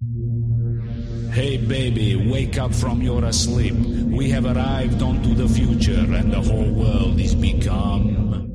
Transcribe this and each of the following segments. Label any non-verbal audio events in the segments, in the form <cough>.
Hey baby, wake up from your asleep. We have arrived onto the future and the whole world is become.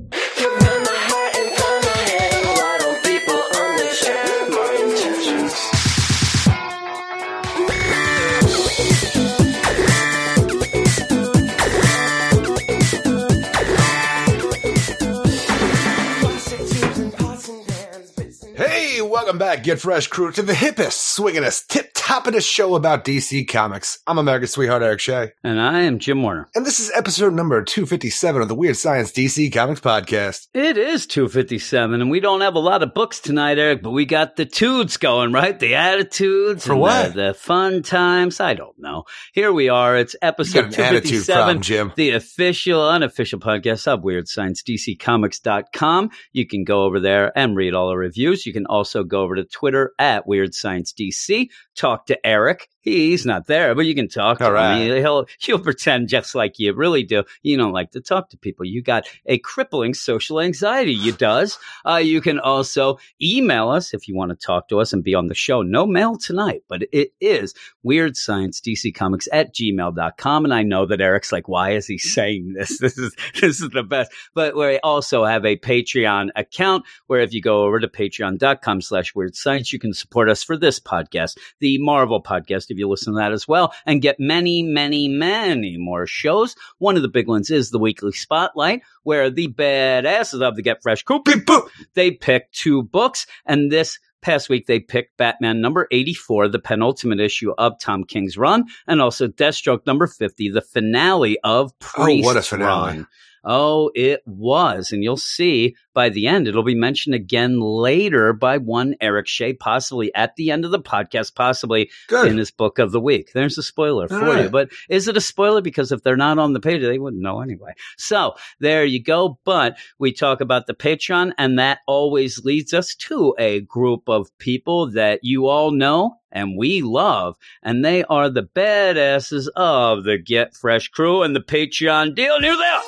Welcome back, Get Fresh crew, to the hippest, swingingest, tip toppingest show about DC Comics. I'm America's sweetheart Eric Shea, And I am Jim Warner. and this is episode number 257 of the Weird Science DC Comics podcast. It is 257, and we don't have a lot of books tonight, Eric, but we got the tudes going, right? The attitudes. For what? The, the fun times. I don't know. Here we are. It's You got episode an attitude 257. problem, Jim. The official, unofficial podcast of Weird Science, DCComics.com. You can go over there and read all the reviews. You can also go over to Twitter at Weird Science DC. Talk to Eric. He's not there, but you can talk to All right. him. He'll he'll pretend just like you really do. You don't like to talk to people. You got a crippling social anxiety. You does. Uh, you can also email us if you want to talk to us and be on the show. No mail tonight, but it is Weird Science DC Comics at gmail.com. And I know that Eric's like, why is he saying this? <laughs> This is this is the best. But we also have a Patreon account where if you go over to patreon.com slash weird science, you can support us for this podcast, the Marvel podcast, if you listen to that as well, and get many, many, many more shows. One of the big ones is the weekly spotlight, where the badasses of the Get Fresh beep, they pick two books, and this past week they picked Batman number 84, the penultimate issue of Tom King's run, and also Deathstroke number 50, the finale of Oh, what a finale. run. Oh, it was. And you'll see by the end, it'll be mentioned again later by one Eric Shea, possibly at the end of the podcast, possibly Good. in his book of the week. There's a spoiler for right. you. But is it a spoiler? Because if they're not on the page, they wouldn't know anyway. So there you go. But we talk about the Patreon, and that always leads us to a group of people that you all know and we love. And they are the badasses of the Get Fresh crew and the Patreon deal. Here they are.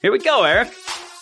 Here we go, Eric.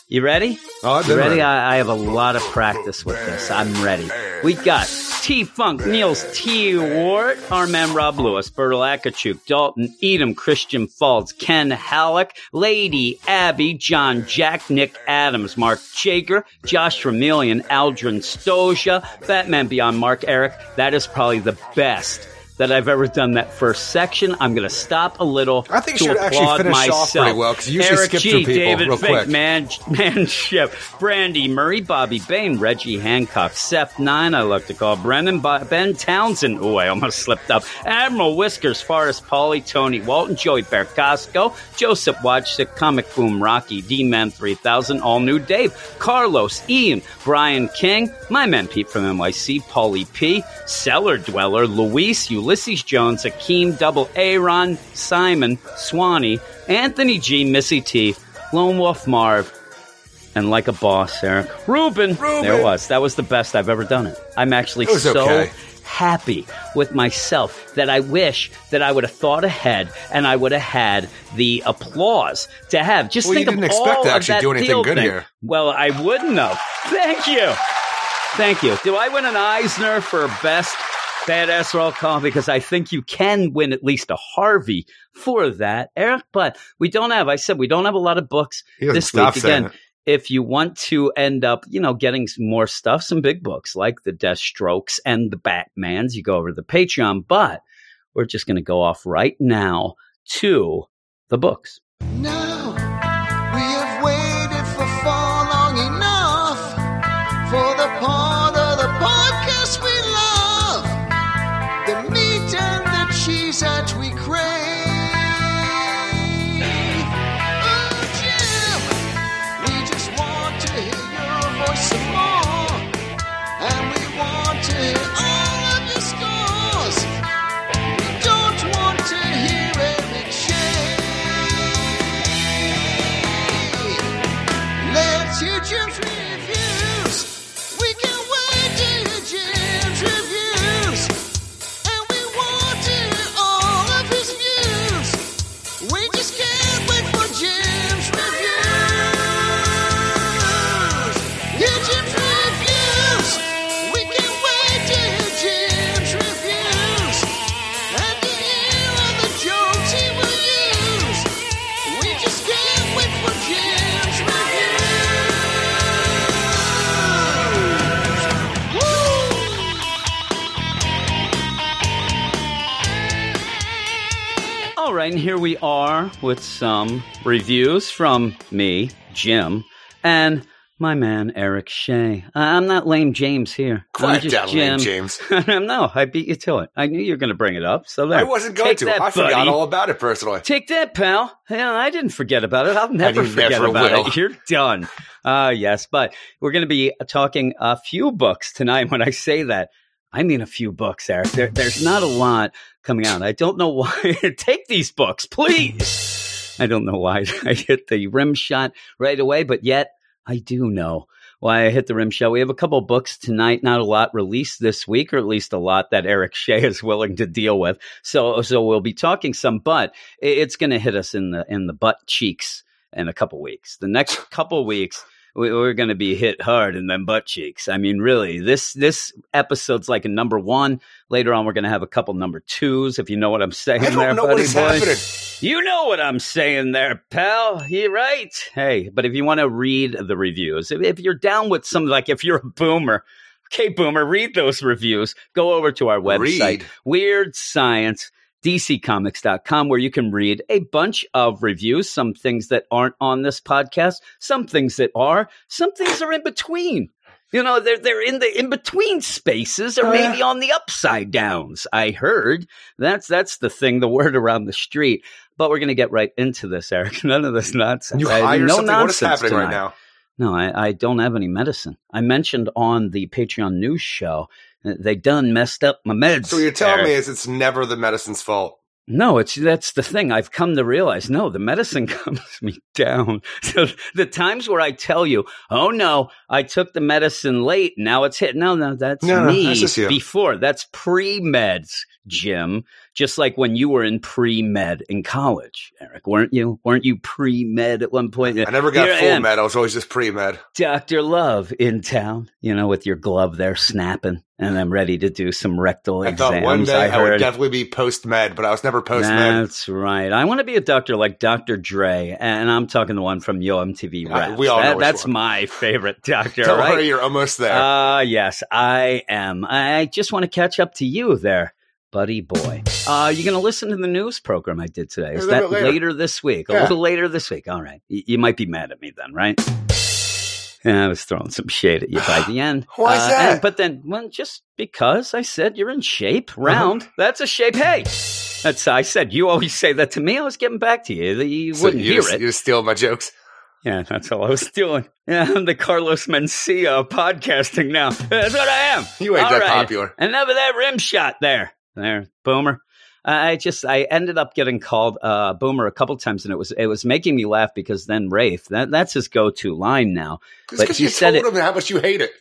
You ready? Oh, I've You ready? ready. I, I have a lot of practice with this. I'm ready. We got T Funk, Niels T Wart, our man Rob Lewis, Bertel Akachuk, Dalton Edom, Christian Falls, Ken Halleck, Lady Abby, John Jack, Nick Adams, Mark Jager, Josh Ramilian, Aldrin Stoja, Batman Beyond Mark Eric. That is probably the best. That I've ever done that first section. I'm going to stop a little. I think you should actually finish off myself. pretty well, 'cause you usually Eric skip G, through people David real Fink, quick. Man, Manship, Brandy Murray, Bobby Bain, Reggie Hancock, Seth Nine, I like to call Brennan, Bo- Ben Townsend. Oh, I almost slipped up. Admiral Whiskers, Forrest Pauly, Tony Walton, Joey Bercasco, Joseph Watchsick, Comic Boom, Rocky, D-Man 3000, All New Dave, Carlos, Ian, Brian King, my man Pete from NYC, Paulie P, Cellar Dweller, Luis, Ulysses Jones, Akeem, Double Aaron, Simon, Swanee, Anthony G, Missy T, Lone Wolf Marv, and like a boss, Eric. Ruben. Ruben. There it was. That was the best I've ever done it. I'm actually It so okay. happy with myself that I wish that I would have thought ahead and I would have had the applause to have. Just Well, you think didn't of expect all to actually do anything good thing. here. Well, I wouldn't have. Thank you. Thank you. Do I win an Eisner for best badass roll call? Because I think you can win at least a Harvey for that, Eric. But we don't have. I said we don't have a lot of books He this week. Again, it. if you want to end up, you know, getting some more stuff, some big books like the Deathstrokes and the Batmans, you go over to the Patreon. But we're just going to go off right now to the books. Now are with some reviews from me, Jim, and my man Eric Shea. I'm not lame James here. I'm just down, Jim. Lame James. <laughs> no, I beat you to it. I knew you were going to bring it up. So there. I wasn't going Take to. that, I forgot buddy. all about it personally. Take that, pal. Yeah, I didn't forget about it. I'll never forget never about will. it. You're done. Uh, yes, but we're going to be talking a few books tonight. When I say that, I mean a few books, Eric. There, there's not a lot coming out. I don't know why. <laughs> Take these books, please. I don't know why <laughs> I hit the rim shot right away, but yet I do know why I hit the rim shot. We have a couple books tonight, not a lot released this week, or at least a lot that Eric <laughs> Shea is willing to deal with. So, so we'll be talking some, but it's going to hit us in the in the butt cheeks in a couple weeks. The next couple weeks, we, we're going to be hit hard in them butt cheeks. I mean, really, this this episode's like a number one. Later on, we're going to have a couple number twos, if you know what I'm saying. I don't there, know buddy boy. You know what I'm saying there, pal. You're right. Hey, but if you want to read the reviews, if, if you're down with some, like if you're a boomer, okay, boomer, read those reviews. Go over to our website, Read. Weird Science. DCComics.com, where you can read a bunch of reviews, some things that aren't on this podcast, some things that are, some things are in between. You know, they're they're in the in between spaces, or Oh, maybe on the upside downs. I heard that's that's the thing, the word around the street. But we're going to get right into this, Eric. <laughs> None of this nonsense. You I- hire no something. What is nonsense happening right now? No, I, I don't have any medicine. I mentioned on the Patreon news show they done messed up my meds. So you're telling Eric. me is it's never the medicine's fault. No, it's that's the thing. I've come to realize. No, the medicine <laughs> comes me down. So the times where I tell you, "Oh no, I took the medicine late. Now it's hit." No, no, that's No, no, me. that's just you. Before that's pre meds, Jim. Just like when you were in pre med in college, Eric, weren't you? Weren't you pre med at one point? I never got Here full am. med. I was always just pre med. Doctor Love in town. You know, with your glove there snapping, and I'm ready to do some rectal I exams. thought one day I, heard. would definitely be post med, but I was never post med. That's right. I want to be a doctor like Dr. Dre, and I'm talking the one from Yo MTV Uh, Raps. we all That- that's one. my favorite doctor, Don't right? worry, you're almost there. Ah, yes, I am. I just want to catch up to you there, buddy boy. Uh, you going to listen to the news program I did today? Is that bit later. this week? A little later this week. All right. Y- you might be mad at me then, right? Yeah, I was throwing some shade at you by the end. <sighs> Why is Uh, that? and- but then, well, just because I said you're in shape, Uh-huh. round. That's a shape. Hey, that's I said. You always say that to me. I was getting back to you. You So wouldn't you hear just, it. You steal my jokes. Yeah, that's all I was doing. Yeah, I'm the Carlos Mencia of podcasting now. <laughs> That's what I am. You ain't All that right. popular. Enough of that rim shot there. There, boomer. I just I ended up getting called uh, boomer a couple times, and it was it was making me laugh because then Rafe that that's his go to line now. But Because he you said told it- him how much you hate it.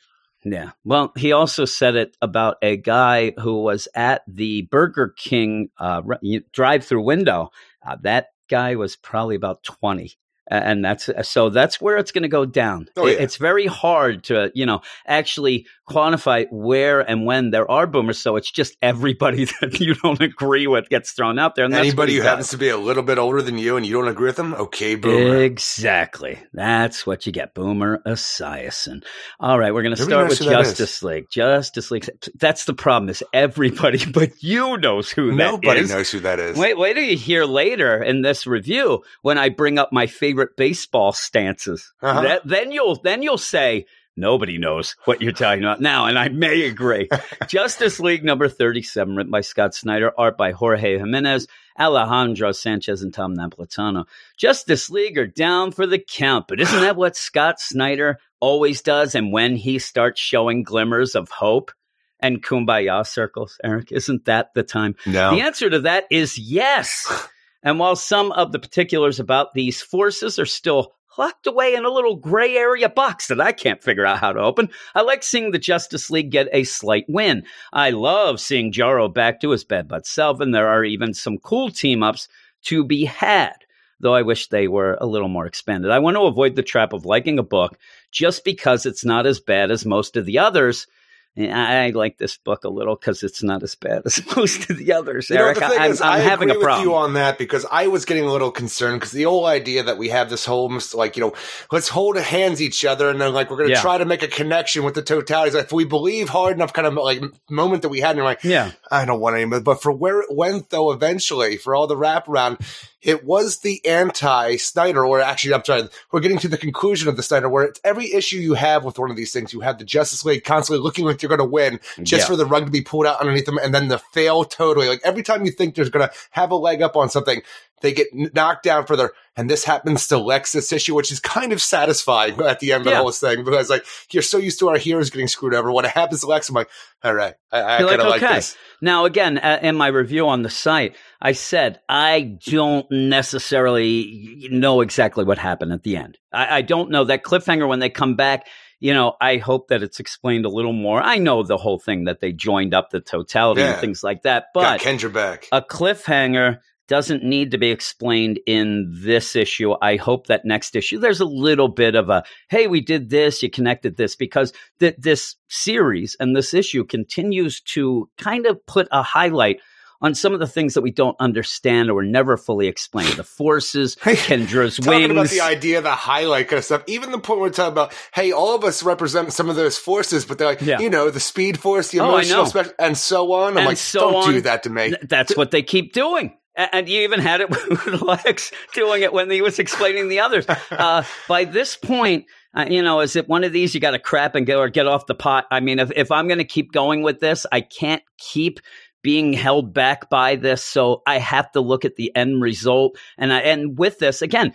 Yeah. Well, he also said it about a guy who was at the Burger King uh, drive through window. Uh, that guy was probably about 20. And that's so that's where it's going to go down. Oh, yeah. It's very hard to, you know, actually quantify where and when there are boomers. So it's just everybody <laughs> that you don't agree with gets thrown out there. And that's Anybody who does. happens to be a little bit older than you and you don't agree with them, okay, boomer. Exactly. That's what you get. Boomer Esiason. All right, we're going to start with that is. Justice League. Justice League. That's the problem. Is everybody <laughs> but you knows who that Nobody knows who that is. Wait, wait till you hear later in this review when I bring up my favorite baseball stances. Uh-huh. That, then you'll then you'll say nobody knows what you're talking about now, and I may agree. <laughs> Justice League number thirty-seven, written by Scott Snyder, art by Jorge Jimenez, Alejandro Sanchez, and Tom Napolitano. Justice League are down for the count, but isn't that what Scott Snyder always does? And when he starts showing glimmers of hope. And kumbaya circles, Eric. Isn't that the time? No. The answer to that is yes. <laughs> and while some of the particulars about these forces are still locked away in a little gray area box that I can't figure out how to open, I like seeing the Justice League get a slight win. I love seeing Jarro back to his bed but self, and there are even some cool team ups to be had. Though I wish they were a little more expanded. I want to avoid the trap of liking a book just because it's not as bad as most of the others. And I I like this book a little because it's not as bad as <laughs> most of the others. You know, Eric, the thing I, is, I'm I having a problem. with you on that because I was getting a little concerned because the whole idea that we have this whole like you know let's hold hands each other and then like we're going to Yeah. try to make a connection with the totalities. If we believe hard enough, kind of like moment that we had, and you're like, yeah, I don't want any but for where it went though, eventually for all the wraparound, it was the anti Snyder, or actually, I'm sorry, we're getting to the conclusion of the Snyder, where it's every issue you have with one of these things, you have the Justice League constantly looking like they're going to win, just Yeah. for the rug to be pulled out underneath them, and then the fail totally. Like every time you think there's going to have a leg up on something, they get knocked down for their, And this happens to Lex this issue, which is kind of satisfying <laughs> at the end of Yeah. the whole thing because like you're so used to our heroes getting screwed over. When it happens to Lex, I'm like, all right, I, I kind of like, like, this. Now, again, in my review on the site, I said I don't necessarily know exactly what happened at the end. I, I don't know that cliffhanger when they come back. You know, I hope that it's explained a little more. I know the whole thing that they joined up the totality Yeah. and things like that, Got but Kendra back. a cliffhanger doesn't need to be explained in this issue. I hope that next issue there's a little bit of a hey, we did this, you connected this because th- this series and this issue continues to kind of put a highlight on some of the things that we don't understand or never fully explain. The forces, <laughs> Kendra's Talking about the idea, the highlight kind of stuff. Even the point where we're talking about, hey, all of us represent some of those forces, but they're like, Yeah. you know, the speed force, the Oh, emotional, know. special, and so on. I'm And like, so don't do that to me. That's what they keep doing. And you even had it <laughs> with Lex doing it when he was explaining the others. Uh, by this point, uh, you know, is it one of these you got to crap and go or get off the pot? I mean, if, if I'm going to keep going with this, I can't keep being held back by this. So I have to look at the end result. And I, and with this, again,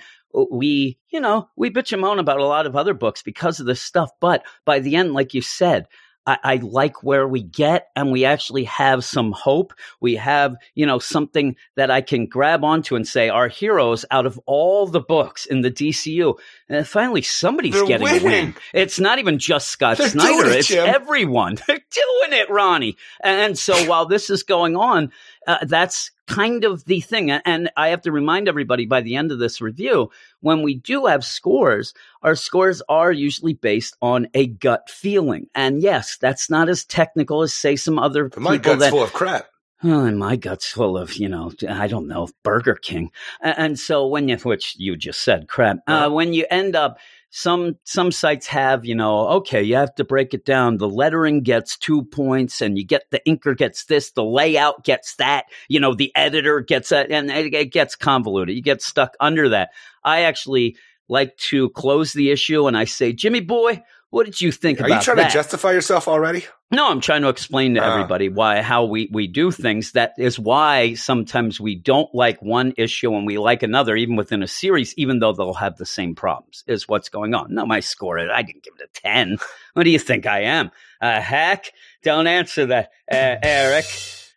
we, you know, we bitch and moan about a lot of other books because of this stuff. But by the end, like you said, I, I like where we get and we actually have some hope. We have, you know, something that I can grab onto and say our heroes out of all the books in the DCU. And finally somebody's They're getting a win. It's not even just Scott They're Snyder. it, it's Jim. everyone. <laughs> They're doing it, Ronnie. And so while this is going on, uh, that's kind of the thing. And I have to remind everybody by the end of this review, when we do have scores, our scores are usually based on a gut feeling. And yes, that's not as technical as say some other But my people gut's that full of crap. Oh, and my gut's full of, you know, I don't know, Burger King. And so when you, which you just said, crap, uh, when you end up, some, some sites have, you know, okay, you have to break it down. The lettering gets two points and you get the inker gets this, the layout gets that, you know, the editor gets that, and it, it gets convoluted. You get stuck under that. I actually like to close the issue and I say, Jimmy boy, what did you think Are about that? Are you trying that? to justify yourself already? No, I'm trying to explain to Ah. everybody why how we we do things. That is why sometimes we don't like one issue and we like another, even within a series, even though they'll have the same problems. Is what's going on? No, my score. I didn't give it a ten. What do you think I am? A hack? Don't answer that, uh, Eric.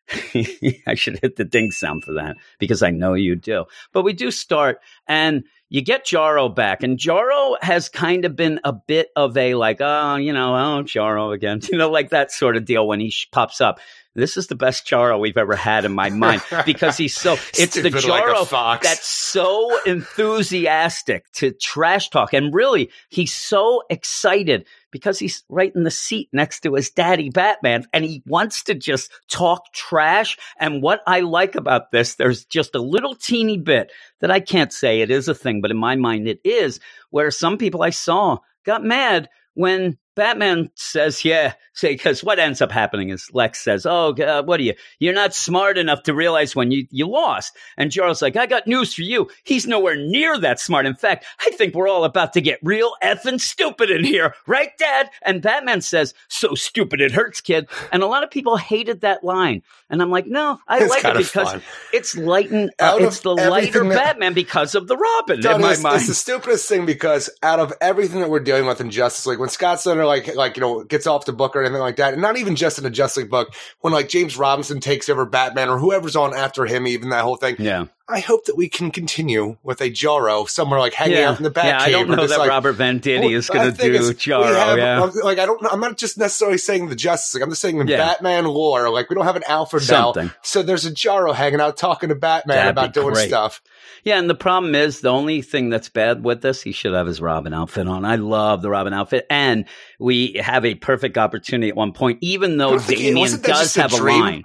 <laughs> I should hit the ding sound for that because I know you do. But we do start and you get Jarro back, and Jarro has kind of been a bit of a like, oh, you know, oh, Jarro again, <laughs> you know, like that sort of deal when he sh- pops up. This is the best Jarro we've ever had in my mind <laughs> because he's so. It's the Stupid like Jarro fox. that's so enthusiastic to trash talk, and really, he's so excited because he's right in the seat next to his daddy Batman, and he wants to just talk trash. And what I like about this, there's just a little teeny bit that I can't say it is a thing, but in my mind it is, where some people I saw got mad when Batman says, yeah, say, because what ends up happening is Lex says, oh, uh, what are you? You're not smart enough to realize when you, you lost. And Charles like, I got news for you. He's nowhere near that smart. In fact, I think we're all about to get real effing stupid in here. Right, Dad? And Batman says, so stupid it hurts, kid. And a lot of people hated that line. And I'm like, no, I It's like it because fun. it's lighten, uh, Out it's the lighter that- Batman because of the Robin Don, in my it's, mind. it's the stupidest thing because out of everything that we're dealing with in Justice League, when Scott Snyder like like you know gets off the book or anything like that, and not even just in a Justice League book, when like James Robinson takes over Batman or whoever's on after him, even that whole thing. yeah. I hope that we can continue with a Jarro somewhere like hanging out in the Batcave. yeah, I don't know that like, Robert Venditti is going to do Jarro. have- yeah, Like I don't know. I'm not just necessarily saying the Justice League. I'm just saying the Yeah. Batman lore. Like we don't have an Alfred now, Something. so there's a Jarro hanging out talking to Batman That'd about doing great. stuff. Yeah. And the problem is the only thing that's bad with this, he should have his Robin outfit on. I love the Robin outfit, and we have a perfect opportunity at one point, even though I don't think he- Damian does just a have a line.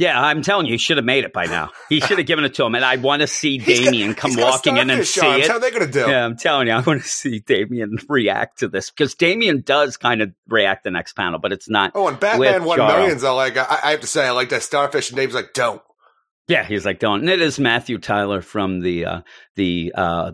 Yeah, I'm telling you, he should have made it by now. He should have given it to him, and I want to see <laughs> Damian come walking in and see it. How are they going to do? Yeah, I'm telling you, I want to see Damian react to this because Damian does kind of react the next panel, but it's not. Oh, and Batman One Jarl. Millions. I like. I, I have to say, I like that starfish. And Dave's like, don't. Yeah, he's like, don't. And it is Matthew Tyler from the uh, the uh,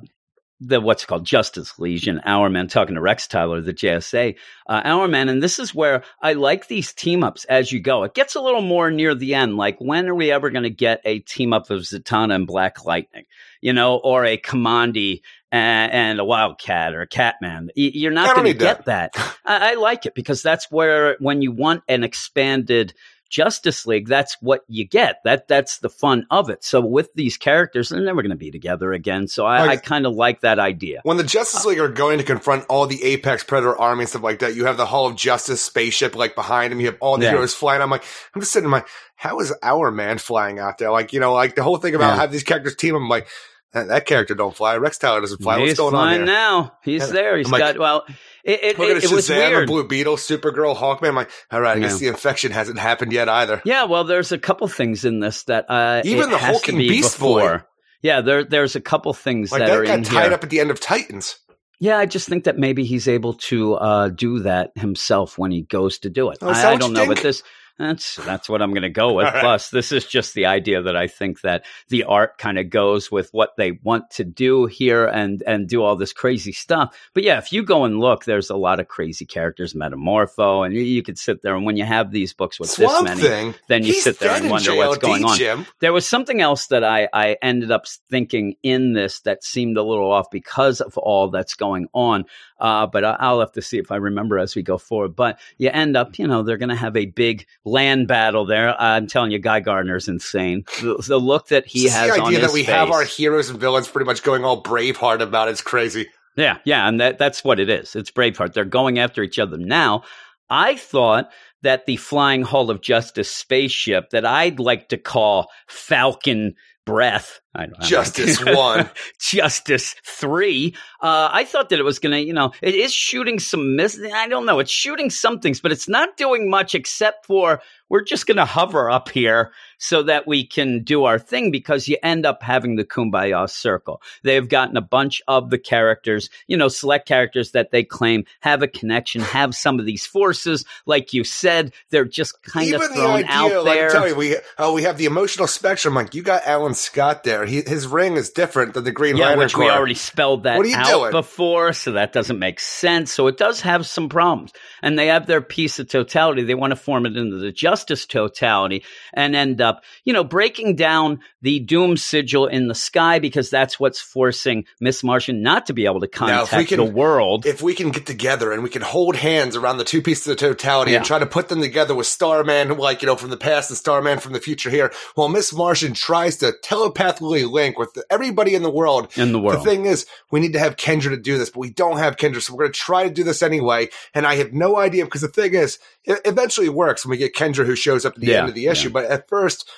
the what's it called Justice Legion, Hourman, talking to Rex Tyler, the JSA, uh, Hourman, and this is where I like these team ups as you go. It gets a little more near the end. Like, when are we ever going to get a team up of Zatanna and Black Lightning, you know, or a Kamandi and, and a Wildcat or a Catman? You're not going to need that. get that. <laughs> I, I like it because that's where when you want an expanded Justice League, that's what you get. That that's the fun of it. So with these characters, they're never going to be together again. So I, I kind of like that idea. When the Justice League are going to confront all the Apex Predator army and stuff like that, you have the Hall of Justice spaceship like behind him. You have all the Yeah. heroes flying. I'm like, I'm just sitting there, like, how is Hourman flying out there? Like, you know, like the whole thing about Yeah. having these characters team. I'm like, that, character don't fly. Rex Tyler doesn't fly. What's He's going on fine here? now. He's there. He's I'm like, got well. It, it, it, it was weird. Blue Beetle, Supergirl, Hawkman. I'm like, all right, I guess Yeah. the infection hasn't happened yet either. Yeah, well, there's a couple things in this that uh, Even the hulking be Beast Boy. before. Yeah, there there's a couple things Like that, that are got in tied here. up at the end of Titans. Yeah, I just think that maybe he's able to uh, do that himself when he goes to do it. Oh, I, I don't know, think? but this that's that's what I'm going to go <laughs> with. Right. Plus, this is just the idea that I think that the art kind of goes with what they want to do here and and do all this crazy stuff. But yeah, if you go and look, there's a lot of crazy characters, Metamorpho, and you, you could sit there and when you have these books with Swamp this many, Thing. then you He's sit there and wonder what's going on. Jim. There was something else that I, I ended up thinking in this that seemed a little off because of all that's going on. Uh, but I, I'll have to see if I remember as we go forward. But you end up, you know, they're going to have a big land battle there. I'm telling you, Guy Gardner's insane. The, the look that he Just has the idea that we face. have our heroes and villains pretty much going all Braveheart about it's crazy. Yeah, yeah, and that that's what it is. It's Braveheart. They're going after each other now. I thought that the Flying Hall of Justice spaceship that I'd like to call Falcon Breath, I don't, I don't- Justice <laughs> One. Justice Three. Uh, I thought that it was going to, you know, it is shooting some miss. I don't know. It's shooting some things, but it's not doing much except for we're just going to hover up here so that we can do our thing because you end up having the Kumbaya circle. They've gotten a bunch of the characters, you know, select characters that they claim have a connection, have some of these forces. Like you said, they're just kind Even of the thrown idea, out there. I'm telling you, we oh we have the emotional spectrum. Like you got Alan Scott there. He, his ring is different than the Green yeah, Lantern which we already spelled that What are you out doing? before, so that doesn't make sense. So it does have some problems. And they have their piece of totality. They want to form it into the justice totality and end up, you know, breaking down the doom sigil in the sky because that's what's forcing Miss Martian not to be able to Now, contact can- the world. if we can get together and we can hold hands around the two pieces of totality Yeah. and try to put them together with Starman, like, you know, from the past and Starman from the future here, while Miss Martian tries to telepathically link with everybody in the world. in the world. The thing is, we need to have Kendra to do this, but we don't have Kendra, so we're going to try to do this anyway. And I have no idea because the thing is, it eventually works when we get Kendra who shows up at the Yeah, end of the issue. But at first,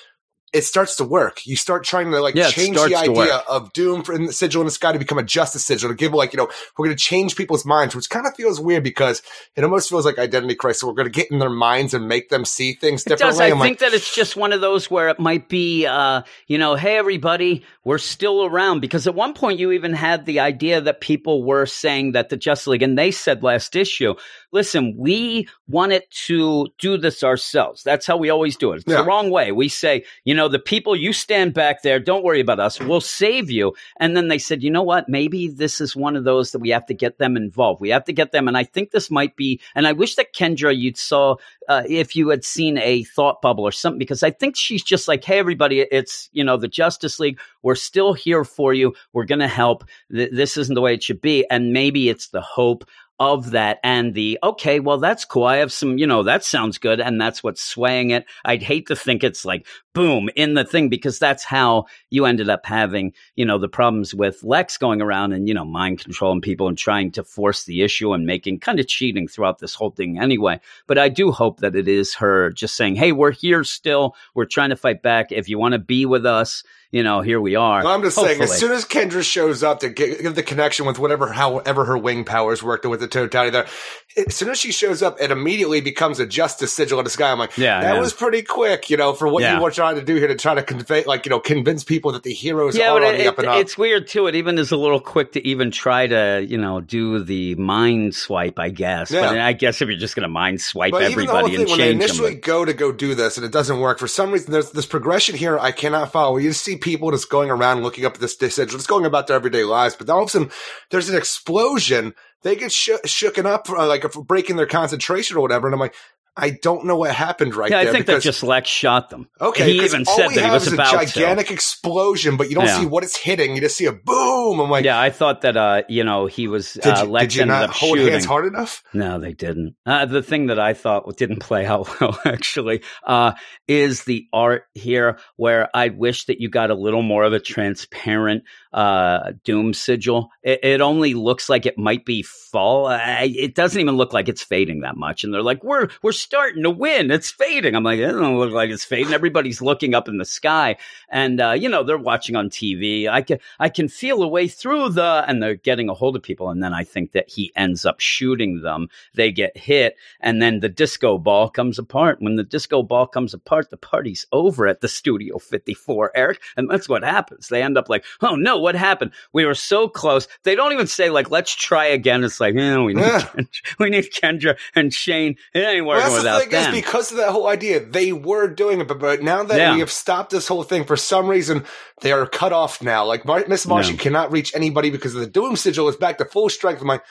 it starts to work. You start trying to like Yeah, change the idea of Doom for in the sigil in the sky to become a justice sigil to give like you know we're going to change people's minds, which kind of feels weird because it almost feels like identity crisis. We're going to get in their minds and make them see things It does. differently. I I'm think like, that it's just one of those where it might be, uh, you know, hey, everybody, we're still around. Because at one point you even had the idea that people were saying that the Justice League, and they said last issue, listen, we wanted to do this ourselves. That's how we always do it. It's Yeah. the wrong way. We say, you know, the people, you stand back there, don't worry about us, we'll save you. And then they said, you know what, maybe this is one of those that we have to get them involved. We have to get them. And I think this might be, and I wish that Kendra, you'd saw, uh, if you had seen a thought bubble or something, because I think she's just like, hey, everybody, it's, you know, the Justice League, we're still here for you. We're going to help. Th- this isn't the way it should be. And maybe it's the hope of that and the okay well that's cool. I have some you know that sounds good and that's what's swaying it. I'd hate to think it's like boom in the thing because that's how you ended up having you know the problems with Lex going around and you know mind controlling people and trying to force the issue and making kind of cheating throughout this whole thing anyway. But I do hope that it is her just saying, "Hey, we're here still. We're trying to fight back. If you want to be with us." you know, here we are. Well, I'm just saying, as soon as Kendra shows up to get, give the connection with whatever, however her wing powers worked with the totality there, as soon as she shows up, it immediately becomes a justice sigil in the sky. I'm like, Yeah, that yeah. was pretty quick, you know, for what Yeah. you were trying to do here to try to convey, like, you know, convince people that the heroes yeah, are on it, the up and up. it's weird too. It even is a little quick to even try to, you know, do the mind swipe. I guess, Yeah. but I guess if you're just going to mind swipe But even the whole everybody thing, and when they initially them, go to go do this and it doesn't work, for some reason, there's this progression here I cannot follow. You just see people just going around looking up at this decision, just going about their everyday lives. But then all of a sudden, there's an explosion. They get sh- shooken up, uh, like for breaking their concentration or whatever. And I'm like, I don't know what happened right yeah, I there. think that just Lex shot them. okay, he even said we that he have was is about a gigantic explosion, but you don't Yeah. see what it's hitting. You just see a boom. I'm like. Yeah, I thought that. Uh, you know, he was did uh, you, Lex did you ended not up hold shooting. hands hard enough? No, they didn't. Uh, the thing that I thought didn't play out <laughs> well, actually, uh, is the art here, where I wish that you got a little more of a transparent uh, Doom sigil. It, it only looks like it might be fall. I, it doesn't even look like it's fading that much. And they're like, "We're we're starting to win. It's fading." I'm like, "It doesn't look like it's fading." Everybody's looking up in the sky, and uh, you know they're watching on TV. I can I can feel a way through the, and they're getting a hold of people. And then I think that he ends up shooting them. They get hit, and then the disco ball comes apart. When the disco ball comes apart, the party's over at the Studio 54, Eric, and that's what happens. They end up like, "Oh no, what happened? We were so close." They don't even say like, "Let's try again." It's like, "Yeah, we need Yeah. Kendra, <laughs> we need Kendra and Shane. It ain't Well, working the without thing them." is because of that whole idea, they were doing it, but, but now that Yeah. we have stopped this whole thing, for some reason, they are cut off now. Like Mar- Miss Martian Yeah. cannot reach anybody because of the Doom Sigil is back to full strength. I'm like,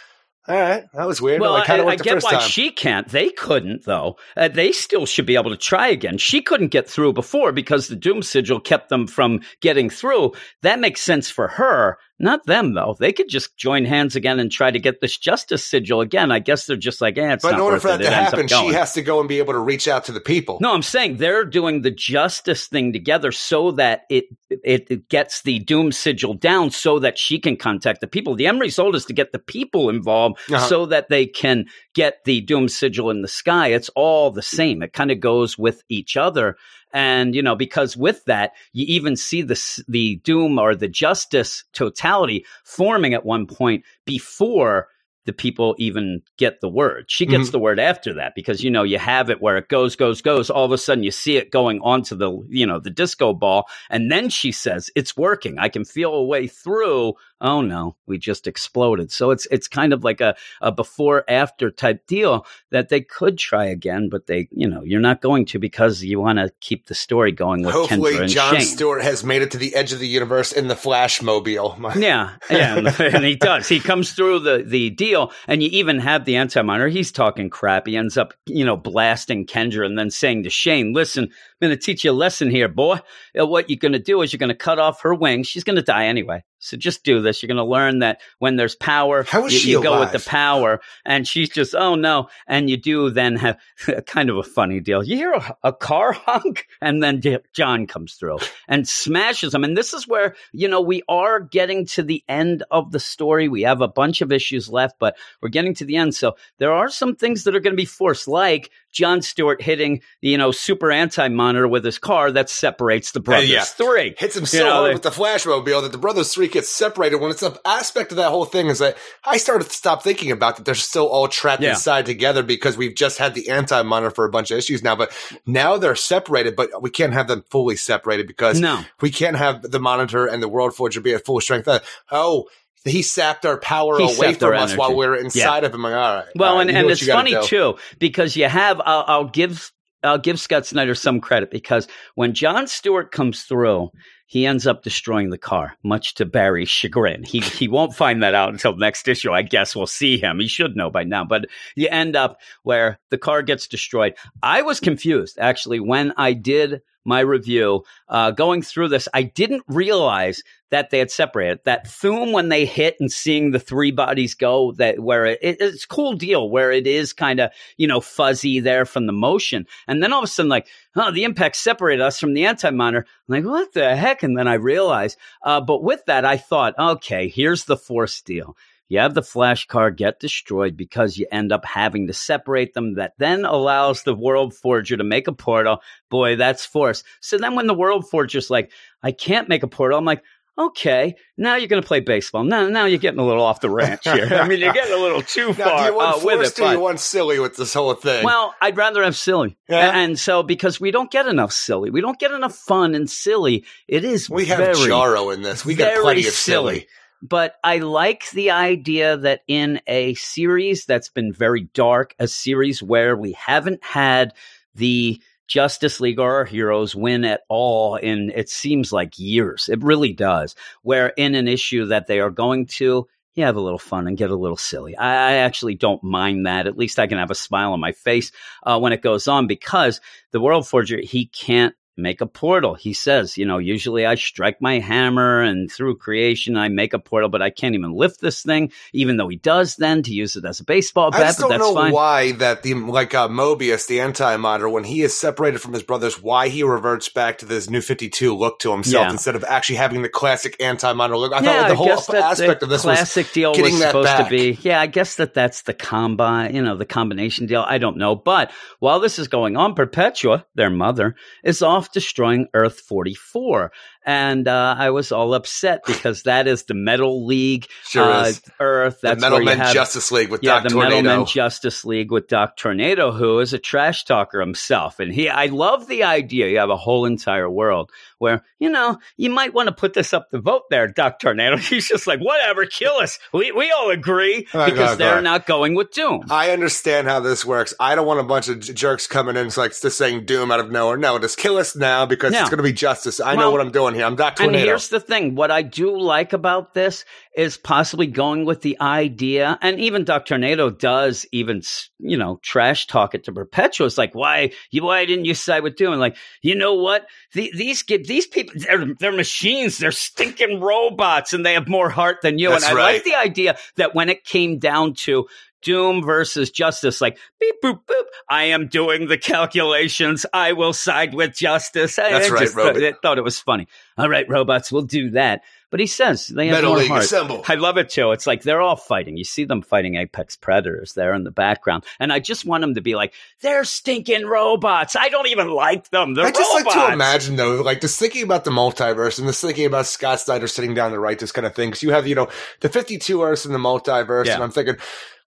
all right, that was weird. Well, like, I, I get why time. she can't. They couldn't, though. Uh, they still should be able to try again. She couldn't get through before because the Doom Sigil kept them from getting through. That makes sense for her, not them, though. They could just join hands again and try to get this Justice Sigil again. I guess they're just like, eh, it's but in order for that it. to It happen, she has to go and be able to reach out to the people. No, I'm saying they're doing the justice thing together so that it, it it gets the doom sigil down so that she can contact the people. The end result is to get the people involved Uh-huh. so that they can get the doom sigil in the sky. It's all the same. It kind of goes with each other. And you know, because with that, you even see the the doom or the justice totality forming at one point before the people even get the word. She gets mm-hmm. the word after that because you know you have it where it goes, goes, goes. All of a sudden you see it going onto the you know the disco ball, and then she says, "It's working. I can feel a way through." Oh no, we just exploded. So it's it's kind of like a, a before after type deal that they could try again, but they you know you're not going to because you want to keep the story going with Kendra Hopefully, and John Shane. Stewart has made it to the edge of the universe in the Flash mobile. Yeah, yeah, <laughs> and, and he does. He comes through the the deal, and you even have the anti monitor. He's talking crap. He ends up, you know, blasting Kendra, and then saying to Shane, "Listen, I'm going to teach you a lesson here, boy. Uh, What you're going to do is you're going to cut off her wings. She's going to die anyway. So just do this. You're going to learn that when there's power, you, she you go with the power." And she's just, "Oh no!" And you do then have <laughs> kind of a funny deal. You hear a, a car <laughs> honk, and then John comes through and smashes them. And this is where, you know, we are getting to the end of the story. We have a bunch of issues left, but we're getting to the end. So there are some things that are going to be forced, like John Stewart hitting, you know, super anti monitor with his car that separates the brothers. yeah. Three. hits him You know, hard they- with the Flashmobile that the Brothers Three gets separated. When it's an aspect of that whole thing is that I started to stop thinking about that they're still all trapped Yeah. inside together because we've just had the anti monitor for a bunch of issues now, but now they're separated, but we can't have them fully separated because No. we can't have the monitor and the World Forger be at full strength. Uh, Oh. He sapped our power He away from us while we were inside of him. Like, all right. Well, all right, and, and it's funny do. too because you have. I'll, I'll give. I'll give Scott Snyder some credit because when John Stewart comes through, he ends up destroying the car, much to Barry's chagrin. He he won't find that out until next issue. I guess we'll see him. He should know by now. But you end up where the car gets destroyed. I was confused actually when I did my review uh, going through this. I didn't realize that they had separated. That Thum, when they hit and seeing the three bodies go, that where it, it, it's cool deal where it is kind of you know fuzzy there from the motion, and then all of a sudden like oh the impact separated us from the anti. I'm like what the heck? And then I realized, uh, but with that I thought, okay, here's the force deal you have the flash car get destroyed because you end up having to separate them. That then allows the World Forger to make a portal. Boy, that's force. So then when the World Forger's like, I can't make a portal, I'm like, okay, now you're going to play baseball. Now, now you're getting a little off the ranch here. I mean, you're getting a little <laughs> too Now, far do you want uh, with it. but- you want silly with this whole thing? well, I'd rather have silly. Yeah. A- And so, because we don't get enough silly, we don't get enough fun and silly. It is we have very, Jarro in this. We got plenty of silly. But I like the idea that in a series that's been very dark, a series where we haven't had the Justice League or our heroes win at all in it seems like years. It really does. Where in an issue that they are going to have a little fun and get a little silly. I, I actually don't mind that. At least I can have a smile on my face uh, when it goes on because the World Forger, he can't make a portal. He says, you know, usually I strike my hammer and through creation I make a portal, but I can't even lift this thing, even though he does then to use it as a baseball I bat, just but don't that's know fine. why that the like uh, Mobius, the anti-monitor, when he is separated from his brothers, why he reverts back to this new Fifty Two look to himself Yeah. instead of actually having the classic anti-monitor look. I yeah, thought like, the I whole aspect the of this was classic deal was supposed back. to be. Yeah, I guess that that's the combine, you know, the combination deal. I don't know, but while this is going on, Perpetua, their mother, is off destroying Earth forty four, and uh, I was all upset because that is the Metal League Sure uh. Earth. the Metal Men have Justice League with yeah, Doc the Tornado. Metal Men Justice League with Doc Tornado, who is a trash talker himself. And he, I love the idea. You have a whole entire world where, you know, you might want to put this up the vote there, Doc Tornado. <laughs> He's just like, whatever, kill us. We, we all agree Oh, because God, they're God. not going with Doom. I understand how this works. I don't want a bunch of jerks coming in like just saying doom out of nowhere. No, just kill us now because Yeah. it's going to be justice. I know what I'm doing here. I'm Doc And here's the thing. What I do like about this is possibly going with the idea, and even Dr. Tornado does even, you know, trash talk it to Perpetua. It's like, why, you, why didn't you side with Doom? Like, you know what? The, these get these people, they're, they're machines. They're stinking robots and they have more heart than you. That's and I right. like the idea that when it came down to Doom versus Justice, like beep boop boop. I am doing the calculations. I will side with Justice. I- That's I right, just. I thought it was funny. All right, robots, we'll do that. But he says they have Metal heart. assemble. I love it too. It's like they're all fighting. You see them fighting apex predators there in the background, and I just want them to be like, they're stinking robots. I don't even like them. They're I just robots. like to imagine though, like just thinking about the multiverse and just thinking about Scott Snyder sitting down to write this kind of thing. Because you have, you know, the 52 Earths in the multiverse, Yeah. and I'm thinking,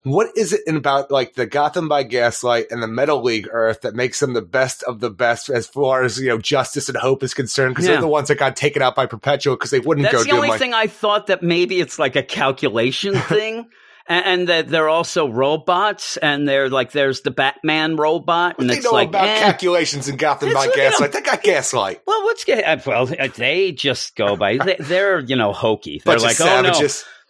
what is it in about like the Gotham by Gaslight and the Metal League Earth that makes them the best of the best as far as you know justice and hope is concerned? Because Yeah. they're the ones that got taken out by Perpetua because they wouldn't That's go the only like thing I thought that maybe it's like a calculation <laughs> thing. And, that they're also robots, and they're like, there's the Batman robot, and they it's know like, about eh. calculations in Gotham by like, you know- Gaslight? They got Gaslight. Well, what's uh, well? They just go by. They, they're you know hokey. They're Bunch like, oh no.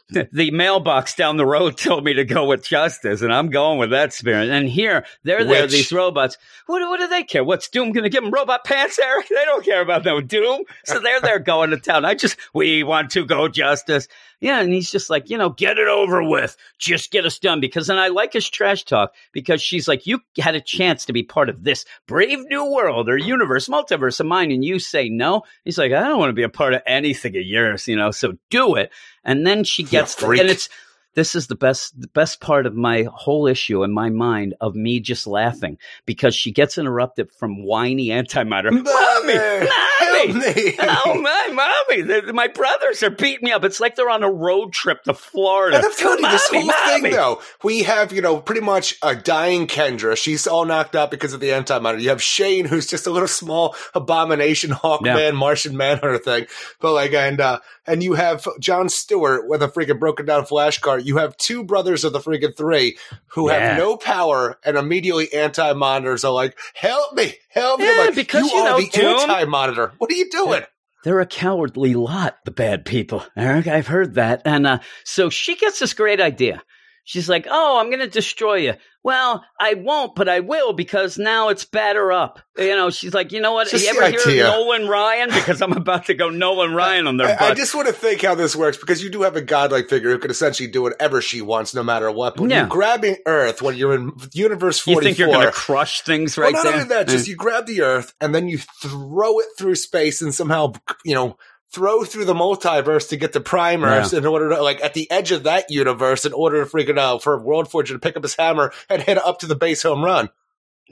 <laughs> the mailbox down the road told me to go with justice, and I'm going with that spirit. And here, they're there, Which- these robots. What, what do they care? What's Doom going to give them robot pants, <laughs> Eric? They don't care about no Doom. So they're there going to town. I just, we want to go justice. Yeah, and he's just like, you know, get it over with. Just get us done. Because, and I like his trash talk because she's like, you had a chance to be part of this brave new world or universe, multiverse of mine, and you say no. He's like, I don't want to be a part of anything of yours, you know, so do it. And then she gets, the, and it's, this is the best the best part of my whole issue in my mind of me just laughing because she gets interrupted from whiny antimatter. Mommy, Mommy, mommy, me. <laughs> oh my mommy, my brothers are beating me up. It's like they're on a road trip to Florida. And I'm telling you, this whole mommy. thing, though, we have, you know, pretty much a dying Kendra. She's all knocked out because of the antimatter. You have Shane, who's just a little small abomination, Hawkman, Yeah. Martian Manhunter thing. But like, and, uh, and you have John Stewart with a freaking broken down flash car. You have two brothers of the freaking three who Yeah. have no power and immediately anti monitors are like, help me, help me. Yeah, like, because, you, you are know, the anti monitor. What are you doing? They're a cowardly lot, the bad people. Eric, I've heard that. And uh, so she gets this great idea. She's like, "Oh, I'm going to destroy you." Well, I won't, but I will because now it's batter up. You know, she's like, "You know what? Just you ever hear idea. of Nolan Ryan? Because I'm about to go Nolan Ryan on their I, I just want to think how this works because you do have a godlike figure who can essentially do whatever she wants, no matter what. But Yeah. you're grabbing Earth, when you're in Universe 44. you think you're going to crush things right well, not there? only that, just you grab the Earth and then you throw it through space and somehow, you know, throw through the multiverse to get the primers in order to, like, at the edge of that universe in order to freaking out for World Forger to pick up his hammer and hit up to the base home run.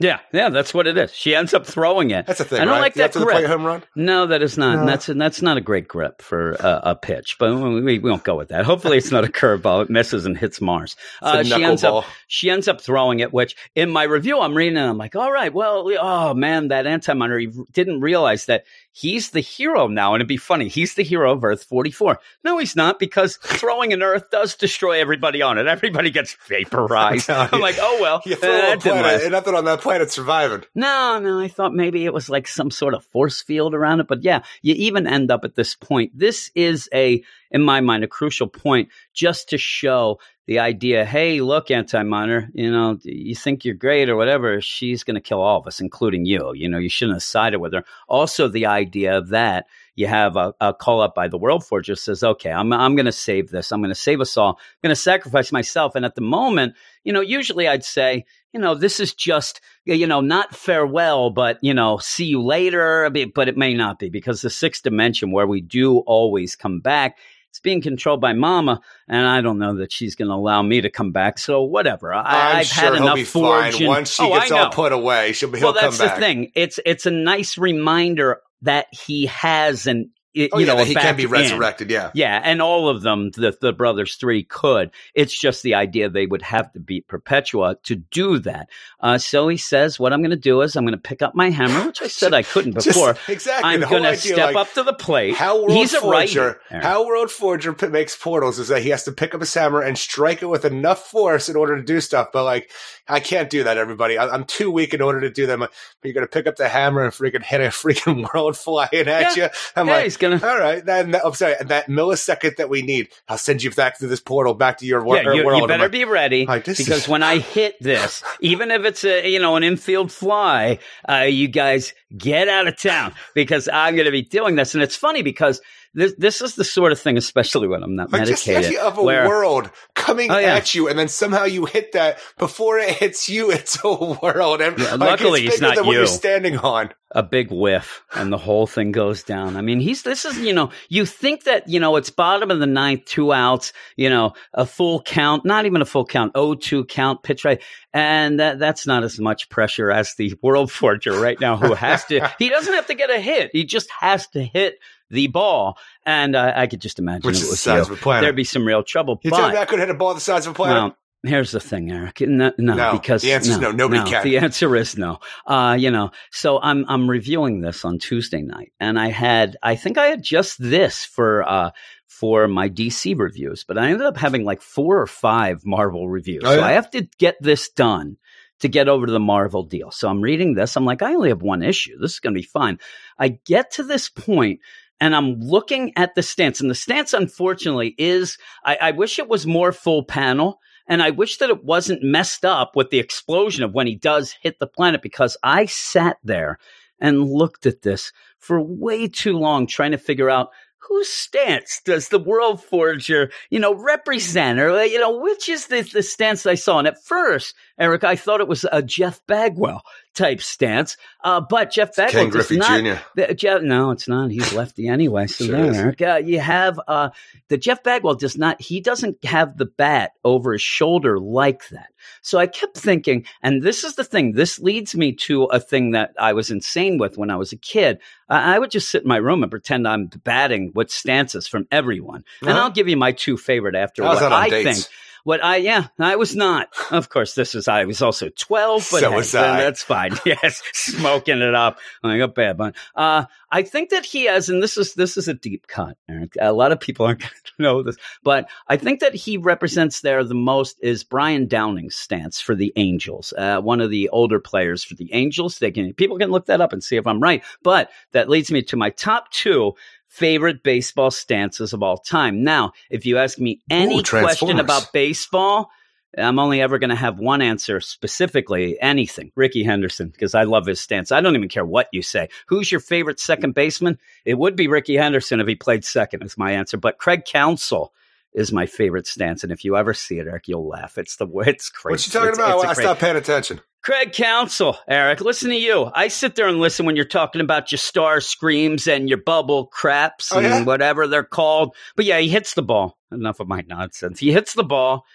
yeah, yeah, that's what it is. She ends up throwing it. That's a thing, I don't right? like You have that to play home run. No, that is not. No. And that's that's not a great grip for uh, a pitch. But we, we won't go with that. Hopefully, it's not a curveball. It misses and hits Mars. Uh, It's a she ends knuckleball. up she ends up throwing it. Which in my review, I'm reading and I'm like, all right, well, oh man, that anti-monitor he didn't realize that he's the hero now. And it'd be funny, he's the hero of Earth 44. No, he's not because throwing an Earth does destroy everybody on it. Everybody gets vaporized. <laughs> I'm I'm like, oh well, You throw eh, a planet, nothing on that planet surviving. No, no, I thought maybe it was like some sort of force field around it. But yeah, you even end up at this point. This is a, in my mind, a crucial point just to show the idea hey, look, anti monitor, you know, you think you're great or whatever. She's going to kill all of us, including you. You know, you shouldn't have sided with her. Also, the idea of that you have a, a call up by the World Forger says, okay, I'm, I'm going to save this. I'm going to save us all. I'm going to sacrifice myself. And at the moment, you know, usually I'd say, you know, this is just, you know, not farewell, but, you know, see you later. But it may not be because the sixth dimension where we do always come back, it's being controlled by mama. And I don't know that she's going to allow me to come back. So whatever. I, I've sure had he'll enough be fine and- once she Oh, gets all put away. She'll be, well, that's the thing. It's, it's a nice reminder that he has an, you Oh, yeah, know, he can be resurrected. Yeah. Yeah, and all of them, the, the brothers three could. It's just the idea they would have to beat Perpetua to do that. Uh, so he says, "What I'm going to do is I'm going to pick up my hammer, which I <laughs> said I couldn't Just- before. exactly. I'm going to step like, up to the plate. How World He's a Forger, writer. How World Forger p- makes portals is that he has to pick up his hammer and strike it with enough force in order to do stuff. But like, I can't do that, everybody. I, I'm too weak in order to do them. But you're gonna pick up the hammer and freaking hit a freaking <laughs> world flying at Yeah. you. I'm yeah, like, to. all right, then I'm sorry, that millisecond that we need, I'll send you back through this portal back to your wor- Yeah, you, world. you better like, be ready like, because is- when I hit this, even if it's a you know an infield fly, uh, you guys get out of town because I'm going to be doing this. And it's funny because this this is the sort of thing, especially when I'm not Like just the medicated, of a where world coming Oh, yeah. at you, and then somehow you hit that before it hits you. <laughs> It's a world, and Yeah, like, luckily it's not you. you're standing on. a big whiff and the whole thing goes down. I mean, he's, this is, you know, you think that, you know, it's bottom of the ninth, two outs, you know, a full count, not even a full count, 0-2 count, pitch right. And that, that's not as much pressure as the <laughs> world forger right now who has to, he doesn't have to get a hit. He just has to hit the ball. And uh, I could just imagine Which it is the size you. of a planet. There'd be some real trouble. You but, I could hit a ball the size of a planet? well, here's the thing, Eric. No, no, No, because the answer is no, nobody can. The answer is no. Uh, you know, so I'm I'm reviewing this on Tuesday night, and I had I think I had just this for uh for my DC reviews, but I ended up having like four or five Marvel reviews. Oh, So? I have to get this done to get over to the Marvel deal. So I'm reading this. I'm like, I only have one issue. This is going to be fine. I get to this point and I'm looking at the stance, and the stance, unfortunately, is I, I wish it was more full panel. And I wish that it wasn't messed up with the explosion of when he does hit the planet because I sat there and looked at this for way too long trying to figure out whose stance does the World Forger, you know, represent? Or, you know, which is the, the stance I saw? And at first, Eric, I thought it was a Jeff Bagwell type stance. Uh, but Jeff Bagwell Ken Griffey not. Jr. The, Jeff, no, it's not. He's lefty anyway. So Sure there. Eric. Uh, you have uh, the Jeff Bagwell does not. He doesn't have the bat over his shoulder like that. So I kept thinking, and this is the thing. This leads me to a thing that I was insane with when I was a kid. I, I would just sit in my room and pretend I'm batting with stances from everyone, and Uh-huh. I'll give you my two favorite after How's what I dates? think. What I yeah, I was not. Of course, this is I was also twelve, but So hey, was I. that's fine. <laughs> Yes, smoking it up like a bad one. Uh, I think that he has, and this is this is a deep cut. Eric. A lot of people aren't <laughs> going to know this, but I think that he represents there the most is Brian Downing's stance for the Angels. Uh, one of the older players for the Angels. They can people can look that up and see if I'm right. But that leads me to my top two favorite baseball stances of all time. Now, if you ask me any Ooh, question about baseball, I'm only ever going to have one answer specifically, anything. Rickey Henderson, because I love his stance. I don't even care what you say. Who's your favorite second baseman? It would be Rickey Henderson if he played second, is my answer. But Craig Counsell is my favorite stance. And if you ever see it, Eric, you'll laugh. It's the it's crazy. What you talking It's- about? it's I stopped paying attention. Craig Counsell, Eric, listen to you. I sit there and listen when you're talking about your star screams and your bubble craps Oh, and yeah? whatever they're called. But yeah, he hits the ball. Enough of my nonsense. He hits the ball,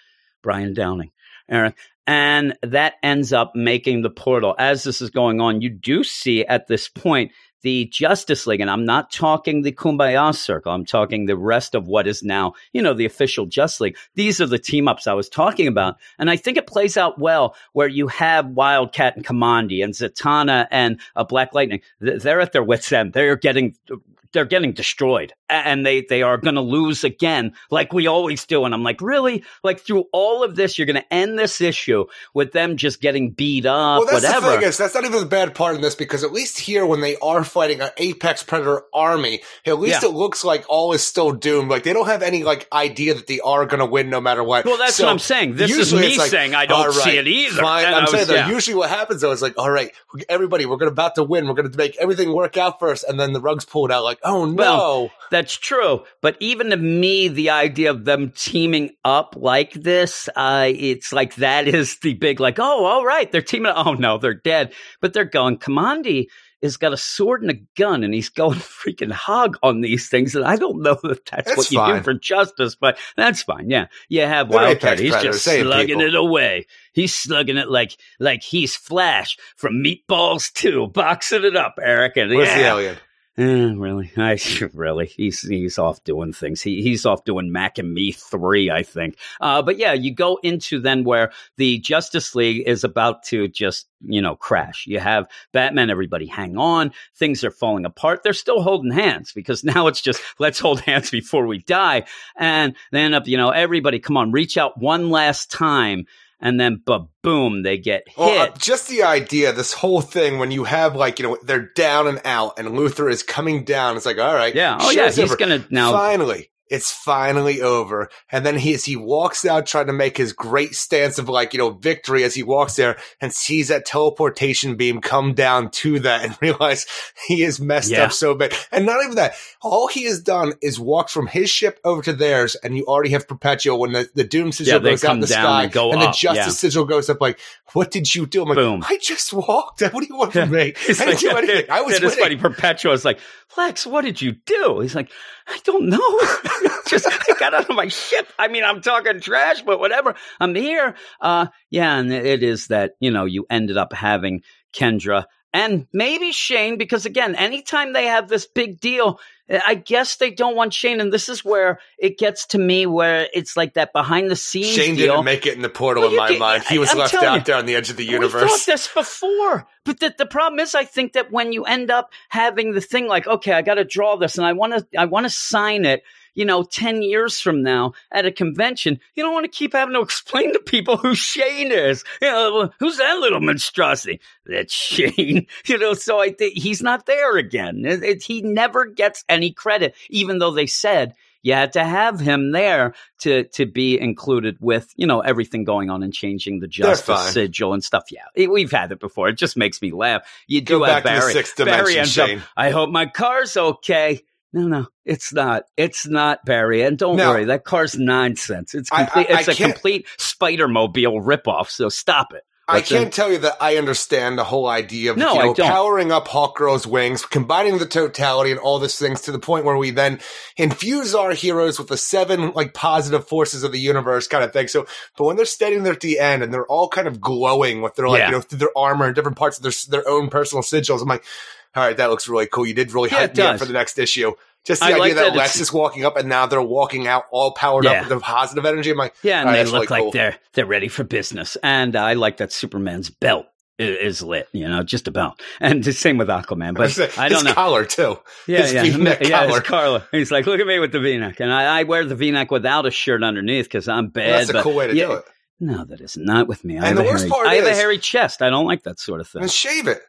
Brian Downing, Eric. And that ends up making the portal. As this is going on, you do see at this point the Justice League, and I'm not talking the Kumbaya Circle. I'm talking the rest of what is now, you know, the official Justice League. These are the team ups I was talking about. And I think it plays out well where you have Wildcat and Kamandi and Zatanna and uh, Black Lightning. They're at their wits' end. They're getting. They're getting destroyed, and they they are going to lose again, like we always do. And I'm like, really? Like through all of this, you're going to end this issue with them just getting beat up, Well, that's whatever. the thing is that's not even the bad part in this because at least here when they are fighting an apex predator army, at least Yeah. it looks like all is still doomed. Like they don't have any like idea that they are going to win no matter what. Well, that's So, what I'm saying. This is me like, saying I don't all see it either. Fine. And I'm was- saying though, yeah. usually what happens though is like, all right, everybody, we're going to about to win. We're going to make everything work out first, and then the rugs pulled out. Like, oh no. Well, That's true. But even to me, the idea of them teaming up like this, uh, it's like that <laughs> is the big, like, oh, all right, they're teaming up. Oh, no, they're dead. But they're going, Kamandi has got a sword and a gun and he's going <laughs> freaking hog on these things. And I don't know if that's, That's what you fine. do for justice, but that's fine. Yeah. You have They're Wildcat. He's predators, just same slugging people. it away. He's slugging it like, like he's Flash from Meatballs 2, boxing it up, Eric. And Where's yeah. the alien? Eh, really? <laughs> I <laughs> really. He's he's off doing things. He he's off doing Mac and Me three, I think. Uh, but yeah, you go into then where the Justice League is about to just you know crash. You have Batman. Everybody hang on. Things are falling apart. They're still holding hands because <laughs> now it's just let's hold hands before we die. And they end up you know everybody come on reach out one last time. And then, but boom, they get hit. Well, uh, just the idea, this whole thing, when you have like, you know, they're down and out and Luthor is coming down, it's like, all right. yeah. Oh yeah. He's over. gonna now. Finally, it's finally over. And then he, as he walks out trying to make his great stance of like, you know, victory as he walks there and sees that teleportation beam come down to that and <laughs> realize he is messed Yeah. up so bad. And not even that, all he has done is walked from his ship over to theirs and you already have Perpetua when the, the Doom sigil Yeah, goes out in the sky and and the Justice yeah. sigil goes up like, what did you do? I'm like, Boom. I just walked. What do you want from <laughs> me? I didn't do anything. I <laughs> was is funny. winning. Perpetua is like, Flex, what did you do? He's like, I don't know. <laughs> Just I got out of my ship. I mean, I'm talking trash, but whatever. I'm here. Uh, yeah, and it is that you know you ended up having Kendra and maybe Shane because again, anytime they have this big deal. I guess they don't want Shane, and this is where it gets to me, where it's like that behind the scenes Shane deal. didn't make it in the portal Well, in my did- mind. He was I'm left out you. there on the edge of the universe. We thought this before, but the, the problem is, I think that when you end up having the thing like, okay, I got to draw this, and I want to, I want to sign it. You know, ten years from now at a convention, you don't want to keep having to explain to people who Shane is. You know, who's that little monstrosity? That's Shane. <laughs> You know, so I think he's not there again. It, it, he never gets any credit, even though they said you had to have him there to to be included with you know everything going on and changing the justice sigil and stuff. Yeah, we've had it before. It just makes me laugh. You Go have back to the Barry. Barry ends Shane. up. I hope my car's okay. No, no, it's not. It's not Barry. And don't No. worry, that car's nonsense. It's I- I- complete. I it's a complete Spider Mobile ripoff. So stop it. I can't tell you that I understand the whole idea of No, you know, powering up Hawkgirl's wings, combining the totality and all these things to the point where we then infuse our heroes with the seven like positive forces of the universe kind of thing. So, but when they're standing there at the end and they're all kind of glowing with their like Yeah. you know through their armor and different parts of their their own personal sigils, I'm like, all right, that looks really cool. You did really Yeah, hype me up for the next issue. Just the I idea like that, that Lex is walking up and now they're walking out all powered Yeah. up with the positive energy. I'm like, Yeah, and right, they look really like cool. they're they're ready for business. And I like that Superman's belt is lit. You know, just about. And the same with Aquaman. But I don't his know. collar too. Yeah, his yeah, V-neck <laughs> yeah. collar. It's Carla. He's like, look at me with the V-neck, and I, I wear the V-neck without a shirt underneath because I'm bad. Well, that's a cool way to yeah, do it. No, that is not with me. I And have, the a worst hairy, part I have a hairy chest. I don't like that sort of thing. And shave it.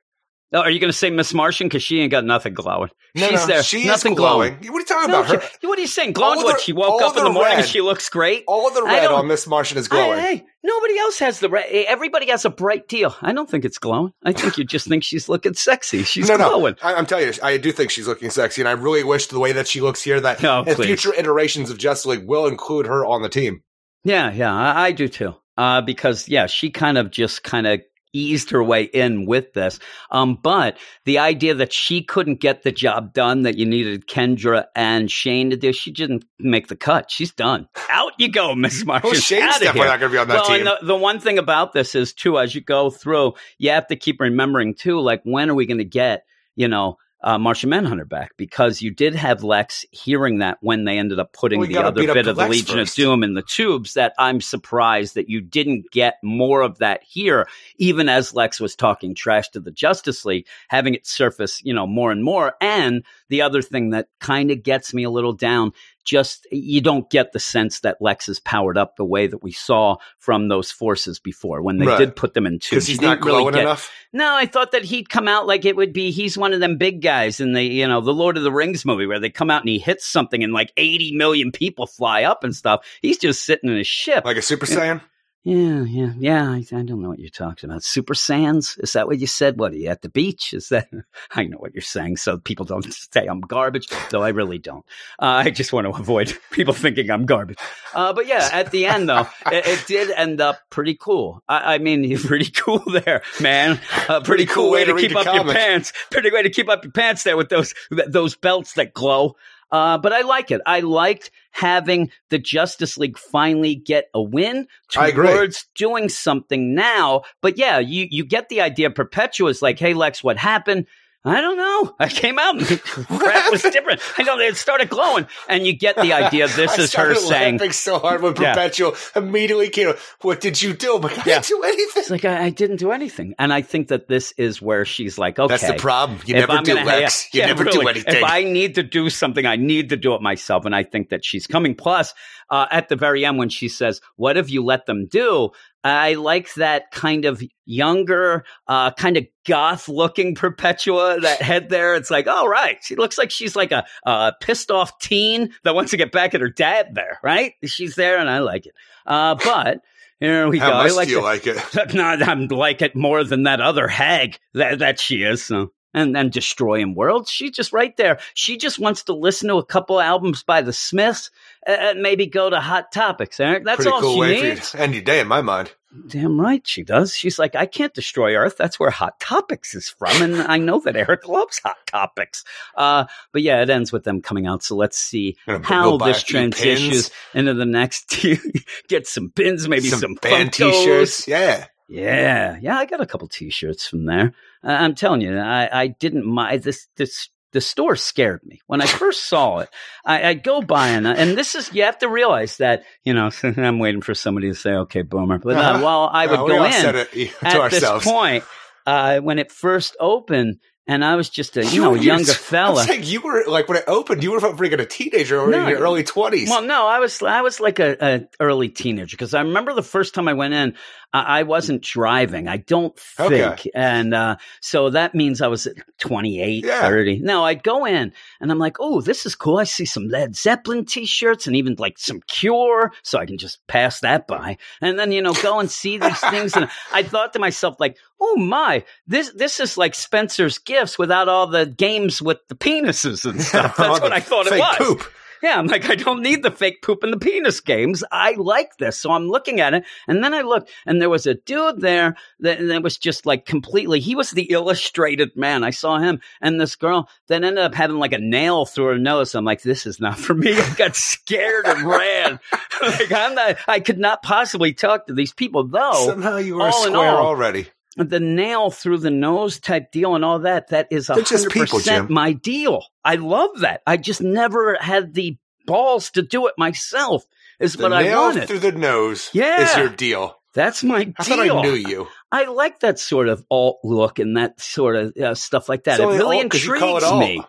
Oh, are you going to say Miss Martian? Because she ain't got nothing glowing. No, She's no, there. she nothing is glowing. What are you talking No, about? Her, she- what are you saying? Glowing All what? the- She woke up in the the morning and she looks great. all of the red on Miss Martian is glowing. Hey, hey, nobody else has the red. Everybody has a bright deal. I don't think it's glowing. I think you just think she's looking sexy. She's no, glowing. no. I, I'm telling you, I do think she's looking sexy, and I really wish the way that she looks here that Oh, in please. future iterations of Justice League will include her on the team. Yeah, yeah, I, I do too. Uh, because yeah, she kind of just kind of eased her way in with this. Um, but the idea that she couldn't get the job done that you needed Kendra and Shane to do, she didn't make the cut. She's done. Out you go, Miss Martian. Well, Shane's definitely here. not going to be on that well, team. and the, the one thing about this is too, as you go through, you have to keep remembering too, like when are we going to get, you know, uh, Martian Manhunter back? Because you did have Lex hearing that when they ended up putting Well, the other bit of the Lex Legion first. of Doom in the tubes. That I'm surprised that you didn't get more of that here, even as Lex was talking trash to the Justice League, having it surface, you know, more and more. And the other thing that kind of gets me a little down just you don't get the sense that Lex is powered up the way that we saw from those forces before when they Right. did put them in tubes. Because he's not didn't really glowing get- enough. No, I thought that he'd come out like it would be he's one of them big guys in the you know the Lord of the Rings movie where they come out and he hits something and like eighty million people fly up and stuff. He's just sitting in a ship. Like a Super Saiyan? Yeah, yeah, yeah. I, I don't know what you're talking about. Super Sands? Is that what you said? What are you at the beach? Is that? <laughs> I know what you're saying, so people don't <laughs> say I'm garbage, though I really don't. Uh, I just want to avoid <laughs> people thinking I'm garbage. Uh, but yeah, at the end though, it, it did end up pretty cool. I, I mean, pretty cool there, man. Uh, pretty, cool, way, to read keep up your pants. Pretty way to keep up your pants there with those those belts that glow. Uh, but I like it. I liked having the Justice League finally get a win towards doing something now. But yeah, you, you get the idea. Perpetua is like, hey, Lex, what happened? I don't know. I came out and <laughs> crap was different. I know it started glowing. And you get the idea. <laughs> This is her saying, laughing so hard when Yeah. Perpetua immediately came. What did you do? Like, I Yeah. didn't do anything. it's like, I, I didn't do anything. And I think that this is where she's like, okay. That's the problem. You never I'm do, Lex. you yeah, never do anything. If I need to do something, I need to do it myself. And I think that she's coming. Plus, uh, at the very end, when she says, What have you let them do? I like that kind of younger, uh, kind of goth looking Perpetua, that head there. It's like, all right. She looks like she's like a, a pissed off teen that wants to get back at her dad there, right? She's there and I like it. Uh, but here we How go. much I like do you the- like it? <laughs> not I'm like it more than that other hag that that she is. So and then destroying worlds. She's just right there. She just wants to listen to a couple albums by the Smiths and maybe go to Hot Topics. Eric. That's Pretty all cool she way needs. for you to end your day in my mind. Damn right she does. She's like, I can't destroy Earth. That's where Hot Topics is from, and I know that Eric <laughs> loves Hot Topics. Uh, but yeah, it ends with them coming out. So let's see how this pins, transitions into the next. <laughs> Get some pins, maybe some, some band t-shirts. Yeah. Yeah, yeah, I got a couple T-shirts from there. Uh, I'm telling you, I, I didn't mind this. This the store scared me when I first saw it. I, I go by and and this is you have to realize that you know <laughs> I'm waiting for somebody to say okay, boomer. But uh, Uh-huh. well, I would No, go in <laughs> at ourselves. this point uh, when it first opened, and I was just a you, know were- younger I'm fella. you were like when it opened, you were freaking a teenager or No, in your early twenties. Well, no, I was I was like a, a early teenager because I remember the first time I went in, I, I wasn't driving. I don't think, Okay. and uh, so that means I was 28, Yeah. 30. No, I'd go in and I'm like, oh, this is cool. I see some Led Zeppelin T-shirts and even like some Cure, so I can just pass that by, and then you know go and see these things. And I thought to myself like, oh my, this this is like Spencer's Gifts without all the games with the penises and stuff. That's what I thought it Fake was. Poop. Yeah, I'm like, I don't need the fake poop and the penis games. I like this. So I'm looking at it. And then I looked, and there was a dude there that, that was just like completely, he was the illustrated man. I saw him and this girl that ended up having like a nail through her nose. I'm like, this is not <laughs> for me. I got scared and ran. <laughs> like, I'm not, I could not possibly talk to these people, though Somehow you were a all in square all, already. The nail through the nose type deal and all that that is a hundred percent my deal i love that i just never had the balls to do it myself is The what i nail wanted through the nose Yeah. is your deal. that's my I deal thought I knew you. I like that sort of alt look and that sort of uh, stuff like that It's it really alt intrigues it alt. me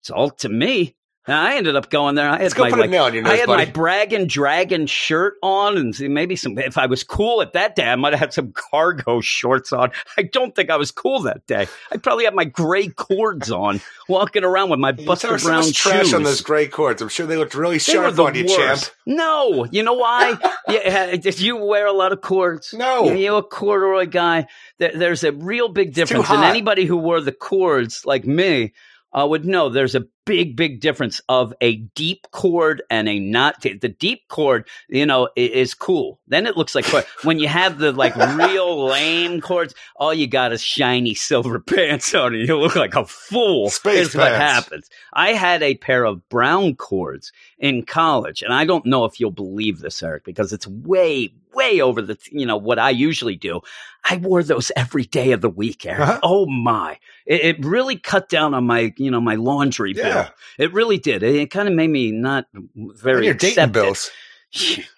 it's all to me I ended up going there. I had Let's go my like, your I had my Braggin' Dragon shirt on, and maybe some. If I was cool at that day, I might have had some cargo shorts on. I don't think I was cool that day. I probably had my gray cords on, walking around with my You so brown trash shoes. on those gray cords. I'm sure they looked really They sharp on you, worst. champ. No, you know why? <laughs> yeah, did you wear a lot of cords? No. You're a corduroy guy. There, there's a real big difference, and anybody who wore the cords like me uh, would know there's a big, big difference of a deep cord and a not. The deep cord, you know, is cool. Then it looks like <laughs> when you have the like real lame cords, all you got is shiny silver <laughs> pants on you. You look like a fool. Space is what happens. I had a pair of brown cords in college, and I don't know if you'll believe this, Eric, because it's way, way over the you know what I usually do. I wore those every day of the week, Eric. Uh-huh. Oh my! It, it really cut down on my you know my laundry Yeah. Bill. It really did. It, it kind of made me not very And your dating bills.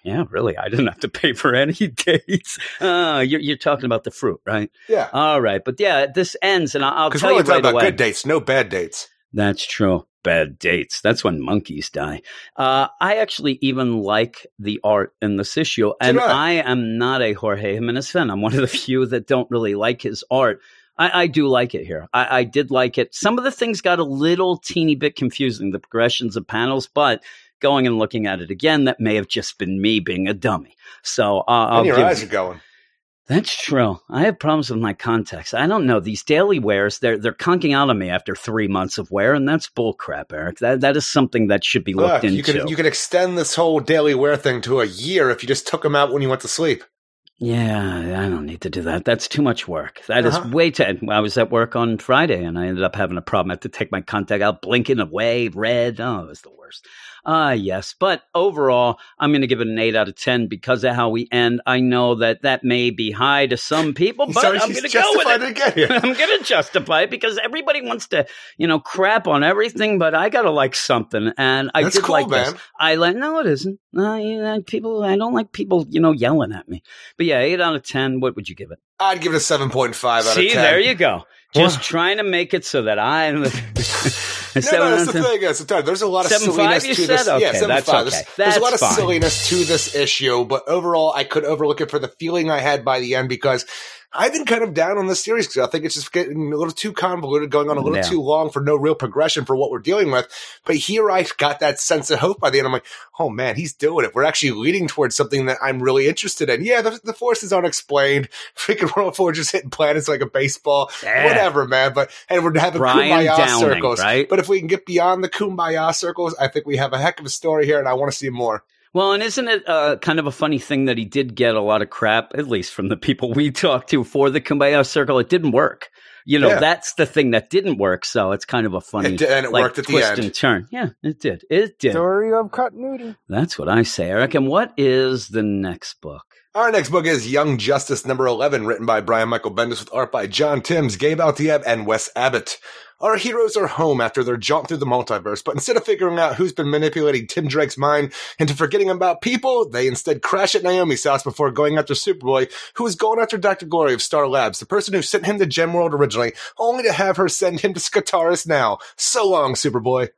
Yeah, really. I didn't have to pay for any <laughs> dates. Uh, you're, you're talking about the fruit, right? Yeah. All right, but yeah, this ends, and I'll, I'll Because tell we're you only talking right about away. good dates, no bad dates. That's true. Bad dates. That's when monkeys die. Uh, I actually even like the art in this issue, and I. I am not a Jorge Jimenez fan. I'm one of the <laughs> few that don't really like his art. I, I do like it here. I, I did like it. Some of the things got a little teeny bit confusing, the progressions of panels, but going and looking at it again, that may have just been me being a dummy. So uh, I'll your give eyes are going. that's true. I have problems with my contacts. I don't know these daily wears. They're they're conking out on me after three months of wear, and that's bullcrap, Eric. That that is something that should be looked Look, into. you could you could extend this whole daily wear thing to a year if you just took them out when you went to sleep. Yeah, I don't need to do that. That's too much work. That is Uh-huh. way too. I was at work on Friday, and I ended up having a problem. I had to take my contact out, blinking away, red. Oh, it was the worst. Ah, yes. But overall, I'm going to give it an eight out of ten because of how we end. I know that that may be high to some people, <laughs> but Sorry, I'm going to go with it. here. <laughs> I'm going to justify it because everybody wants to, you know, crap on everything, but I got to like something. And I That's did cool, like this. man. I like, no, it isn't. No, you know, people, I don't like people, you know, yelling at me. But yeah, eight out of 10. What would you give it? I'd give it a seven point five out See, of ten. there you go. Just trying to make it so that I. <laughs> <laughs> No, no, that's the thing. That's Is, there's a lot of Seven silliness to this. said? yeah, Okay, seven that's five. okay. There's, there's a lot of fine. silliness to this issue, but overall, I could overlook it for the feeling I had by the end because I've been kind of down on this series because I think it's just getting a little too convoluted, going on a little too long for no real progression for what we're dealing with. But here I got that sense of hope by the end. I'm like, oh man, he's doing it. We're actually leading towards something that I'm really interested in. Yeah, the, the force is unexplained. <laughs> Freaking World Forge is hitting planets like a baseball. Yeah. Whatever, man. But and we're having Brian kumbaya Downing, circles. right? But if we can get beyond the kumbaya circles, I think we have a heck of a story here, and I want to see more. Well, and isn't it uh, kind of a funny thing that he did get a lot of crap, at least from the people we <laughs> talked to, for the Kumbaya Circle? It didn't work. You know, Yeah. that's the thing that didn't work. So it's kind of a funny It did- and it like, worked at the twist end. and turn. Yeah, it did. It did. Story of continuity. That's what I say, Eric. And what is the next book? Our next book is Young Justice number 11, written by Brian Michael Bendis with art by John Timms, Gabe Eltaeb, and Wes Abbott. Our heroes are home after their jaunt through the multiverse, but instead of figuring out who's been manipulating Tim Drake's mind into forgetting about people, they instead crash at Naomi's house before going after Superboy, who is going after Dr. Glory of Star Labs, the person who sent him to Gemworld originally, only to have her send him to Skartaris now. So long, Superboy.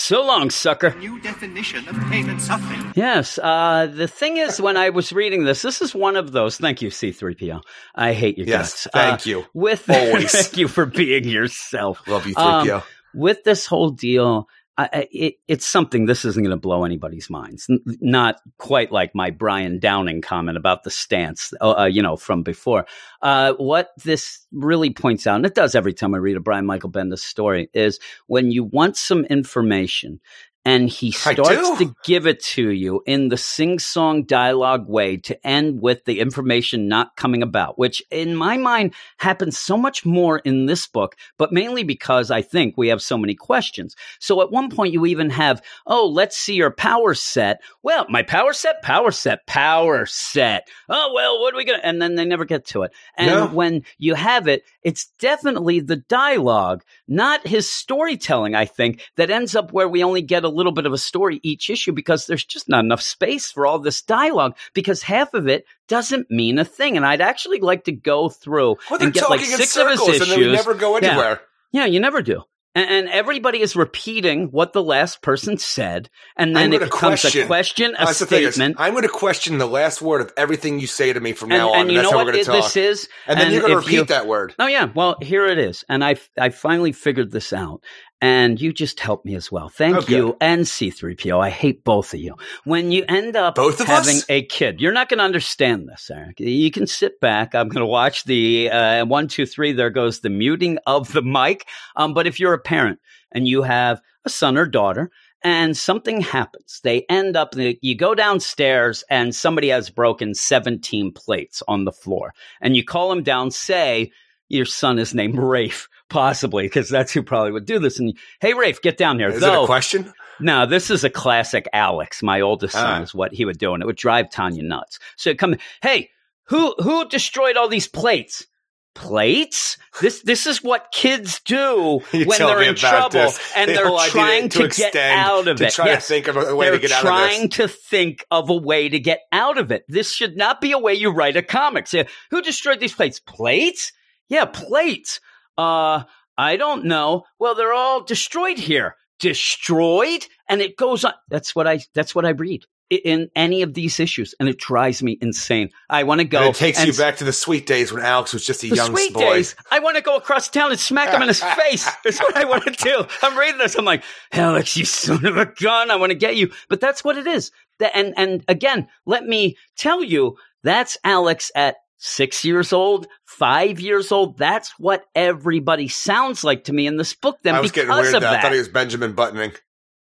So long, sucker. New definition of pain and suffering. Yes. Uh, the thing is, when I was reading this, this is one of those. Thank you, C3PO. I hate your Yes, guts. thank Uh, you. With <laughs> Always. thank you for being yourself. Love you, Um, 3PO. with this whole deal, It, it's something. This isn't going to blow anybody's minds. N- not quite like my Brian Downing comment about the stance, uh, uh, you know, from before. Uh, what this really points out, and it does every time I read a Brian Michael Bendis story, is when you want some information. And he starts to give it to you in the sing song dialogue way to end with the information not coming about, which in my mind happens so much more in this book, but mainly because I think we have so many questions. So at one point you even have, oh, let's see your power set. Well, my power set, power set, power set. Oh, well, what are we going to, and then they never get to it. And No. when you have it, it's definitely the dialogue, not his storytelling, I think, that ends up where we only get a little bit of a story each issue because there's just not enough space for all this dialogue because half of it doesn't mean a thing. And I'd actually like to go through Well, and get like six of his issues. and never go anywhere. Yeah, you never do. And, and everybody is repeating what the last person said, and then it becomes question- a question, a That's statement. I'm going to question the last word of everything you say to me from and, now on. and you that's know how what we're going it- to talk. this is? and then you're going to repeat you- that word. Oh yeah, well here it is, and I I finally figured this out, and you just helped me as well. Thank Okay. you and C3PO. I hate both of you. When you end up Both of having us? a kid, you're not going to understand this, Eric. You can sit back. I'm going to watch the uh, one, two, three. There goes the muting of the mic. Um, but if you're a parent and you have a son or daughter. And something happens. They end up, you go downstairs and somebody has broken 17 plates on the floor. And you call them down, say, your son is named Rafe, possibly, because that's who probably would do this. And hey, Rafe, get down here. Is Though, it a question? no, this is a classic Alex, my oldest son, Ah. is what he would do, and it would drive Tanya nuts. So come, hey, who who destroyed all these plates? Plates? This this is what kids do <laughs> You when they're in trouble, this. and The they're trying to to, get out of to it. try to think of a way to they're get out of trying to think of a way to get out of it. This should not be a way you write a comic. Say, who destroyed these plates? Plates? Yeah, plates. Uh, I don't know. Well, they're all destroyed here. Destroyed, and it goes on. That's what I. That's what I read in any of these issues, and it drives me insane. I want to go. And it takes you back to the sweet days when Alex was just a young sweet boy. days. I want to go across town and smack him in his face. That's what I want to do. I'm reading this. I'm like, Alex, you son of a gun. I want to get you. But that's what it is. And, and again, let me tell you, that's Alex at six years old, five years old. That's what everybody sounds like to me in this book. Then I was because getting weird. of Though. I thought he was Benjamin Buttoning.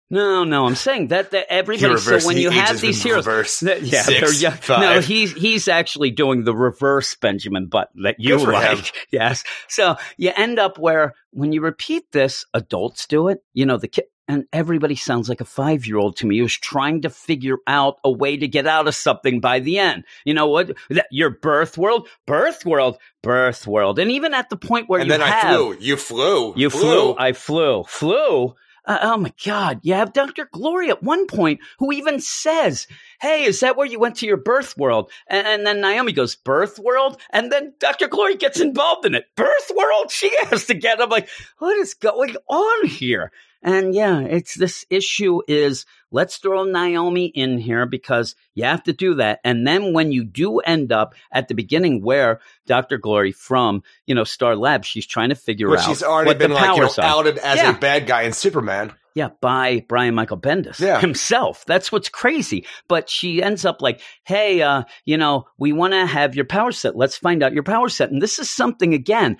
No, no, I'm saying that, that He everybody. So when you have these heroes, reverse. that- yeah, Six, they're young. five. No, he's he's actually doing the reverse Benjamin Button that you Good for like. him. <laughs> Yes. So you end up where when you repeat this, adults do it. You know the kid. And everybody sounds like a five year old to me who's trying to figure out a way to get out of something by the end. You know what? Your birth world, birth world, birth world. And even at the point where and you then have, I flew. You flew. you flew. I flew. Flew. Uh, oh my God. You have Dr. Glory at one point who even says, Hey, is that where you went to your birth world? And, and then Naomi goes, Birth world? And then Dr. Glory gets involved in it. Birth world? She has to get. I'm like, what is going on here? And yeah, it's this issue is let's throw Naomi in here because you have to do that. And then when you do end up at the beginning where Dr. Glory from, you know, Star Labs, she's trying to figure But out she's already what been the like you know, outed as Yeah. a bad guy in Superman. Yeah, by Brian Michael Bendis Yeah. himself. That's what's crazy. But she ends up like, hey, uh, you know, we want to have your power set. Let's find out your power set. And this is something again.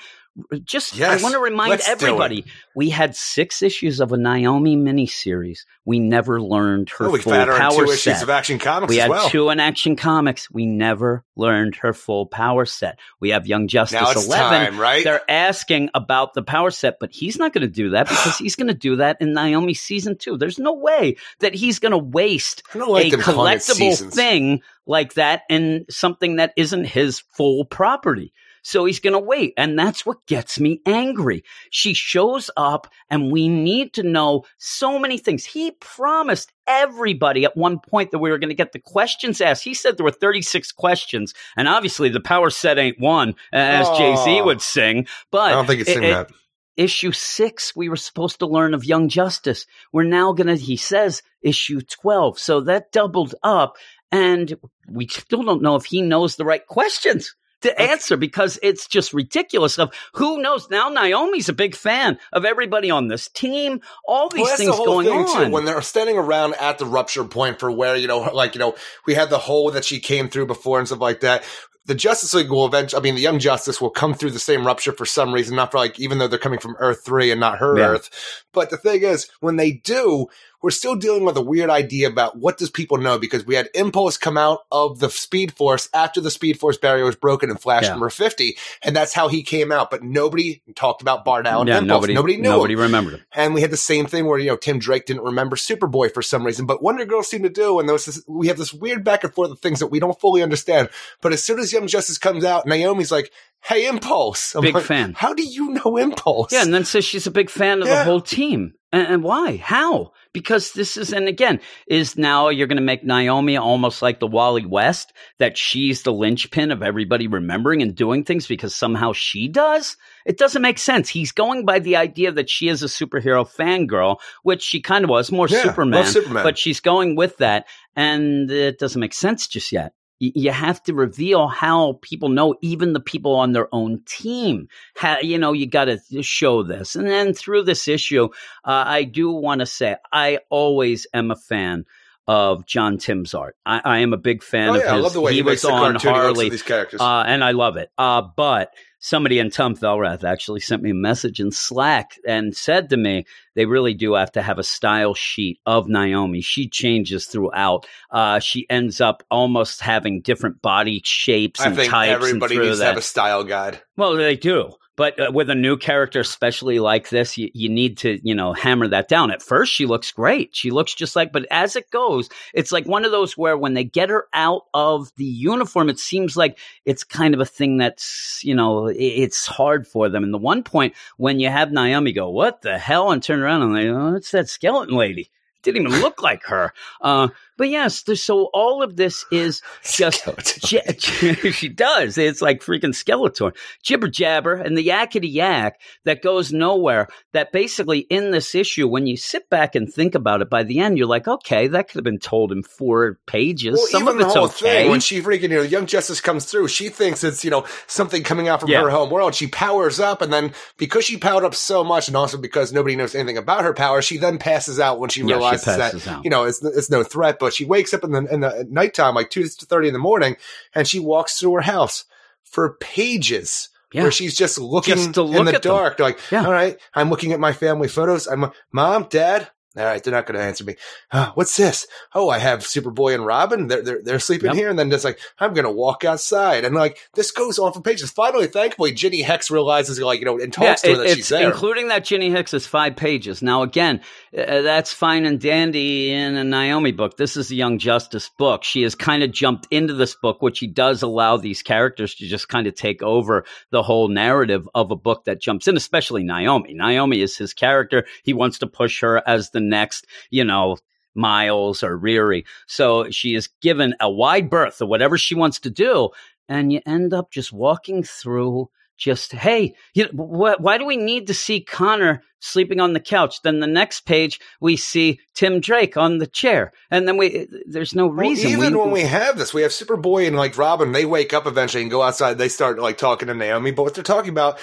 Just Yes, I want to remind everybody we had six issues of a Naomi miniseries. We never learned her Oh, we full her power two set. issues of Action Comics we had well. two in Action Comics. We never learned her full power set. We have Young Justice now it's 11. time, right? They're asking about the power set, but he's not going to do that <gasps> because he's going to do that in Naomi season two. There's no way that he's going to waste like a them calling it collectible thing like that in something that isn't his full property. So he's going to wait. And that's what gets me angry. She shows up and we need to know so many things. He promised everybody at one point that we were going to get the questions asked. He said there were 36 questions. And obviously the power set ain't one, as Jay Z would sing. But I don't think it's it- that. issue six, we were supposed to learn of Young Justice. We're now going to, he says, issue 12. So that doubled up. And we still don't know if he knows the right questions to answer because it's just ridiculous of who knows now naomi's a big fan of everybody on this team all these Well, things the going thing on too. When they're standing around at the rupture point for where you know, like you know, we had the hole that she came through before and stuff like that. The Justice League will eventually, I mean, the Young Justice will come through the same rupture for some reason, not for like, even though they're coming from Earth 3 and not her Yeah. Earth. But the thing is, when they do, we're still dealing with a weird idea about what does people know because we had Impulse come out of the Speed Force after the Speed Force barrier was broken in Flash Yeah. number 50. And that's how he came out. But nobody talked about Bardal and yeah Impulse. nobody nobody knew nobody him. remembered it And we had the same thing where, you know, Tim Drake didn't remember Superboy for some reason, but Wonder Girl seemed to do. And there was this, we have this weird back and forth of things that we don't fully understand. But as soon as Young Justice comes out, Naomi's like, Hey, Impulse. I'm Big like, fan. How do you know Impulse? yeah and then says she's a big fan of Yeah. the whole team And, why? How? Because this is, and again, is now you're going to make Naomi almost like the Wally West, that she's the linchpin of everybody remembering and doing things because somehow she does? It doesn't make sense. He's going by the idea that she is a superhero fangirl, which she kind of was, more Yeah, Superman, Superman. but she's going with that. And it doesn't make sense just yet. You have to reveal how people know, even the people on their own team. Ha you know, you got to show this. And then through this issue, uh, I do want to say I always am a fan of John Timms' art. I, I am a big fan Oh of yeah, I his. love the way he, he, was on Harley. these characters. Uh, and I love it. Uh, but somebody in Tom Thelrath actually sent me a message in Slack and said to me, they really do have to have a style sheet of Naomi. She changes throughout. Uh, she ends up almost having different body shapes I and think types. everybody needs that. to have a style guide. Well, they do. But uh, with a new character, especially like this, you, you need to, you know, hammer that down. At first, she looks great. She looks just like, but as it goes, it's like one of those where when they get her out of the uniform, it seems like it's kind of a thing that's, you know, i- it's hard for them. And the one point when you have Naomi go, what the hell? And turn around and they, oh, it's that skeleton lady. Didn't even look like her. Uh, but yes, so all of this is <laughs> just. J- <laughs> she does. It's like freaking Skeletor, jibber jabber, and the yakety yak that goes nowhere. That basically in this issue, when you sit back and think about it, by the end you're like, okay, that could have been told in four pages. Well, Some even of it's the whole okay. thing when she freaking, you know, Young Justice comes through, she thinks it's, you know, something coming out from Yeah. her home world. She powers up, and then because she powered up so much, and also because nobody knows anything about her power, she then passes out when she Yeah, realizes passes that, out. you know, it's, it's no threat. But she wakes up in the, in the nighttime, like two thirty in the morning, and she walks through her house for pages. Yeah. Where she's just looking Just to in the dark, like, Yeah. all right, I'm looking at my family photos. I'm, mom, dad, all right, they're not going to answer me. Uh, what's this? Oh, I have Superboy and Robin. They're they're, they're sleeping Yep. here, and then just like I'm going to walk outside, and like this goes on for pages. Finally, thankfully, Ginny Hex realizes like you know and talks to her it- that she's there. including that Ginny Hex is five pages. Now, again, uh, that's fine and dandy in a Naomi book. This is a Young Justice book. She has kind of jumped into this book, which she does allow these characters to just kind of take over the whole narrative of a book that jumps in, especially Naomi. Naomi is his character. He wants to push her as the next, you know, Miles or Riri. So she is given a wide berth of whatever she wants to do. And you end up just walking through just, hey, you know, wh- why do we need to see Connor sleeping on the couch? Then the next page, we see Tim Drake on the chair. And then we, uh, there's no Well, reason. even when we have this, we have Superboy and like Robin. They wake up eventually and go outside. They start like talking to Naomi, but what they're talking about.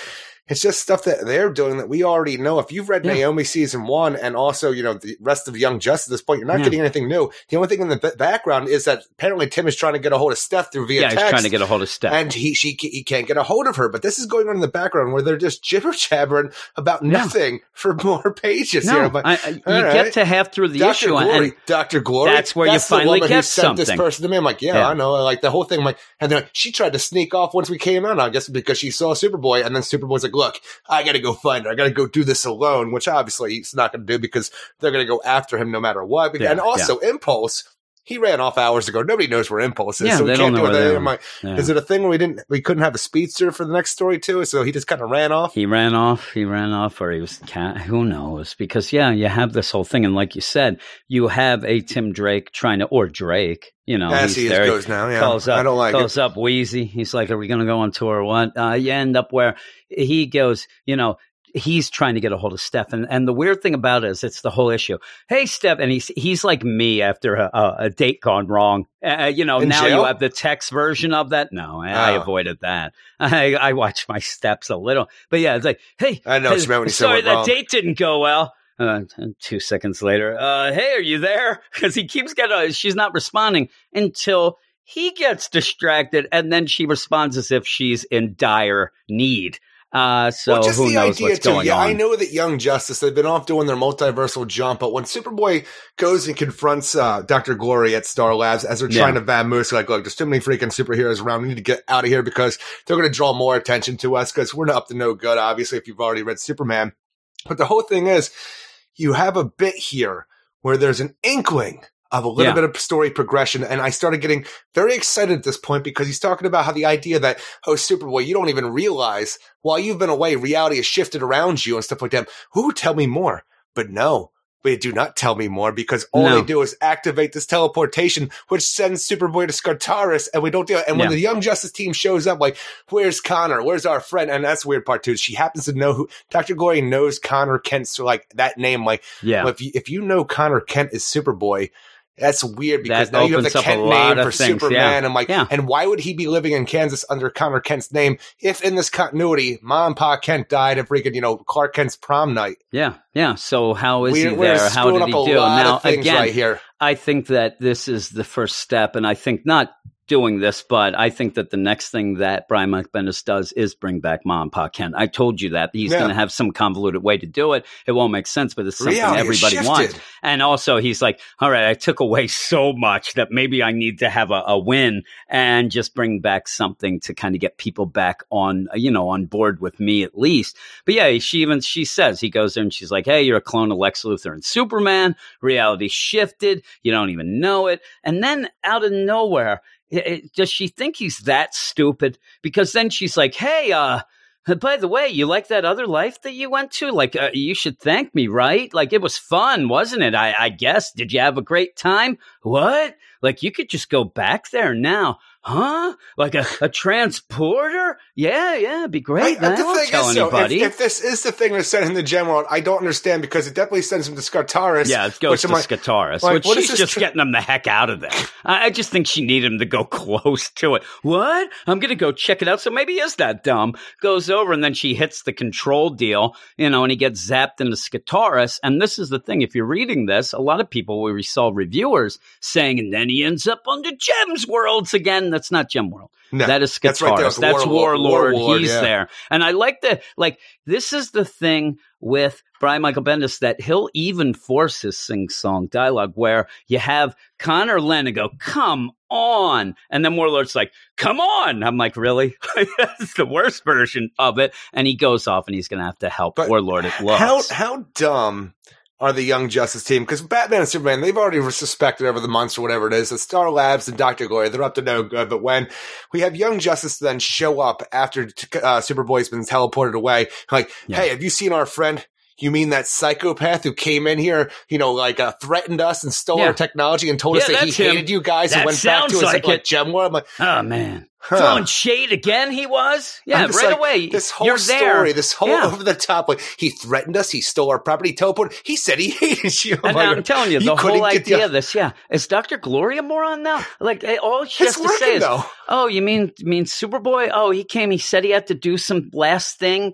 It's just stuff that they're doing that we already know. If you've read Yeah. Naomi season one and also, you know, the rest of Young Justice at this point, you're not Yeah. getting anything new. The only thing in the b- background is that apparently Tim is trying to get a hold of Steph through via yeah, text. he's trying to get a hold of Steph. and he she he can't get a hold of her. But this is going on in the background where they're just jibber jabbering about Yeah. nothing for more <laughs> pages. no, here. But I, I- you all get to half through the Dr. issue, Glory, and Dr. Glory. that's where you the finally get sent this something. person to me. I'm like, yeah, Yeah. I know. Like the whole thing, I'm like, and then she tried to sneak off once we came out. I guess because she saw Superboy, and then Superboy's like, look, I got to go find her. I got to go do this alone, which obviously he's not going to do because they're going to go after him no matter what. Yeah, and also, Impulse. He ran off hours ago. Nobody knows where Impulse is, Yeah, so we can't don't know where they are. Like, Yeah. is it a thing where we didn't, we couldn't have a speedster for the next story too? So he just kind of ran off. He ran off. He ran off, or he was cat. Who knows? Because yeah, you have this whole thing, and like you said, you have a Tim Drake trying to, or Drake. You know, As he's he there. goes now, yeah. calls up, I don't like calls it. up Wheezy. He's like, "Are we going to go on tour or what?" Uh, you end up where he goes. You know, he's trying to get a hold of Steph, and and the weird thing about it is, it's the whole issue. Hey, Steph, and he's he's like me after a, a, a date gone wrong. Uh, you know, In now jail? you have the text version of that. No, I, I Oh. avoided that. <laughs> I I watch my steps a little, but yeah, it's like, hey, I know you <laughs> when sorry, that wrong. date didn't go well. Uh, two seconds later, uh, hey, are you there? <laughs> Because he keeps getting, she's not responding until he gets distracted, and then she responds as if she's in dire need. Uh, so well, just who the knows idea what's too. going yeah, on? I know that Young Justice they've been off doing their multiversal jump, but when Superboy goes and confronts uh, Doctor Glory at Star Labs as they're Yeah. trying to vamoose, like, look, there's too many freaking superheroes around. We need to get out of here because they're going to draw more attention to us because we're not up to no good. Obviously, if you've already read Superman, but the whole thing is, you have a bit here where there's an inkling of a little Yeah. bit of story progression. And I started getting very excited at this point because he's talking about how the idea that, oh, Superboy, you don't even realize while you've been away, reality has shifted around you and stuff like that. Ooh, tell me more. But no, they do not tell me more because all No. they do is activate this teleportation, which sends Superboy to Skartaris, and we don't do it. And when Yeah. the Young Justice team shows up, like, where's Connor? Where's our friend? And that's weird part too. She happens to know who Dr. Glory knows Connor Kent, so like that name, like, Yeah. well, if you if you know Connor Kent is Superboy, that's weird because That now you have the opens up a Kent name for things, Superman. yeah. I'm like, Yeah. and why would he be living in Kansas under Connor Kent's name if in this continuity, Mom and Pa Kent died of freaking, you know, Clark Kent's prom night? Yeah, yeah. So how is we're, he we're there? How did he do? Now again, right here. I think that this is the first step, and I think not doing this, but I think that the next thing that Brian Mike Bendis does is bring back Mom and Pa Kent. I told you that he's Yeah. going to have some convoluted way to do it. It won't make sense, but it's something Reality everybody wants. And also, he's like, "All right, I took away so much that maybe I need to have a, a win and just bring back something to kind of get people back on, you know, on board with me at least." But yeah, she even she says he goes there and she's like, "Hey, you're a clone of Lex Luthor and Superman. Reality shifted. You don't even know it." And then out of nowhere, does she think he's that stupid? Because then she's like, "Hey, uh." <laughs> By the way, you like that other life that you went to? Like, uh, you should thank me, right? Like, it was fun, wasn't it? I, I guess. Did you have a great time? What? Like, you could just go back there now, huh? Like a, a transporter? Yeah, yeah, it'd be great. I- I, the won't tell is, though, if, anybody. if this is the thing that sent him to Gem World, I don't understand because it definitely sends him to Skartaris. yeah, it goes which to I'm like, Skartaris, like, which what is she's just tr- getting him the heck out of there. I, I just think she needed him to go <laughs> close to it. What? I'm going to go check it out. So maybe he is that dumb. Goes over and then she hits the control deal, you know, and he gets zapped into Skartaris. And this is the thing. If you're reading this, a lot of people, we saw reviewers saying, and then he ends up under Gem's Worlds again. That's not Gem World. No, that is that's right there That's Warlord- Warlord. Warlord, He's yeah. there. And I like the like this is the thing with Brian Michael Bendis that he'll even force his sing song dialogue where you have Connor Lennon go, Come on. And then Warlord's like, Come on. I'm like, Really? <laughs> That's the worst version of it. And he goes off and he's gonna have to help But Warlord looks. How how dumb are the Young Justice team? Because Batman and Superman, they've already suspected over the months or whatever it is that Star Labs and Doctor Glory, they're up to no good. But when we have Young Justice then show up after uh, Superboy's been teleported away, like, Yeah. hey, have you seen our friend? You mean that psychopath who came in here, you know, like uh, threatened us and stole Yeah. our technology and told us that he him. hated you guys That and went back to his like gem world? I'm like, Oh man. Huh. Throwing shade again, he was? Yeah, right like, away. This whole You're there. story, this whole Yeah. over the top, like he threatened us, he stole our property, teleported. He said he <laughs> hated you. And like, I'm telling you, the whole get the- idea of this, yeah, is Doctor Gloria a moron now? Like eh, all she It's has to say is, though. "Oh, you mean mean Superboy? Oh, he came. He said he had to do some last thing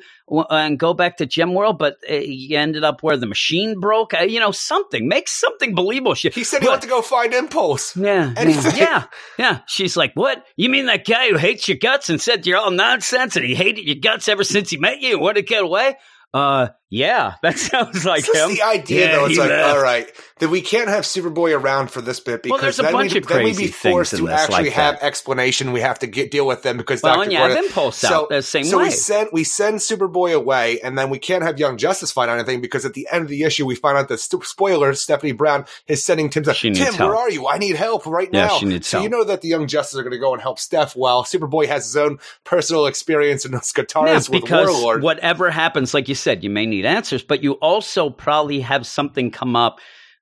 and go back to Gem World, but uh, he ended up where the machine broke. Uh, you know, something. Make something believable. She, He said he But- went to go find Impulse. yeah, Anything. yeah, yeah. She's like, "What? You mean that guy who hates your guts and said you're all nonsense and he hated your guts ever since he met you and wanted to get away?" Uh, yeah, <laughs> that sounds like It's him. the idea, Yeah, though. It's like, left. all right, that we can't have Superboy around for this bit Well, because there's a then, bunch we, of then we'd be forced to actually like have explanation. We have to get deal with them because Well, Dr. and you have Gordon- Impulse out the same so way. we send we send Superboy away, and then we can't have Young Justice find out anything because at the end of the issue, we find out that st- spoiler Stephanie Brown is sending Tim. to She needs Tim, help. where are you? I need help right Yeah, now. she needs so you know that the Young Justice are going to go and help Steph while Superboy has his own personal experience in those Yeah, guitars with because Warlord. whatever happens, like you said, you may need answers, but you also probably have something come up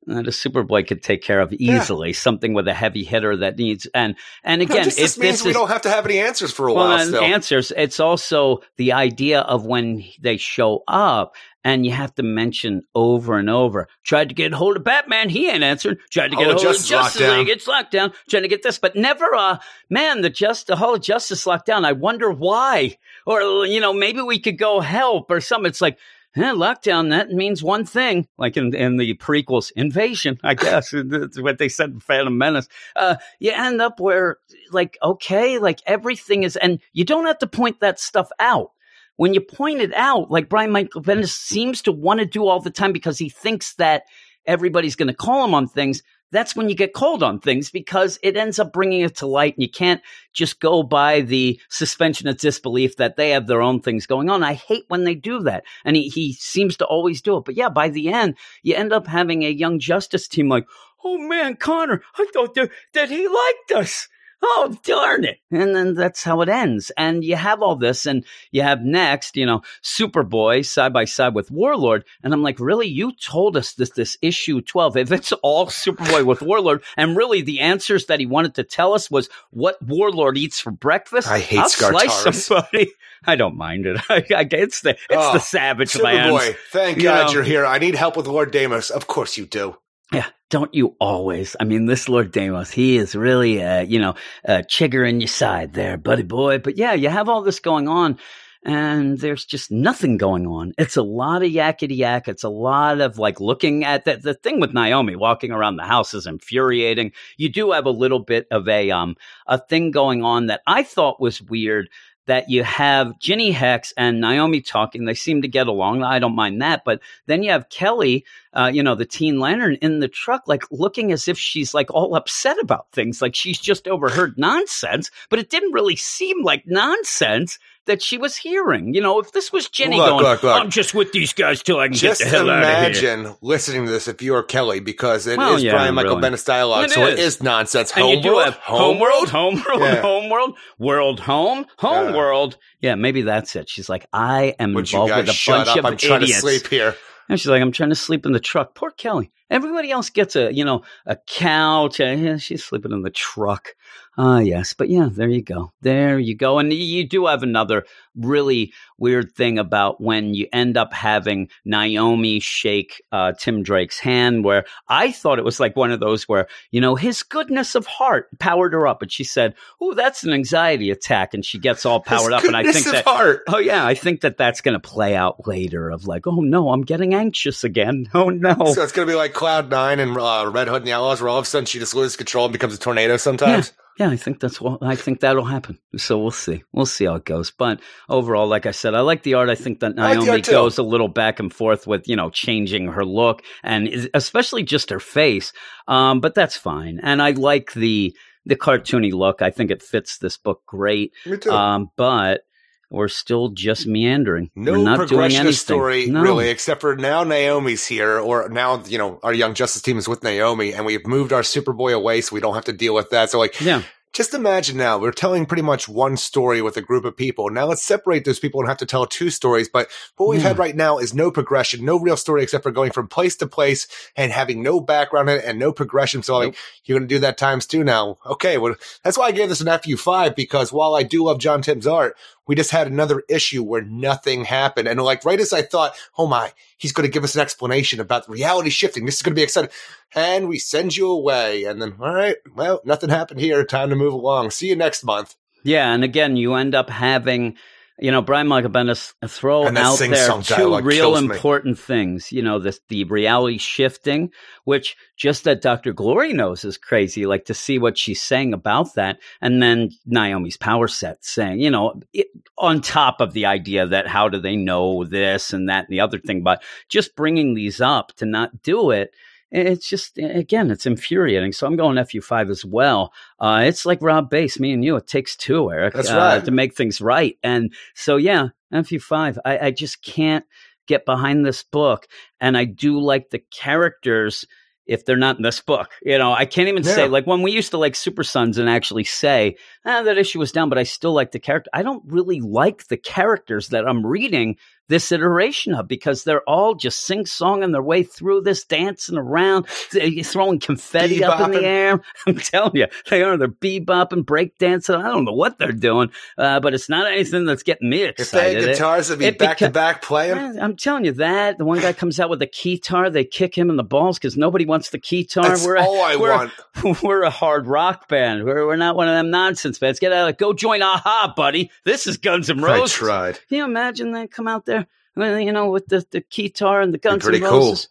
that a Superboy could take care of easily. Something with a heavy hitter that needs and and No, again, just, if this means this we is don't have to have any answers for a well, while. Still, answers, it's also the idea of when they show up. And you have to mention over and over. Tried to get hold of Batman, he ain't answering. Tried to get of hold Justice of Justice. League, it's locked down. Trying to get this, but never. Uh, man, the just the Hall of Justice locked down. I wonder why. Or you know, maybe we could go help or something. It's like. Eh, lockdown, that means one thing, like in, in the prequels, invasion, I guess. <laughs> That's what they said in Phantom Menace. Uh, you end up where, like, okay, like everything is, and you don't have to point that stuff out. When you point it out, like Brian Michael Bendis seems to want to do all the time because he thinks that everybody's going to call him on things. That's when you get called on things because it ends up bringing it to light and you can't just go by the suspension of disbelief that they have their own things going on. I hate when they do that. And he, he seems to always do it. But yeah, by the end, you end up having a young justice team like, oh man, Connor, I thought that, that he liked us. <laughs> oh darn it. And then that's how it ends. And you have all this and you have next you know superboy side by side with warlord. And i'm like really? You told us this this issue 12 if it's all <laughs> superboy with warlord and really the answers that he wanted to tell us was what warlord eats for breakfast? I hate I'll slice somebody. I don't mind it. <laughs> I, I, it's the it's Oh, the savage man Superboy, thank You God know. you're here. I need help with Lord Deimos. Of course you do. Yeah, don't you always? I mean, this Lord Deimos, he is really, uh, you know, uh, chigger in your side there, buddy boy. But yeah, you have all this going on, and there's just nothing going on. It's a lot of yakety yak. It's a lot of like looking at the, the thing with Naomi walking around the house is infuriating. You do have a little bit of a um a thing going on that I thought was weird. That you have Ginny Hex and Naomi talking. They seem to get along. I don't mind that. But then you have Kelly uh, you know, the teen lantern in the truck, like looking as if she's like all upset about things, like she's just overheard nonsense, but it didn't really seem like nonsense that she was hearing. You know, if this was Jenny Look, going, look, look. I'm just with these guys till I can Just get the hell out of here. Just imagine listening to this if you are Kelly, because it is Well, yeah, Brian Michael really. Bendis dialogue, It so it is. is nonsense. And you do Homeworld? homeworld, homeworld, Yeah. homeworld, world home, homeworld. Yeah. Yeah, maybe that's it. She's like, I am Would involved with a bunch up? of I'm trying idiots. to sleep here. And she's like, I'm trying to sleep in the truck. Poor Kelly. Everybody else gets a, you know, a couch. She's sleeping in the truck. Ah, yes. But yeah, there you go. There you go. And you do have another really weird thing about when you end up having Naomi shake uh, Tim Drake's hand, where I thought it was like one of those where, you know, his goodness of heart powered her up. And she said, Oh, that's an anxiety attack. And she gets all <laughs> powered His up. And I think of that. heart. Oh yeah, I think that that's going to play out later. Of like, oh no, I'm getting anxious again. <laughs> Oh no. So it's going to be like Cloud Nine and uh, Red Hood and the Outlaws, where all of a sudden she just loses control and becomes a tornado sometimes. yeah, I think that's what I think that'll happen. So we'll see. We'll see how it goes. But overall, like I said, I like the art. I think that I like Naomi art, goes a little back and forth with you know changing her look and especially just her face. Um, but that's fine. And I like the the cartoony look. I think it fits this book great. Me too. Um, but we're still just meandering. no we're not doing progression anything. story, No. really, except for now Naomi's here, or now, you know, our Young Justice team is with Naomi, and we've moved our Superboy away, so we don't have to deal with that. So, like, Yeah. just imagine now we're telling pretty much one story with a group of people. Now let's separate those people and have to tell two stories. But what we've Yeah. had right now is no progression, no real story except for going from place to place and having no background in it and no progression. So like you're going to do that times two now. Okay. Well, that's why I gave this an FU five because while I do love John Timms' art, we just had another issue where nothing happened. And like right as I thought, oh my, he's going to give us an explanation about reality shifting. This is going to be exciting. And we send you away. And then, all right, well, nothing happened here. Time to move along. See you next month. Yeah, and again, you end up having, you know, Brian Michael Bendis uh, throw out there two real me. important things. You know, this the reality shifting, which just that Doctor Glory knows is crazy. Like to see what she's saying about that, and then Naomi's power set saying, you know, it, on top of the idea that how do they know this and that and the other thing, but just bringing these up to not do it it's just again it's infuriating so i'm going fu5 as well uh, it's like rob base me and you it takes two eric That's uh, right. to make things right and so yeah fu5 I, I just can't get behind this book and i do like the characters if they're not in this book you know i can't even Yeah. say like when we used to like super sons and actually say ah, that issue was down but i still like the character i don't really like the characters that i'm reading this iteration of because they're all just sing songing their way through this, dancing around, throwing confetti up in the air. <laughs> I'm telling you, they are. They're bebopping, break dancing. I don't know what they're doing, uh, but it's not anything that's getting me If they excited. had guitars, it'd be it back to back playing. I'm telling you that the one guy comes out with a keytar, they kick him in the balls because nobody wants the keytar. That's we're a, all I we're, want. <laughs> we're a hard rock band. We're, we're not one of them nonsense bands. Get out of Go join Aha, buddy. This is Guns N' I Roses. tried. Can you imagine that come out there, you know, with the, the guitar and the Guns N' cool. Roses?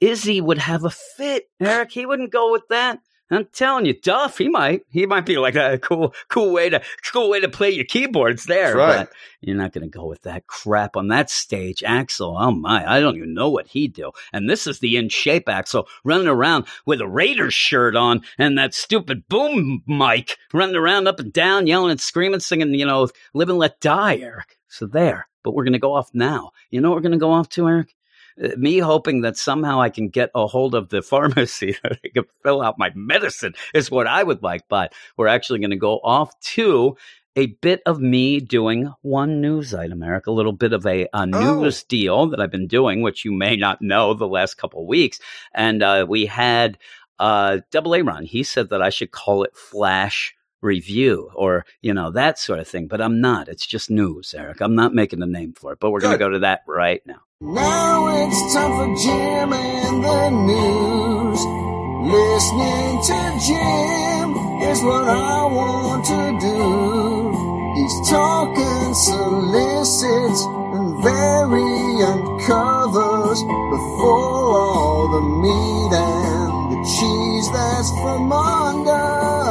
Izzy would have a fit, Eric. He wouldn't go with that. I'm telling you, Duff, he might. He might be like a cool, cool way to, cool way to play your keyboards there. Right. But you're not going to go with that crap on that stage. Axl, oh my, I don't even know what he'd do. And this is the in shape Axl running around with a Raiders shirt on and that stupid boom mic running around up and down, yelling and screaming, singing, you know, live and let die, Eric. So there. But we're going to go off now. You know what we're going to go off to, Eric? Uh, Me hoping that somehow I can get a hold of the <laughs> pharmacy that I can fill out my medicine is what I would like. But we're actually going to go off to a bit of me doing one news item, Eric, a little bit of a, a news deal that I've been doing, which you may not know the last couple of weeks. And uh, we had uh, Double A Ron. He said that I should call it Flash Review or, you know, that sort of thing. But I'm not. It's just news, Eric. I'm not making a name for it. But we're going to go to that right now. Now it's time for Jim and the news. Listening to Jim is what I want to do. He's talking solicits and very uncovers before all the meat and the cheese that's from under.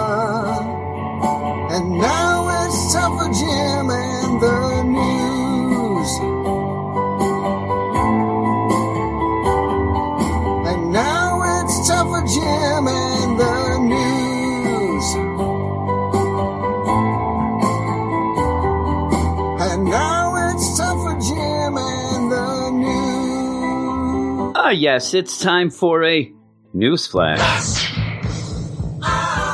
And now it's time for Jim and the news. And now it's time for Jim and the news. And now it's time for Jim and the news. Ah, yes, it's time for a news flash. Nah,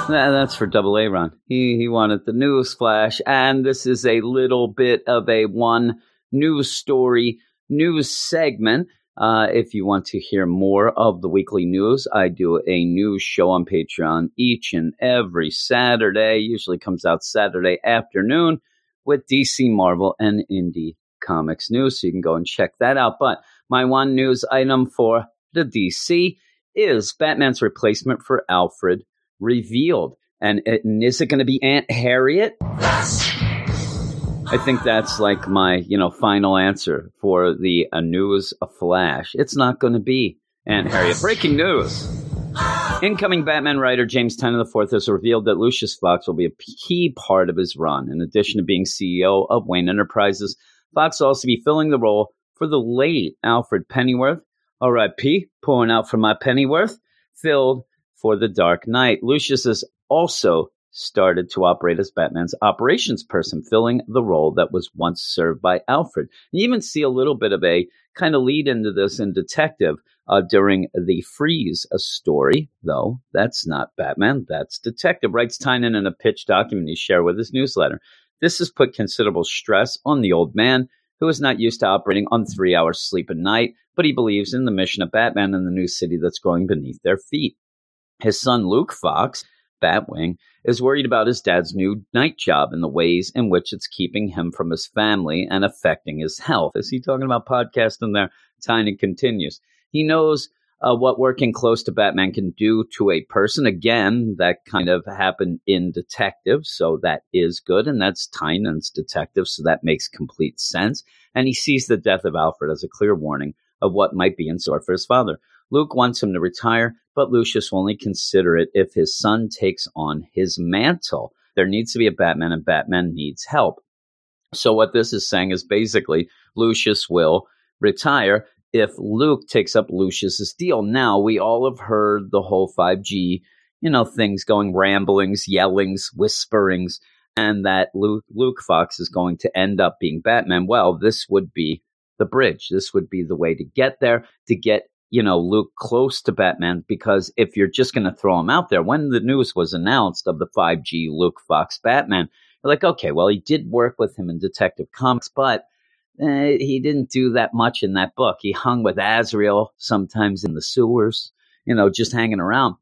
that's for Double A Ron. He he wanted the news flash, and this is a little bit of a one news story news segment. Uh, if you want to hear more of the weekly news, I do a news show on Patreon each and every Saturday. Usually comes out Saturday afternoon with DC Marvel and Indie Comics news. So you can go and check that out. But my one news item for the DC is Batman's replacement for Alfred revealed. And, and is it going to be Aunt Harriet? I think that's like my, you know, final answer for the uh, news flash. It's not going to be Aunt Harriet. Breaking news. Incoming Batman writer James Tynion IV has revealed that Lucius Fox will be a key part of his run. In addition to being CEO of Wayne Enterprises, Fox will also be filling the role for the late Alfred Pennyworth, R.I.P., pulling out for my Pennyworth, filled for the Dark Knight. Lucius has also started to operate as Batman's operations person, filling the role that was once served by Alfred. You even see a little bit of a kind of lead into this in Detective uh, during the Freeze story, though that's not Batman, that's Detective. Writes Tynion in a pitch document he shared with his newsletter. This has put considerable stress on the old man, who is not used to operating on three hours sleep a night, but he believes in the mission of Batman and the new city that's growing beneath their feet. His son Luke Fox, Batwing, is worried about his dad's new night job and the ways in which it's keeping him from his family and affecting his health. Is he talking about podcasting there? Tynion continues. He knows uh, what working close to Batman can do to a person. Again, that kind of happened in Detective, so that is good. And that's Tynion's Detective, so that makes complete sense. And he sees the death of Alfred as a clear warning of what might be in store for his father. Luke wants him to retire, but Lucius will only consider it if his son takes on his mantle. There needs to be a Batman, and Batman needs help. So, what this is saying is basically Lucius will retire if Luke takes up Lucius's deal. Now, we all have heard the whole 5G, you know, things going ramblings, yellings, whisperings, and that Luke, Luke Fox is going to end up being Batman. Well, this would be the bridge. This would be the way to get there, to get you know, Luke close to Batman because if you're just going to throw him out there, when the news was announced of the 5G Luke Fox Batman, you're like, okay, well, he did work with him in Detective Comics, but eh, he didn't do that much in that book. He hung with Azrael sometimes in the sewers, you know, just hanging around.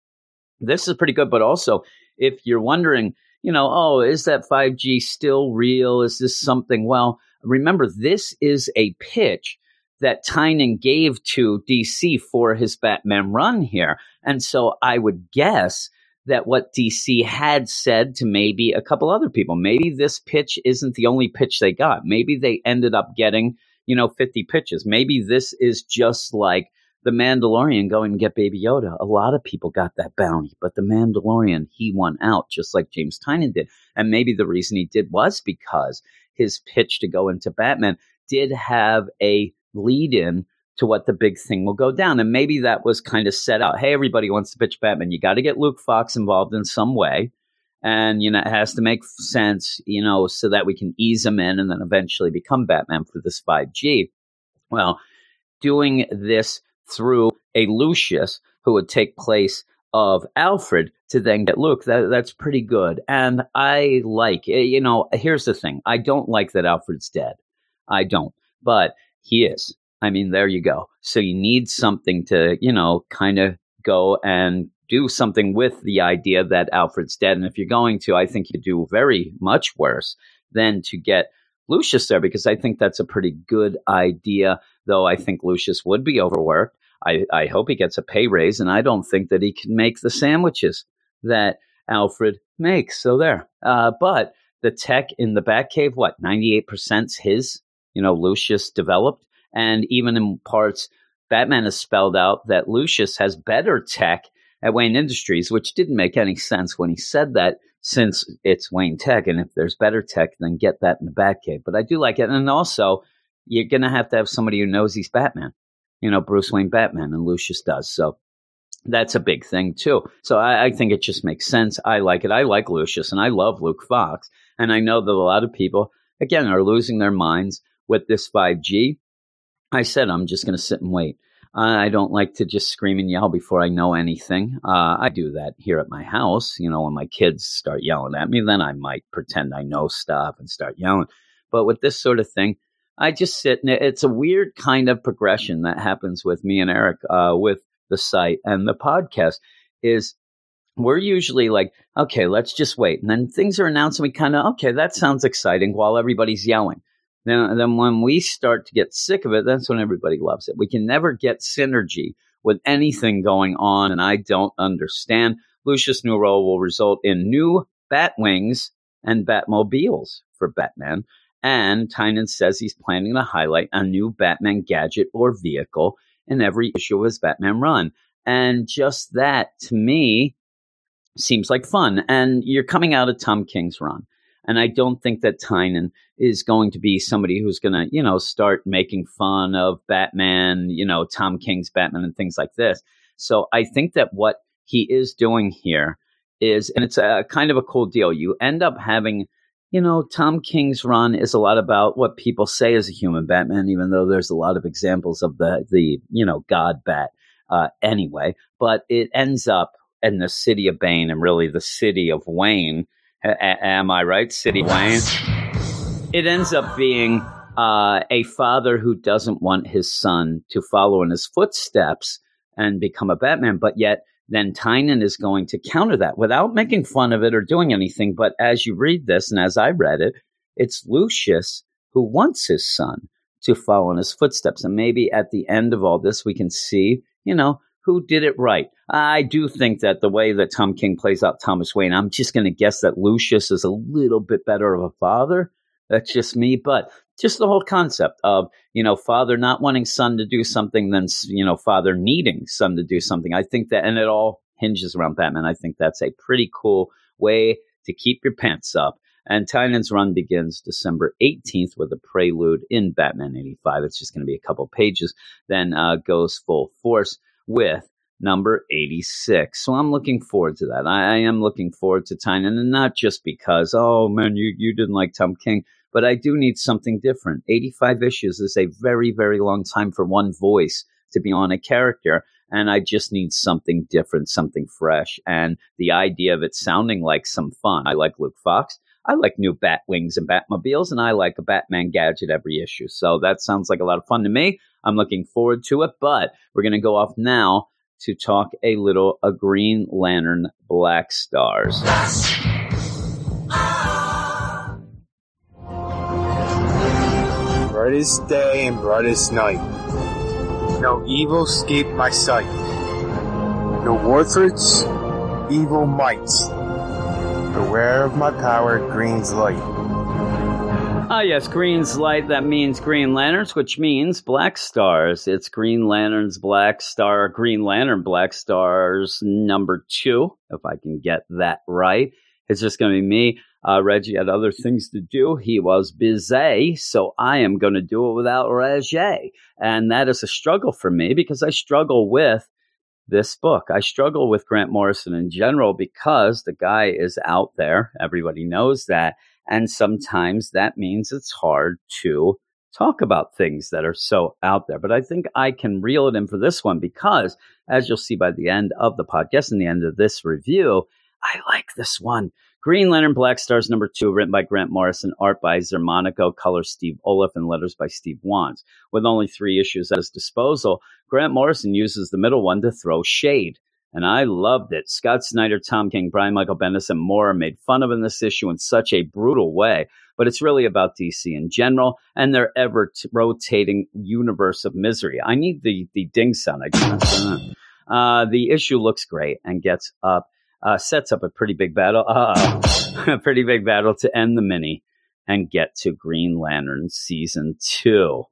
This is pretty good, but also if you're wondering, you know, oh, is that 5G still real? Is this something? Well, remember, this is a pitch that Tynion gave to DC for his Batman run here. And so I would guess that what DC had said to maybe a couple other people, maybe this pitch isn't the only pitch they got. Maybe they ended up getting, you know, 50 pitches. Maybe this is just like the Mandalorian going to get Baby Yoda. A lot of people got that bounty, but the Mandalorian, he won out just like James Tynion did. And maybe the reason he did was because his pitch to go into Batman did have a lead in to what the big thing will go down. And maybe that was kind of set out. Hey, everybody wants to pitch Batman. You got to get Luke Fox involved in some way. And, you know, it has to make sense, you know, so that we can ease him in and then eventually become Batman for this 5G. Well, doing this through a Lucius who would take place of Alfred to then get Luke. That, that's pretty good. And I like, eh, you know, here's the thing I don't like that Alfred's dead. I don't, but he is. I mean, there you go. So you need something to, you know, kind of go and do something with the idea that Alfred's dead. And if you're going to, I think you do very much worse than to get Lucius there because I think that's a pretty good idea, though I think Lucius would be overworked. I, I hope he gets a pay raise, and I don't think that he can make the sandwiches that Alfred makes. So there. Uh, but the tech in the Batcave, what, 98% his, you know, Lucius developed. And even in parts, Batman has spelled out that Lucius has better tech at Wayne Industries, which didn't make any sense when he said that since it's Wayne Tech. And if there's better tech, then get that in the Batcave. But I do like it. And also, you're going to have to have somebody who knows he's Batman you know, Bruce Wayne Batman, and Lucius does. So that's a big thing too. So I, I, think it just makes sense. I like it. I like Lucius, and I love Luke Fox, and I know that a lot of people, again, are losing their minds with this 5G. I said I'm just going to sit and wait. I don't like to just scream and yell before I know anything. Uh, I do that here at my house. You know, when my kids start yelling at me, then I might pretend I know stuff and start yelling. But with this sort of thing, I just sit and it's a weird kind of progression that happens with me and Eric uh, with the site and the podcast is we're usually like, okay, let's just wait. And then things are announced and we kind of, okay, that sounds exciting while everybody's yelling. Then, then when we start to get sick of it, that's when everybody loves it. We can never get synergy with anything going on. And I don't understand. Lucius New Role will result in new Batwings and Batmobiles for Batman. And Tynion says he's planning to highlight a new Batman gadget or vehicle in every issue of his Batman run. And just that, to me, seems like fun. And you're coming out of Tom King's run. And I don't think that Tynion is going to be somebody who's going to, you know, start making fun of Batman, you know, Tom King's Batman and things like this. So I think that what he is doing here is, and it's a kind of a cool deal. You end up having you know, Tom King's run is a lot about what people say is a human Batman, even though there's a lot of examples of the the you know God Bat uh, anyway. But it ends up in the city of Bane and really the city of Wayne. A- am I right, City Wayne? It ends up being uh, a father who doesn't want his son to follow in his footsteps and become a Batman, but yet then Tynion is going to counter that without making fun of it or doing anything. But as you read this, and as I read it, it's Lucius who wants his son to follow in his footsteps. And maybe at the end of all this, we can see, you know, who did it right. I do think that the way that Tom King plays out Thomas Wayne, I'm just going to guess that Lucius is a little bit better of a father. That's just me. But just the whole concept of you know father not wanting son to do something then you know father needing son to do something i think that and it all hinges around batman i think that's a pretty cool way to keep your pants up and Tynion's run begins December 18th with a prelude in Batman 85. It's just going to be a couple pages, then uh, goes full force with number 86. So I'm looking forward to that. I, I am looking forward to Tynion, and not just because, oh man, you, you didn't like Tom King but I do need something different. 85 issues is a very, very long time for one voice to be on a character. And I just need something different, something fresh. And the idea of it sounding like some fun. I like Luke Fox. I like new Batwings and Batmobiles, and I like a Batman gadget every issue. So that sounds like a lot of fun to me. I'm looking forward to it, but we're going to go off now to talk a little a Green Lantern Black Stars. brightest day and brightest night. No evil escape my sight. No warthrots, evil mites. Beware of my power, Green's light. Ah, yes, Green's light. That means Green Lanterns, which means Black Stars. It's Green Lanterns, Black Star, Green Lantern, Black Stars number two, if I can get that right. It's just going to be me. Uh, Reggie had other things to do. He was busy, so I am going to do it without Reggie. And that is a struggle for me because I struggle with this book. I struggle with Grant Morrison in general because the guy is out there. Everybody knows that. And sometimes that means it's hard to talk about things that are so out there. But I think I can reel it in for this one because, as you'll see by the end of the podcast and the end of this review, I like this one. Green Lantern Black Stars number two, written by Grant Morrison, art by Xermanico, color Steve Oliff, and letters by Steve Wands. With only three issues at his disposal, Grant Morrison uses the middle one to throw shade. And I loved it. Scott Snyder, Tom King, Brian Michael Bendis, and more made fun of in this issue in such a brutal way. But it's really about DC in general and their ever rotating universe of misery. I need the the ding sound. I guess. Uh, the issue looks great and gets up uh, sets up a pretty big battle, uh, <laughs> a pretty big battle to end the mini and get to Green Lantern season two.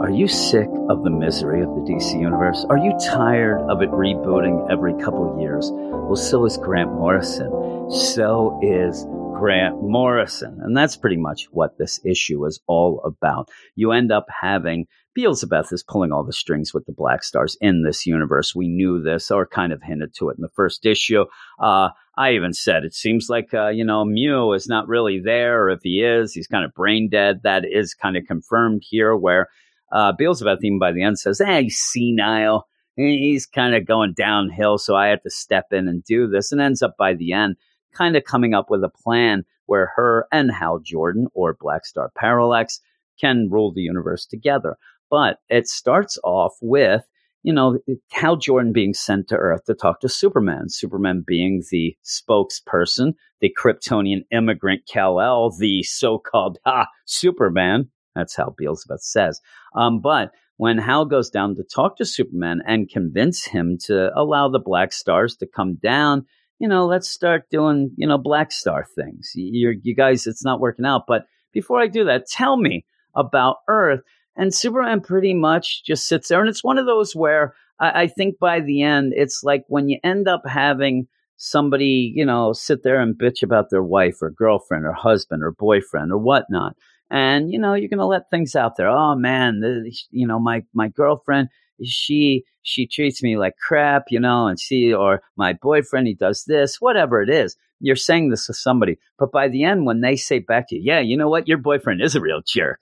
Are you sick of the misery of the DC universe? Are you tired of it rebooting every couple years? Well, so is Grant Morrison. So is Grant Morrison. And that's pretty much what this issue is all about. You end up having Belzebeth is pulling all the strings with the Black Stars in this universe. We knew this or kind of hinted to it in the first issue. Uh, I even said it seems like, uh, you know, Mu is not really there, or if he is, he's kind of brain dead. That is kind of confirmed here, where uh, Belzebeth, even by the end, says, hey, he's senile. He's kind of going downhill, so I had to step in and do this, and ends up by the end kind of coming up with a plan where her and Hal Jordan or Black Star Parallax can rule the universe together. But it starts off with, you know, Hal Jordan being sent to Earth to talk to Superman, Superman being the spokesperson, the Kryptonian immigrant Kal-El, the so called <laughs> ha, Superman. That's how Belzebeth says. Um, but when Hal goes down to talk to Superman and convince him to allow the Black Stars to come down, you know, let's start doing, you know, Black Star things. You're, you guys, it's not working out. But before I do that, tell me about Earth. And Superman pretty much just sits there. And it's one of those where I, I think by the end, it's like when you end up having somebody, you know, sit there and bitch about their wife or girlfriend or husband or boyfriend or whatnot. And, you know, you're going to let things out there. Oh man, the, you know, my, my girlfriend, she, she treats me like crap, you know, and she, or my boyfriend, he does this, whatever it is. You're saying this to somebody. But by the end, when they say back to you, yeah, you know what? Your boyfriend is a real jerk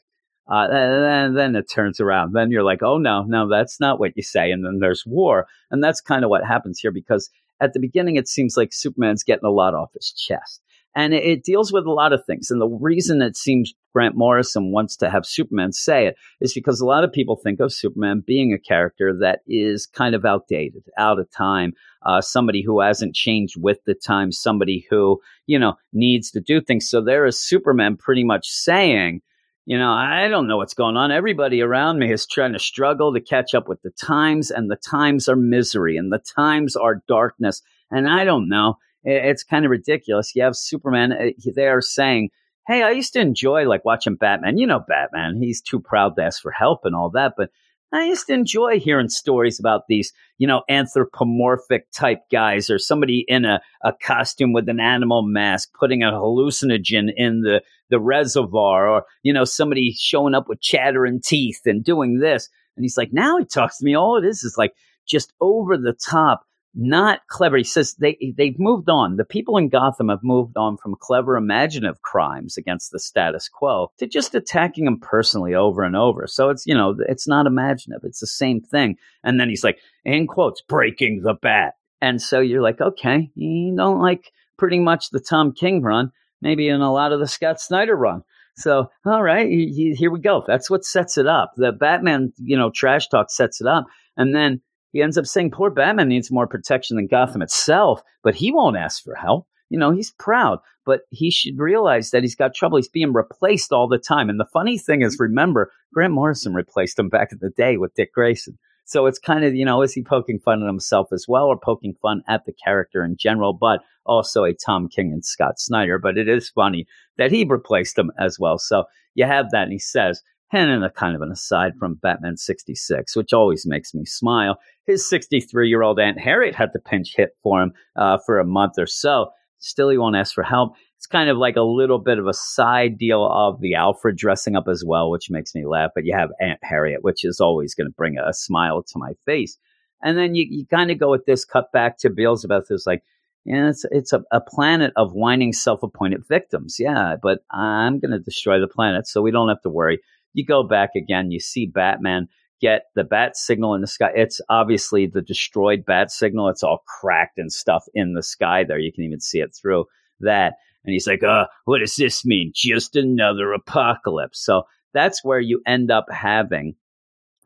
uh, then, then it turns around. Then you're like, oh no, no, that's not what you say. And then there's war, and that's kind of what happens here because at the beginning it seems like Superman's getting a lot off his chest, and it, deals with a lot of things. And the reason it seems Grant Morrison wants to have Superman say it is because a lot of people think of Superman being a character that is kind of outdated, out of time, uh, somebody who hasn't changed with the time, somebody who you know needs to do things. So there is Superman pretty much saying you know, I don't know what's going on. Everybody around me is trying to struggle to catch up with the times, and the times are misery, and the times are darkness. And I don't know. It's kind of ridiculous. You have Superman uh, they are saying, Hey, I used to enjoy like watching Batman. You know, Batman, he's too proud to ask for help and all that. But I used to enjoy hearing stories about these, you know, anthropomorphic type guys or somebody in a, a costume with an animal mask putting a hallucinogen in the, the reservoir or, you know, somebody showing up with chattering teeth and doing this. And he's like, now he talks to me. All it is is like just over the top not clever. He says they they've moved on. The people in Gotham have moved on from clever imaginative crimes against the status quo to just attacking him personally over and over. So it's you know it's not imaginative. It's the same thing. And then he's like, in quotes, breaking the bat. And so you're like, okay, you don't like pretty much the Tom King run, maybe in a lot of the Scott Snyder run. So, all right, here we go. That's what sets it up. The Batman, you know, trash talk sets it up. And then he ends up saying poor Batman needs more protection than Gotham itself, but he won't ask for help. You know, he's proud, but he should realize that he's got trouble. He's being replaced all the time. And the funny thing is, remember, Grant Morrison replaced him back in the day with Dick Grayson. So it's kind of, you know, is he poking fun at himself as well or poking fun at the character in general, but also a Tom King and Scott Snyder. But it is funny that he replaced him as well. So you have that. And he says, and in a kind of an aside from Batman 66, which always makes me smile, his 63 year old Aunt Harriet had to pinch hit for him uh, for a month or so. Still, he won't ask for help. It's kind of like a little bit of a side deal of the Alfred dressing up as well, which makes me laugh. But you have Aunt Harriet, which is always going to bring a, a, smile to my face. And then you, you kind of go with this cut back to Belzebeth is like, yeah, it's it's a, a planet of whining self-appointed victims. Yeah, but I'm going to destroy the planet, so we don't have to worry. You go back again, you see Batman get the bat signal in the sky. It's obviously the destroyed bat signal. It's all cracked and stuff in the sky there. You can even see it through that. And he's like, uh, what does this mean? Just another apocalypse. So that's where you end up having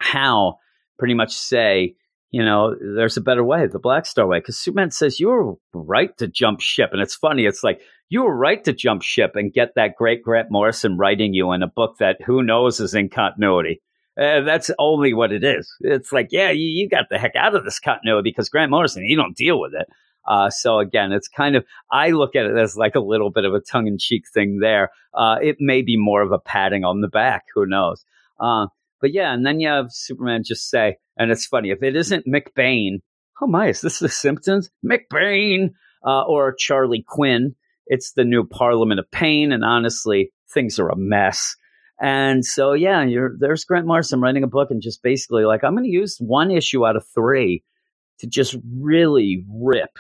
Hal pretty much say, you know, there's a better way, the Black Star way. Because Superman says, you were right to jump ship. And it's funny. It's like, you were right to jump ship and get that great Grant Morrison writing you in a book that who knows is in continuity. Uh, that's only what it is. It's like, yeah, you, you got the heck out of this continuity because Grant Morrison, he don't deal with it. Uh, so again, it's kind of I look at it as like a little bit of a tongue in cheek thing there. Uh, it may be more of a patting on the back. Who knows? Uh, but yeah, and then you have Superman just say, and it's funny if it isn't McBain. Oh my, is this The Simpsons? McBain uh, or Charlie Quinn? It's the new Parliament of Pain, and honestly, things are a mess. And so, yeah, there's Grant Morrison writing a book and just basically like, I'm going to use one issue out of three to just really rip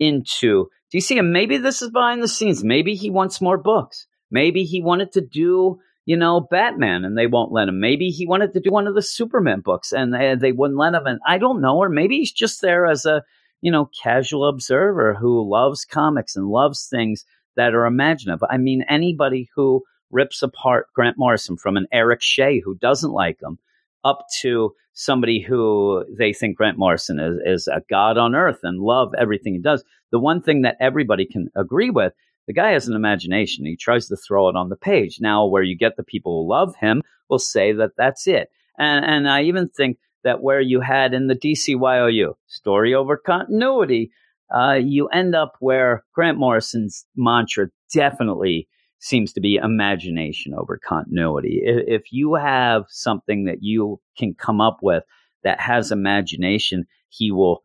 into DC. And maybe this is behind the scenes. Maybe he wants more books. Maybe he wanted to do, you know, Batman and they won't let him. Maybe he wanted to do one of the Superman books and they, they wouldn't let him. And I don't know. Or maybe he's just there as a, you know, casual observer who loves comics and loves things that are imaginative. I mean, anybody who rips apart Grant Morrison from an Eric Shea who doesn't like him up to somebody who they think Grant Morrison is, is a god on earth and love everything he does. The one thing that everybody can agree with, the guy has an imagination. He tries to throw it on the page. Now, where you get the people who love him will say that that's it. And, and I even think that where you had in the DCYOU story over continuity, uh, you end up where Grant Morrison's mantra definitely seems to be imagination over continuity. If, if you have something that you can come up with that has imagination, he will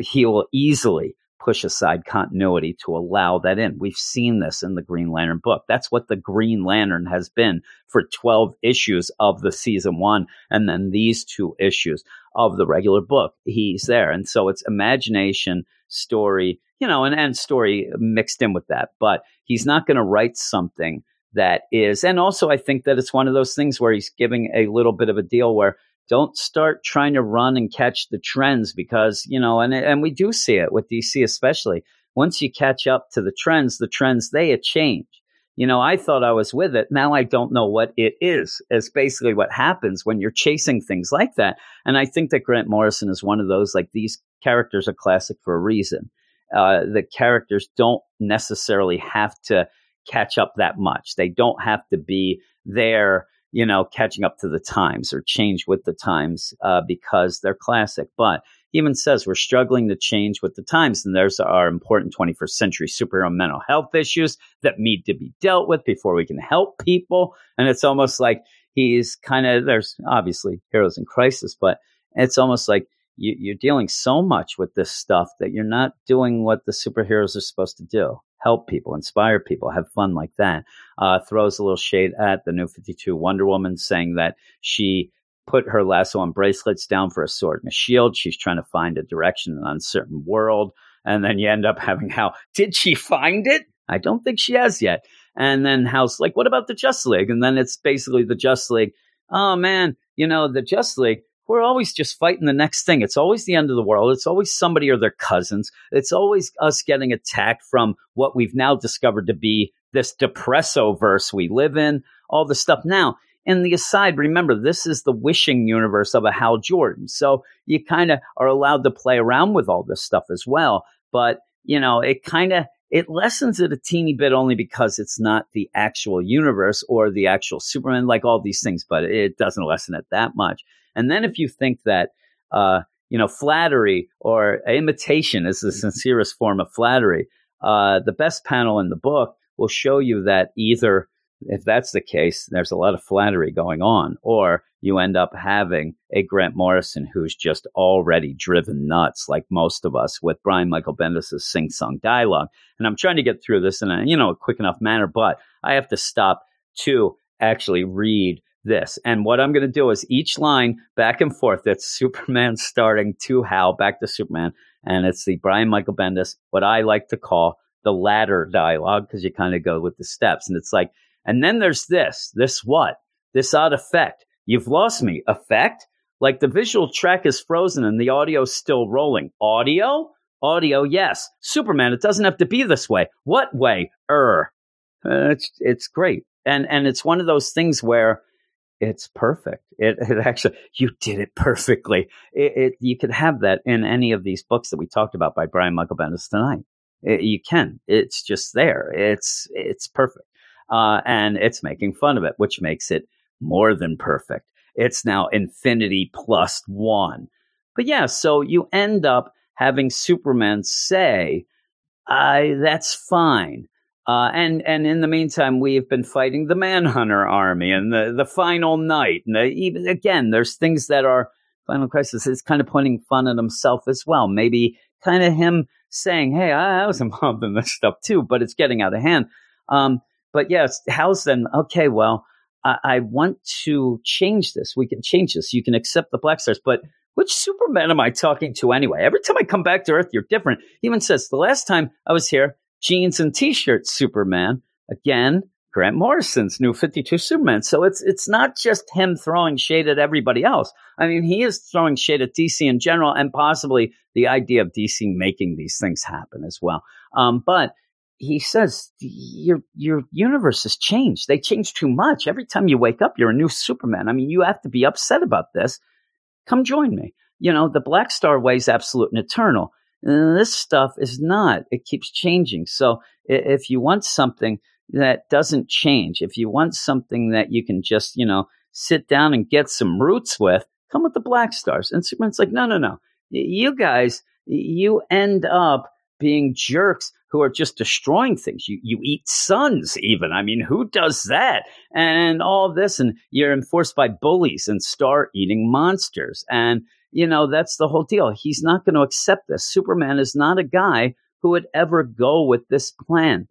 he will easily push aside continuity to allow that in. We've seen this in the Green Lantern book. That's what the Green Lantern has been for 12 issues of the season one, and then these two issues of the regular book. He's there. And so it's imagination, story, you know, and, and story mixed in with that. But he's not going to write something that is, and also I think that it's one of those things where he's giving a little bit of a deal where don't start trying to run and catch the trends because, you know, and, and we do see it with DC especially. Once you catch up to the trends, the trends, they change. You know, I thought I was with it. Now I don't know what it is. It's basically what happens when you're chasing things like that. And I think that Grant Morrison is one of those, like, these characters are classic for a reason. Uh, the characters don't necessarily have to catch up that much. They don't have to be there, you know, catching up to the times or change with the times uh, because they're classic. But he even says we're struggling to change with the times, and there's our important 21st century superhero mental health issues that need to be dealt with before we can help people. And it's almost like he's kind of there's obviously heroes in crisis, but it's almost like you, are dealing so much with this stuff that you're not doing what the superheroes are supposed to do help people, inspire people, have fun like that. Uh, throws a little shade at the new 52 Wonder Woman, saying that she put her lasso and bracelets down for a sword and a shield. She's trying to find a direction in an uncertain world. And then you end up having how, did she find it? I don't think she has yet. And then Hal's like, what about the Just League? And then it's basically the Just League. Oh man, you know, the Just League, we're always just fighting the next thing. It's always the end of the world. It's always somebody or their cousins. It's always us getting attacked from what we've now discovered to be this depresso verse we live in, all the stuff. Now, in the aside, remember, this is the wishing universe of a Hal Jordan. So you kind of are allowed to play around with all this stuff as well. But, you know, it kind of, it lessens it a teeny bit only because it's not the actual universe or the actual Superman, like all these things, but it doesn't lessen it that much. And then if you think that, uh, you know, flattery or imitation is the sincerest form of flattery, uh, the best panel in the book will show you that either, if that's the case, there's a lot of flattery going on, or you end up having a Grant Morrison who's just already driven nuts, like most of us, with Brian Michael Bendis' sing song dialogue. And I'm trying to get through this in a, you know, a quick enough manner, but I have to stop to actually read this. And what I'm going to do is each line back and forth. That's <laughs> Superman starting to Hal back to Superman. And it's the Brian Michael Bendis, what I like to call the ladder dialogue, because you kind of go with the steps. And it's like, and then there's this, this what? this odd effect. You've lost me. Effect? Like the visual track is frozen and the audio's still rolling. Audio? Audio, yes. Superman, it doesn't have to be this way. What way? Er. Uh, it's it's great. And and it's one of those things where it's perfect. It, <laughs> it actually, you did it perfectly. It, it, you could have that in any of these books that we talked about by Brian Michael Bendis tonight. It, you can. It's just there. It's it's perfect, uh, and it's making fun of it, which makes it more than perfect. It's now infinity plus one. But yeah, so you end up having Superman say, "I that's fine." Uh, and and in the meantime, we have been fighting the Manhunter army and the the final night. And the, even again, there's things that are Final Crisis is kind of pointing fun at himself as well. Maybe kind of him saying, "Hey, I, I was <laughs> involved in this stuff too," but it's getting out of hand. Um, but yes, how's then? Okay, well, I, I want to change this. We can change this. You can accept the Black Stars, but which Superman am I talking to anyway? Every time I come back to Earth, you're different. He even says the last time I was here, jeans and t-shirts Superman. Again, Grant Morrison's new 52 Superman. So it's it's not just him throwing shade at everybody else. I mean, he is throwing shade at DC in general and possibly the idea of DC making these things happen as well. Um, but he says your your universe has changed. They changed too much. Every time you wake up, you're a new Superman. I mean, you have to be upset about this. Come join me. You know, the Black Star way is absolute and eternal. And this stuff is not. It keeps changing. So if you want something that doesn't change, if you want something that you can just, you know, sit down and get some roots with, come with the Black Stars. And Superman's like, no, no, no. You guys, you end up being jerks who are just destroying things. You you eat suns even. I mean, who does that? And all this, and you're enforced by bullies and star eating monsters. And you know, that's the whole deal. He's not going to accept this. Superman is not a guy who would ever go with this plan.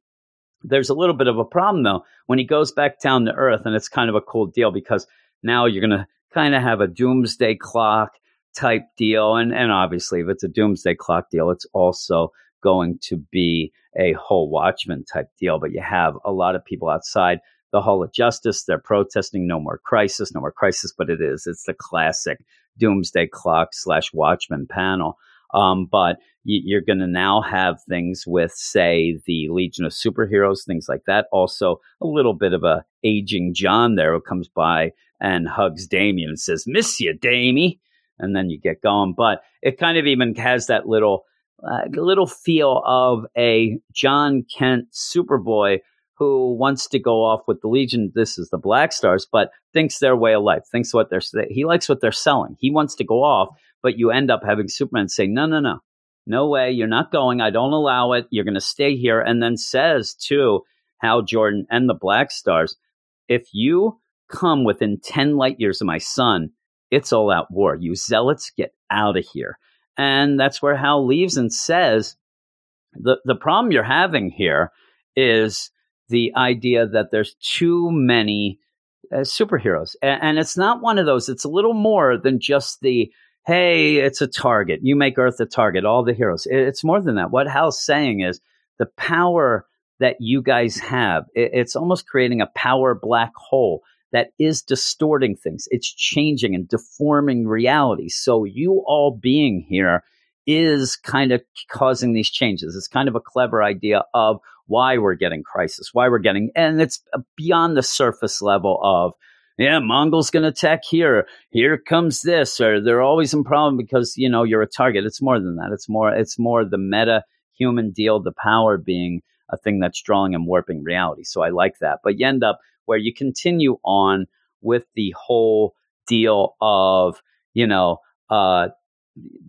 There's a little bit of a problem though when he goes back down to Earth, and it's kind of a cool deal because now you're going to kind of have a doomsday clock type deal. And, and obviously, if it's a doomsday clock deal, it's also going to be a whole Watchmen type deal. But you have a lot of people outside the Hall of Justice. They're protesting no more crisis, no more crisis, but it is. It's the classic doomsday clock slash watchman panel. Um, but you're going to now have things with, say, the Legion of Superheroes, things like that. Also, a little bit of a aging John there who comes by and hugs Damian and says, "Miss you, Damie," and then you get going. But it kind of even has that little, uh, little feel of a John Kent Superboy who wants to go off with the Legion. This is the Black Stars, but thinks their way of life, thinks what they're he likes what they're selling. He wants to go off, but you end up having Superman say, "No, no, no, no way, you're not going. I don't allow it. You're going to stay here." And then says to Hal Jordan and the Black Stars, "If you come within ten light years of my son, it's all out war. You zealots, get out of here." And that's where Hal leaves and says, "the The problem you're having here is." the idea that there's too many uh, superheroes. And, it's not one of those, it's a little more than just the, hey, it's a target. You make Earth a target, all the heroes. It, it's more than that. What Hal's saying is the power that you guys have, it, it's almost creating a power black hole that is distorting things. It's changing and deforming reality. So you all being here is kind of causing these changes. It's kind of a clever idea of why we're getting crisis, why we're getting, and it's uh, beyond the surface level of, yeah, Mongul's going to attack here. Here comes this, or they're always in problem because you know you're a target. It's more than that. It's more. It's more the meta human deal, the power being a thing that's drawing and warping reality. So I like that. But you end up where you continue on with the whole deal of you know uh,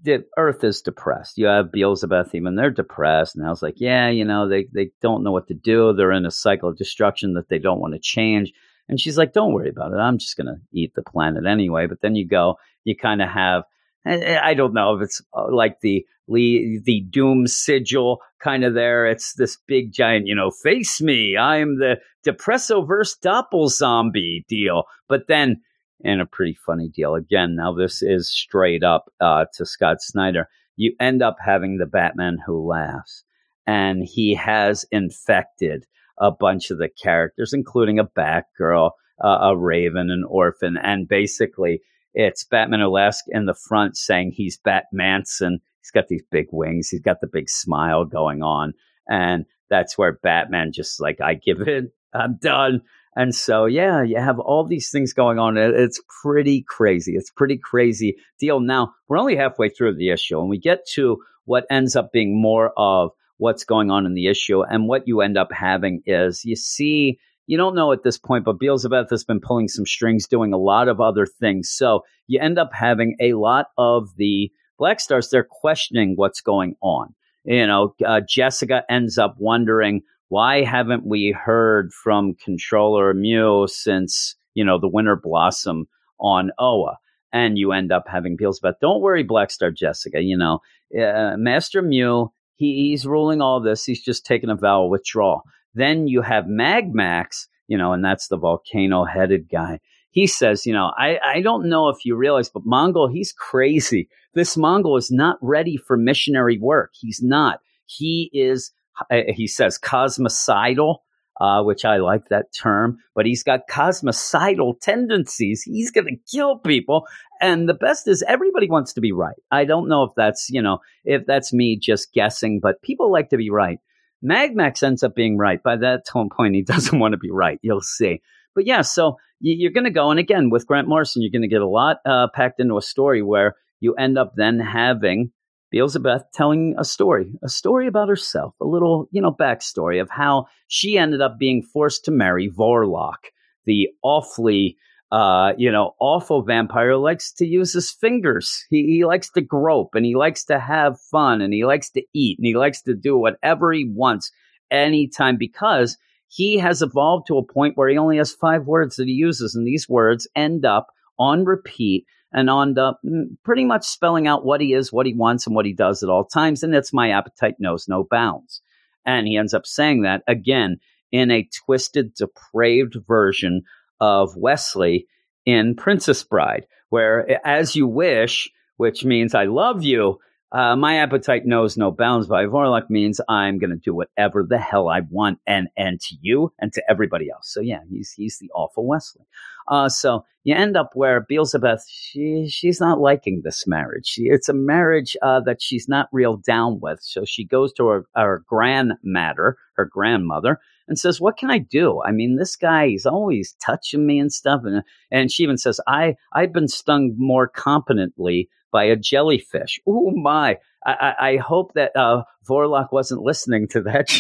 the earth is depressed. You have Belzebeth and they're depressed. And I was like, yeah, you know, they, they don't know what to do. They're in a cycle of destruction that they don't want to change. And she's like, don't worry about it. I'm just going to eat the planet anyway. But then you go, you kind of have, I don't know if it's uh, like the the doom sigil kind of there. It's this big giant, you know, face me. I'm the Depresso depressoverse doppel zombie deal. But then and a pretty funny deal. Again, now this is straight up uh, to Scott Snyder. You end up having the Batman who laughs, and he has infected a bunch of the characters, including a Batgirl uh, a raven, an orphan, and basically it's Batman Alask in the front saying he's Batmanson. He's got these big wings. He's got the big smile going on, and that's where Batman just like I give in. I'm done. And so, yeah, you have all these things going on. It's pretty crazy. It's pretty crazy deal. Now, we're only halfway through the issue, and we get to what ends up being more of what's going on in the issue. And what you end up having is you see, you don't know at this point, but Belzebeth has been pulling some strings, doing a lot of other things. So you end up having a lot of the Black Stars, they're questioning what's going on. You know, uh, Jessica ends up wondering, why haven't we heard from Controller Mu since, you know, the Winter Blossom on Oa? And you end up having Belzebeth. Don't worry, Black Star Jessica. You know, uh, Master Mu, he, he's ruling all this. He's just taking a vow withdrawal. Then you have Magmax, you know, and that's the volcano headed guy. He says, you know, I, I don't know if you realize, but Mongul, he's crazy. This Mongul is not ready for missionary work. He's not. He is uh, he says cosmicidal, uh, which I like that term, but he's got cosmicidal tendencies. He's going to kill people. And the best is everybody wants to be right. I don't know if that's, you know, if that's me just guessing, but people like to be right. Magmax ends up being right. By that <laughs> point, he doesn't want to be right. You'll see. But yeah, so you're going to go. And again, with Grant Morrison, you're going to get a lot uh, packed into a story where you end up then having Belzebeth telling a story, a story about herself, a little, you know, backstory of how she ended up being forced to marry Vorlok, the awfully, uh, you know, awful vampire likes to use his fingers. He, he likes to grope and he likes to have fun and he likes to eat and he likes to do whatever he wants anytime because he has evolved to a point where he only has five words that he uses and these words end up on repeat and on up mm, pretty much spelling out what he is, what he wants, and what he does at all times. And it's my appetite knows no bounds. And he ends up saying that again in a twisted, depraved version of Wesley in Princess Bride, where as you wish, which means I love you, uh, my appetite knows no bounds. By Vorlok means I'm going to do whatever the hell I want, and and to you and to everybody else. So yeah, he's he's the awful Wesley. Uh, so you end up where Belzebeth she she's not liking this marriage. She, it's a marriage uh, that she's not real down with. So she goes to her, her grandmother, her grandmother, and says, "What can I do? I mean, this guy he's always touching me and stuff." And and she even says, "I I've been stung more competently." by a jellyfish. <laughs> Oh my! I, I, hope that uh, Vorlok wasn't listening to that.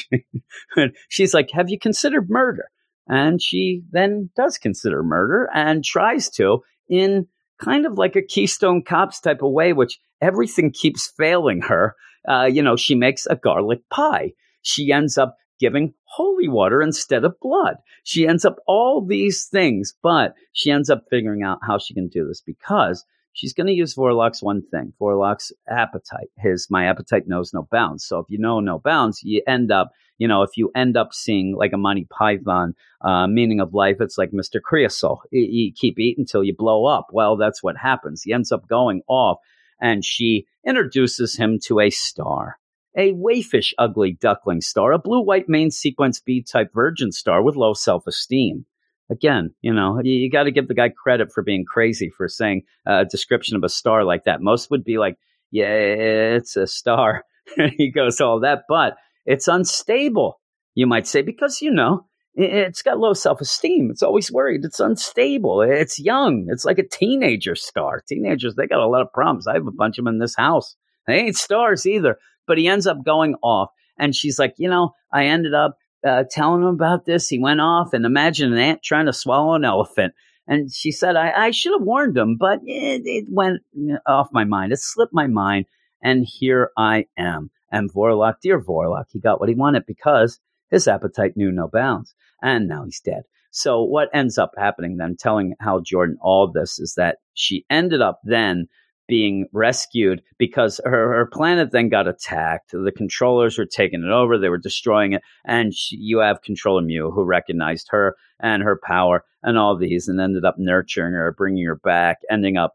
<laughs> She's like, "Have you considered murder?" And she then does consider murder and tries to in kind of like a Keystone Cops type of way, which everything keeps failing her. Uh, you know, she makes a garlic pie. She ends up giving holy water instead of blood. She ends up all these things, but she ends up figuring out how she can do this because she's going to use Vorlok's one thing, Vorlok's appetite. His my appetite knows no bounds. So if you know no bounds, you end up, you know, if you end up seeing like a Monty Python uh, meaning of life, it's like Mr. Creosote. You, you keep eating until you blow up. Well, that's what happens. He ends up going off, and she introduces him to a star. A wayfish ugly duckling star, a blue white main sequence B type virgin star with low self esteem again, you know, you, you got to give the guy credit for being crazy for saying uh, a description of a star like that. Most would be like, yeah, it's a star. <laughs> he goes all that, but it's unstable, you might say, because, you know, it's got low self esteem. It's always worried. It's unstable. It's young. It's like a teenager star. Teenagers, they got a lot of problems. I have a bunch of them in this house. They ain't stars either. But he ends up going off. And she's like, you know, I ended up uh, telling him about this. He went off and imagine an ant trying to swallow an elephant. And she said, I, I should have warned him, but it, it went off my mind. It slipped my mind. And here I am. And Vorlok, dear Vorlok, he got what he wanted because his appetite knew no bounds. And now he's dead. So what ends up happening then, telling Hal Jordan all this, is that she ended up then being rescued because her, her planet then got attacked. The controllers were taking it over, they were destroying it. And she, you have Controller Mu who recognized her and her power and all these and ended up nurturing her, bringing her back, ending up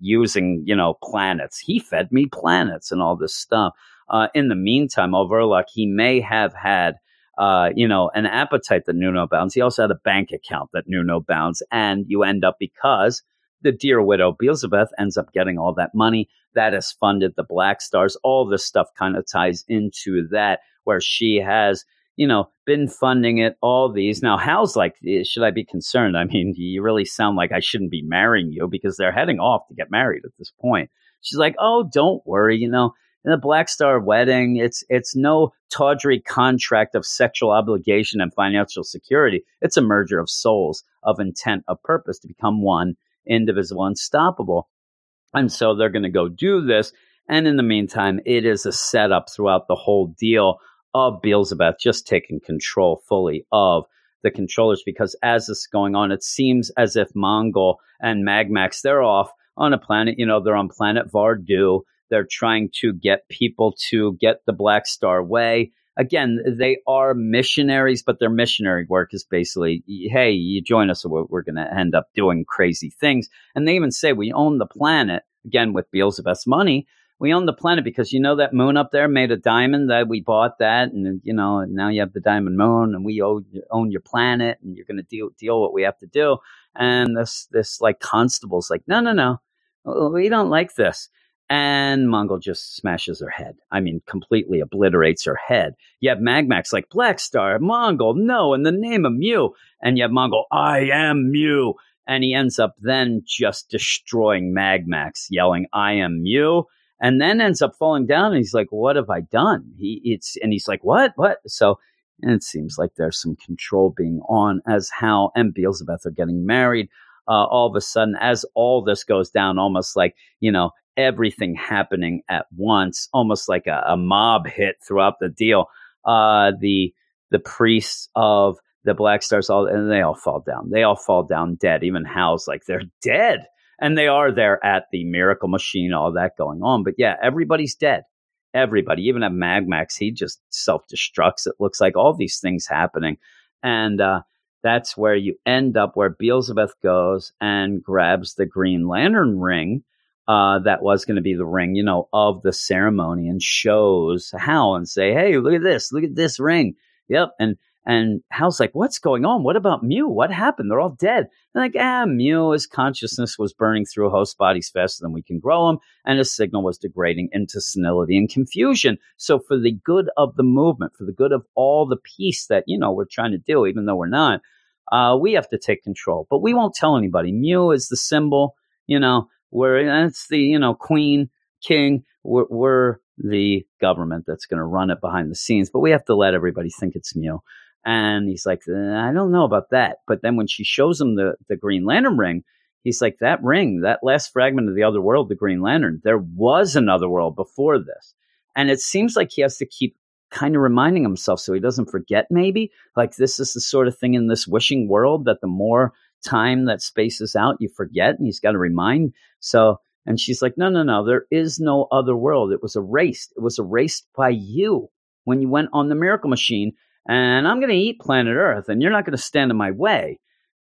using, you know, planets. He fed me planets and all this stuff. Uh, in the meantime, Vorlok, he may have had uh, you know, an appetite that knew no bounds. He also had a bank account that knew no bounds. And you end up because the dear widow Belzebeth ends up getting all that money that has funded the Black Stars. All this stuff kind of ties into that, where she has, you know, been funding it, all these. Now, Hal's like, eh, should I be concerned? I mean, you really sound like I shouldn't be marrying you because they're heading off to get married at this point. She's like, oh, don't worry, you know, in the Black Star wedding, it's it's no tawdry contract of sexual obligation and financial security. It's a merger of souls, of intent, of purpose to become one, indivisible, unstoppable. And so they're going to go do this. And in the meantime, it is a setup throughout the whole deal of Belzebeth just taking control fully of the controllers because as this is going on, it seems as if Mongul and Magmax, they're off on a planet, you know, they're on planet Vardu. They're trying to get people to get the Black Star way. Again, they are missionaries, but their missionary work is basically, hey, you join us, or we're going to end up doing crazy things. And they even say we own the planet, again, with Belzebeth's money. We own the planet because you know that moon up there made a diamond that we bought that and you know now you have the diamond moon and we own, own your planet and you're going to deal deal what we have to do. And this this like constable's like no no no. We don't like this and Mongul just smashes her head. I mean, completely obliterates her head. You have Magmax like Black Star, Mongul, no, in the name of Mu. And you have Mongul, I am Mu. And he ends up then just destroying Magmax, yelling, I am Mu. and then ends up falling down and he's like what have i done he it's and he's like what what so and it seems like there's some control being on as Hal and Belzebeth are getting married. Uh, all of a sudden, as all this goes down, almost like, you know, everything happening at once, almost like a, a mob hit throughout the deal. Uh, the the priests of the Black Stars all and they all fall down. They all fall down dead. Even Hal's like they're dead and they are there at the Miracle Machine, all that going on. But yeah, everybody's dead. Everybody, even at Magmax, he just self destructs. It looks like all these things happening, and uh, that's where you end up where Belzebeth goes and grabs the Green Lantern ring. Uh, that was going to be the ring, you know, of the ceremony and shows Hal and say, Hey, look at this, look at this ring. Yep. And and Hal's like, what's going on? What about Mu? What happened? They're all dead. And like, ah, Mu, his consciousness was burning through host bodies faster than we can grow them, and his signal was degrading into senility and confusion. So for the good of the movement, for the good of all the peace that, you know, we're trying to do, even though we're not, uh, we have to take control. But we won't tell anybody. Mu is the symbol, you know, where that's the, you know, queen, king. We're, we're the government that's going to run it behind the scenes, but we have to let everybody think it's Mu. And he's like, uh, I don't know about that. But then when she shows him the, the Green Lantern ring, he's like, that ring, that last fragment of the other world, the Green Lantern, there was another world before this. And it seems like he has to keep kind of reminding himself so he doesn't forget, maybe. Like, this is the sort of thing in this wishing world that the more time that spaces out, you forget. And he's got to remind. So, and she's like, no, no, no, there is no other world. It was erased. It was erased by you when you went on the miracle machine and I'm going to eat planet Earth, and you're not going to stand in my way.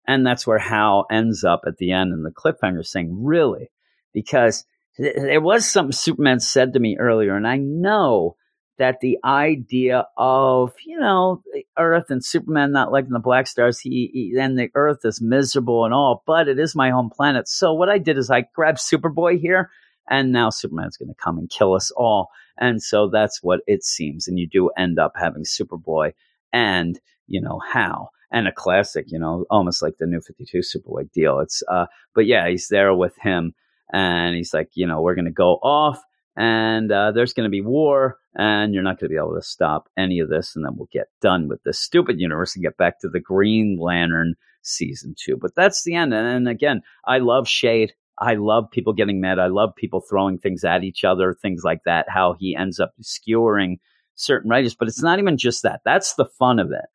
And that's where Hal ends up at the end in the cliffhanger saying, Really? Because there was something Superman said to me earlier, and I know that the idea of, you know, Earth and Superman not liking the Black Stars, he, he and the Earth is miserable and all, but it is my home planet. So what I did is I grabbed Superboy here, and now Superman's going to come and kill us all. And so that's what it seems. And you do end up having Superboy and you know how and a classic you know almost like the new 52 superboy deal it's uh but yeah he's there with him and he's like you know we're gonna go off and uh, there's going to be war, and you're not going to be able to stop any of this, and then we'll get done with this stupid universe and get back to the Green Lantern season two. But that's the end. And, and again, I love Shade. I love people getting mad. I love people throwing things at each other, things like that. How he ends up skewering certain writers, but it's not even just that. That's the fun of it.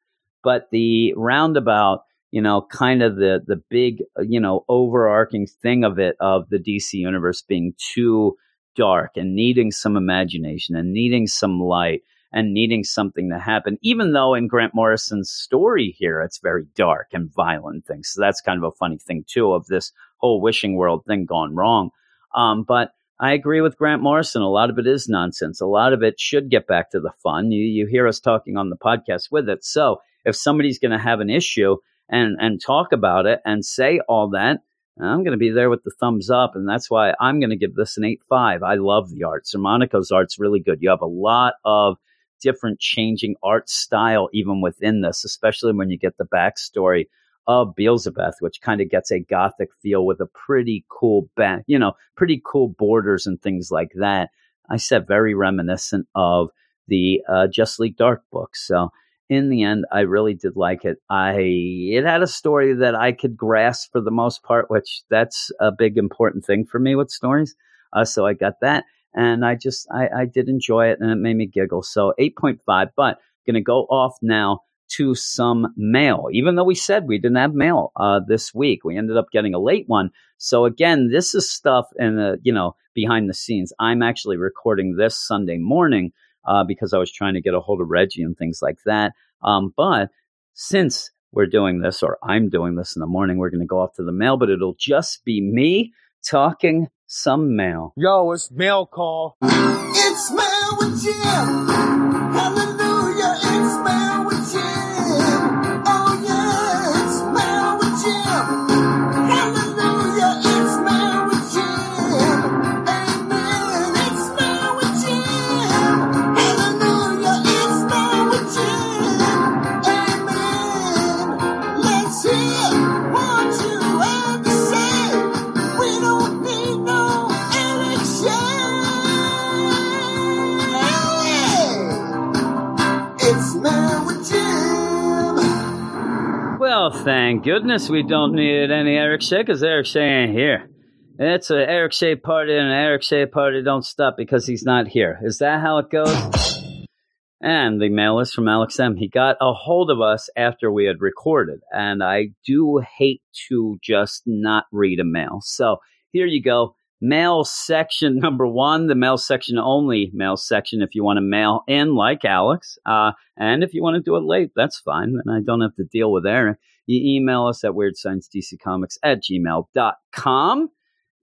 But the roundabout, you know, kind of the the big, you know, overarching thing of it of the DC universe being too dark and needing some imagination and needing some light and needing something to happen, even though in Grant Morrison's story here, it's very dark and violent things. So that's kind of a funny thing too of this whole wishing world thing gone wrong. Um, but I agree with Grant Morrison. A lot of it is nonsense. A lot of it should get back to the fun. You, you hear us talking on the podcast with it. So if somebody's going to have an issue and, and talk about it and say all that, I'm going to be there with the thumbs up. And that's why I'm going to give this an 8 5. I love the art. Xermanico's art's really good. You have a lot of different changing art style even within this, especially when you get the backstory of Belzebeth, which kind of gets a gothic feel with a pretty cool back, you know, pretty cool borders and things like that. I said very reminiscent of the uh, Just League Dark books. So in the end, I really did like it. I it had a story that I could grasp for the most part, which that's a big important thing for me with stories. Uh, so I got that, and I just I, I did enjoy it, and it made me giggle. So eight point five, but gonna go off now to some mail. Even though we said we didn't have mail uh, this week, we ended up getting a late one. So again, this is stuff in the you know behind the scenes. I'm actually recording this Sunday morning uh, because I was trying to get a hold of Reggie and things like that. Um, but since we're doing this, or I'm doing this in the morning, we're going to go off to the mail, but it'll just be me talking some mail. Yo, it's mail call. It's Mail with Jim. Goodness we don't need any Eric Shea because Eric Shea ain't here. It's an Eric Shea party, and an Eric Shea party don't stop because he's not here. Is that how it goes? And the mail is from Alex M. He got a hold of us after we had recorded, and I do hate to just not read a mail. So here you go. Mail section <laughs> number one, the mail section only mail section if you want to mail in like Alex. Uh, and if you want to do it late, that's fine. And I don't have to deal with Aaron. You email us at weirdsciencedccomics at gmail.com.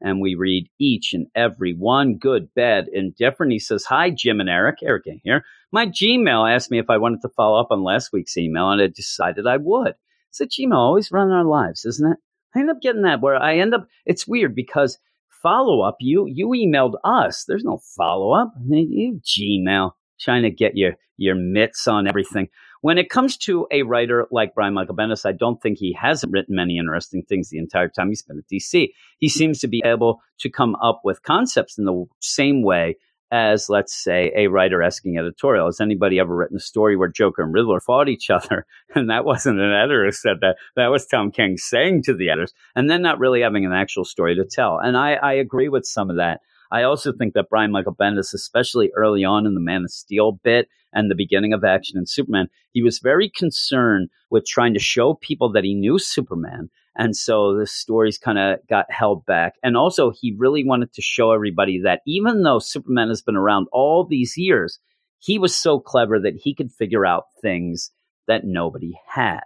And we read each and every one, good, bad, indifferent. He says, Hi, Jim and Eric. Eric in here. My Gmail asked me if I wanted to follow up on last week's email, and I decided I would. So Gmail always running our lives, isn't it? I end up getting that where I end up, it's weird because follow up, you you emailed us. There's no follow up. You Gmail trying to get your your mitts on everything. When it comes to a writer like Brian Michael Bendis, I don't think he hasn't written many interesting things the entire time he's been at DC. He seems to be able to come up with concepts in the same way as, let's say, a writer asking editorial. Has anybody ever written a story where Joker and Riddler fought each other? <laughs> And that wasn't an editor who said that. That was Tom King saying to the editors, and then not really having an actual story to tell. And I, I agree with some of that. I also think that Brian Michael Bendis, especially early on in the Man of Steel bit and the beginning of Action and Superman, he was very concerned with trying to show people that he knew Superman. And so the stories kind of got held back. And also, he really wanted to show everybody that even though Superman has been around all these years, he was so clever that he could figure out things that nobody had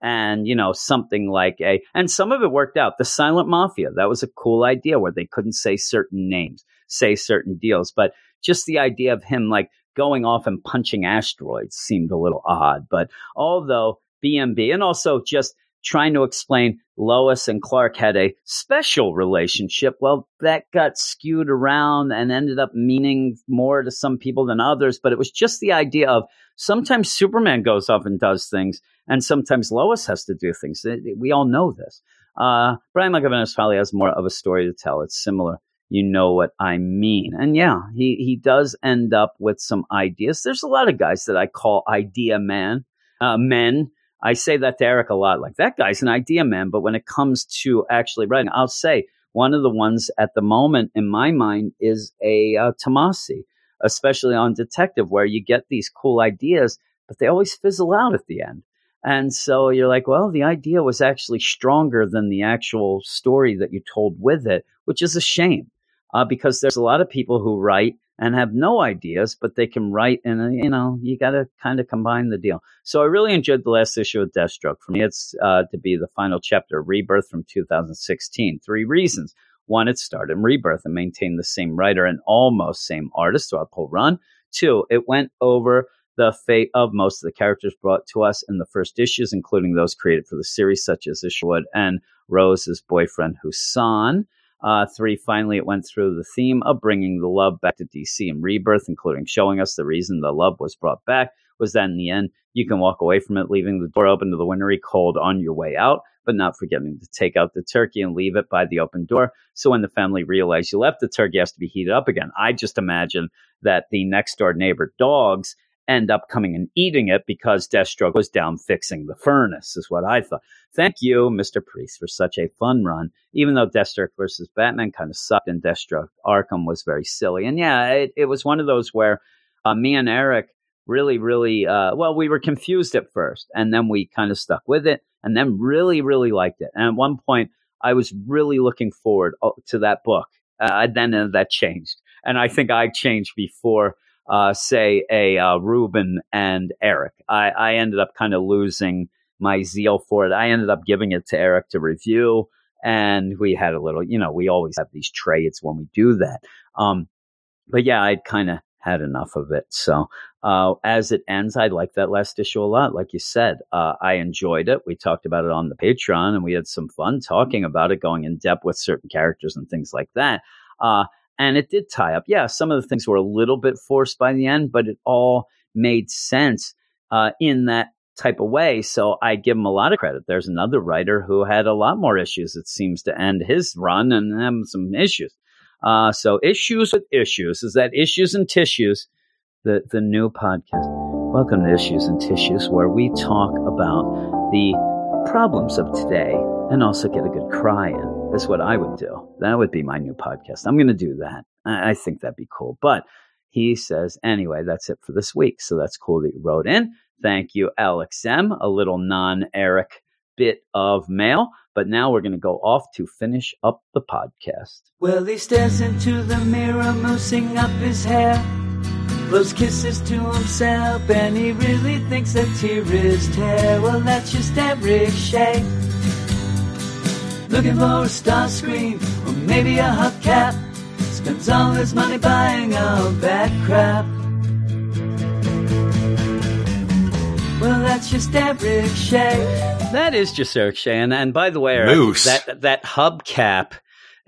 and you know something like a and some of it worked out. The silent mafia that was a cool idea where they couldn't say certain names say certain deals but just the idea of him like going off and punching asteroids seemed a little odd but although bmb and also just trying to explain Lois and Clark had a special relationship. Well, that got skewed around and ended up meaning more to some people than others. But it was just the idea of sometimes Superman goes off and does things, and sometimes Lois has to do things. We all know this. Uh, Brian McGovern probably has more of a story to tell. It's similar. You know what I mean. And yeah, he, he does end up with some ideas. There's a lot of guys that I call idea man, uh, men I say that to Eric a lot. Like that guy's an idea man, but when it comes to actually writing, I'll say one of the ones at the moment in my mind is a uh, Tomasi, especially on Detective, where you get these cool ideas, but they always fizzle out at the end. And so you're like, well, the idea was actually stronger than the actual story that you told with it, which is a shame uh, because there's a lot of people who write and have no ideas, but they can write and, you know, you got to kind of combine the deal. So I really enjoyed the last issue of Deathstroke. For me, it's uh, to be the final chapter Rebirth from 2016. Three reasons. One, it started in Rebirth and maintained the same writer and almost same artist throughout the whole run. Two, it went over the fate of most of the characters brought to us in the first issues, including those created for the series, such as Isherwood and Rose's boyfriend, Husan. Uh, three, finally, it went through the theme of bringing the love back to DC and Rebirth, including showing us the reason the love was brought back was that in the end, you can walk away from it, leaving the door open to the wintry cold on your way out, but not forgetting to take out the turkey and leave it by the open door. So when the family realize you left, the turkey has to be heated up again. I just imagine that the next door neighbor dogs end up coming and eating it because Deathstroke was down fixing the furnace, is what I thought. Thank you, Mr. Priest, for such a fun run. Even though Deathstroke versus Batman kind of sucked and Deathstroke Arkham was very silly. And yeah, it, it was one of those where uh, me and Eric really, really, uh, well, we were confused at first and then we kind of stuck with it and then really, really liked it. And at one point, I was really looking forward uh, to that book. Uh, then uh, that changed. And I think I changed before uh, say a uh, Ruben and Eric. I, I ended up kind of losing my zeal for it. I ended up giving it to Eric to review, and we had a little, you know, we always have these trades when we do that. Um, but yeah, I'd kind of had enough of it. So uh, as it ends, I like that last issue a lot. Like you said, uh, I enjoyed it. We talked about it on the Patreon, and we had some fun talking about it, going in depth with certain characters and things like that. Uh, and it did tie up. Yeah, some of the things were a little bit forced by the end, but it all made sense uh, in that type of way. So I give him a lot of credit. There's another writer who had a lot more issues. It seems to end his run and have some issues. Uh, so issues with issues is that issues and tissues, the the new podcast. Welcome to Issues and Tissues, where we talk about the problems of today and also get a good cry in. That's what I would do. That would be my new podcast. I'm going to do that. I, I think that'd be cool. But he says, anyway, that's it for this week. So that's cool that you wrote in. Thank you, Alex M. A little non Eric bit of mail. But now we're going to go off to finish up the podcast. Well, he stares into the mirror, moosing up his hair. Blows kisses to himself, and he really thinks that tear is tear. Well, that's just Eric Shea. Looking for a star screen, or maybe a hubcap. Spends all his money buying all that crap. Well, that's just Eric Shea. That is just Eric Shea. And, and by the way, Eric, that that hubcap,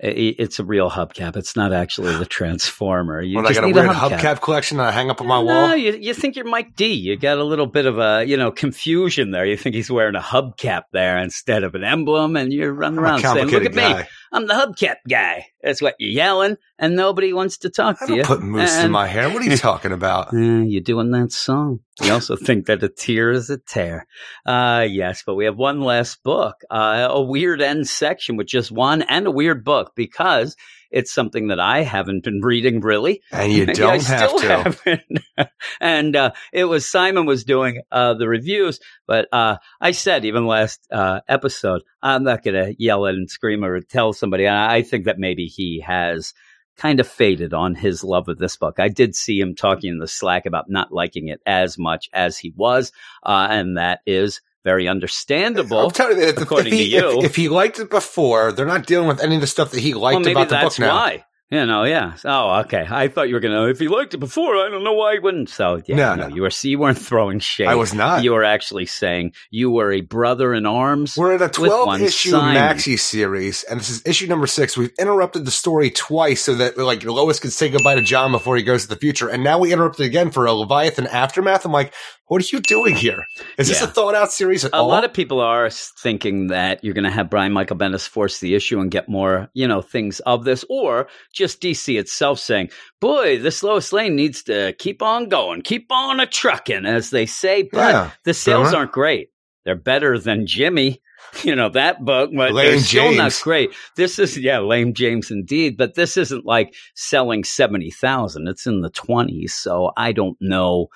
i- it's a real hubcap. It's not actually the <sighs> Transformer. You When I just got a weird hubcap. hubcap collection that I hang up on my No, wall. you, you think you're Mike D. You got a little bit of a, you know, confusion there. You think he's wearing a hubcap there instead of an emblem, and you're running I'm around saying, "Look at me, guy. I'm the hubcap guy." That's what you're yelling, and nobody wants to talk I to you. put moose in my hair. What are you <laughs> talking about? Eh, you're doing that song. You also <laughs> think that a tear is a tear. Uh, yes, but we have one last book, uh, a weird end section with just one and a weird book because it's something that I haven't been reading really. And you I don't have still to. <laughs> and uh, it was Simon was doing uh, the reviews, but uh, I said even last uh, episode, I'm not going to yell and scream or tell somebody. I I think that maybe he has kind of faded on his love of this book. I did see him talking in the Slack about not liking it as much as he was, uh, and that is very understandable. I'm telling you, if, according if he, to you. if, if he liked it before, they're not dealing with any of the stuff that he liked well, about the book now. why. You know, yeah. Oh, okay. I thought you were gonna. If he liked it before, I don't know why he wouldn't. So, yeah, No, no, no. you were. You weren't throwing shade. I was not. You were actually saying you were a brother in arms. We're in a twelve issue Simon. maxi series, and this is issue number six. We've interrupted the story twice so that like Lois could say goodbye to John before he goes to the future, and now we interrupted again for a Leviathan aftermath. I'm like, what are you doing here? Is this a thought out series at a all? lot of people are thinking that you're going to have Brian Michael Bendis force the issue and get more, you know, things of this, or just DC itself saying, "Boy, this Lois Lane needs to keep on going, keep on a trucking," as they say. But Yeah. the sales Remember? aren't great. They're better than Jimmy. <laughs> You know that book, but they're Lame still not great. This is yeah, lame James indeed. But this isn't like selling seventy thousand; it's in the twenties. So I don't know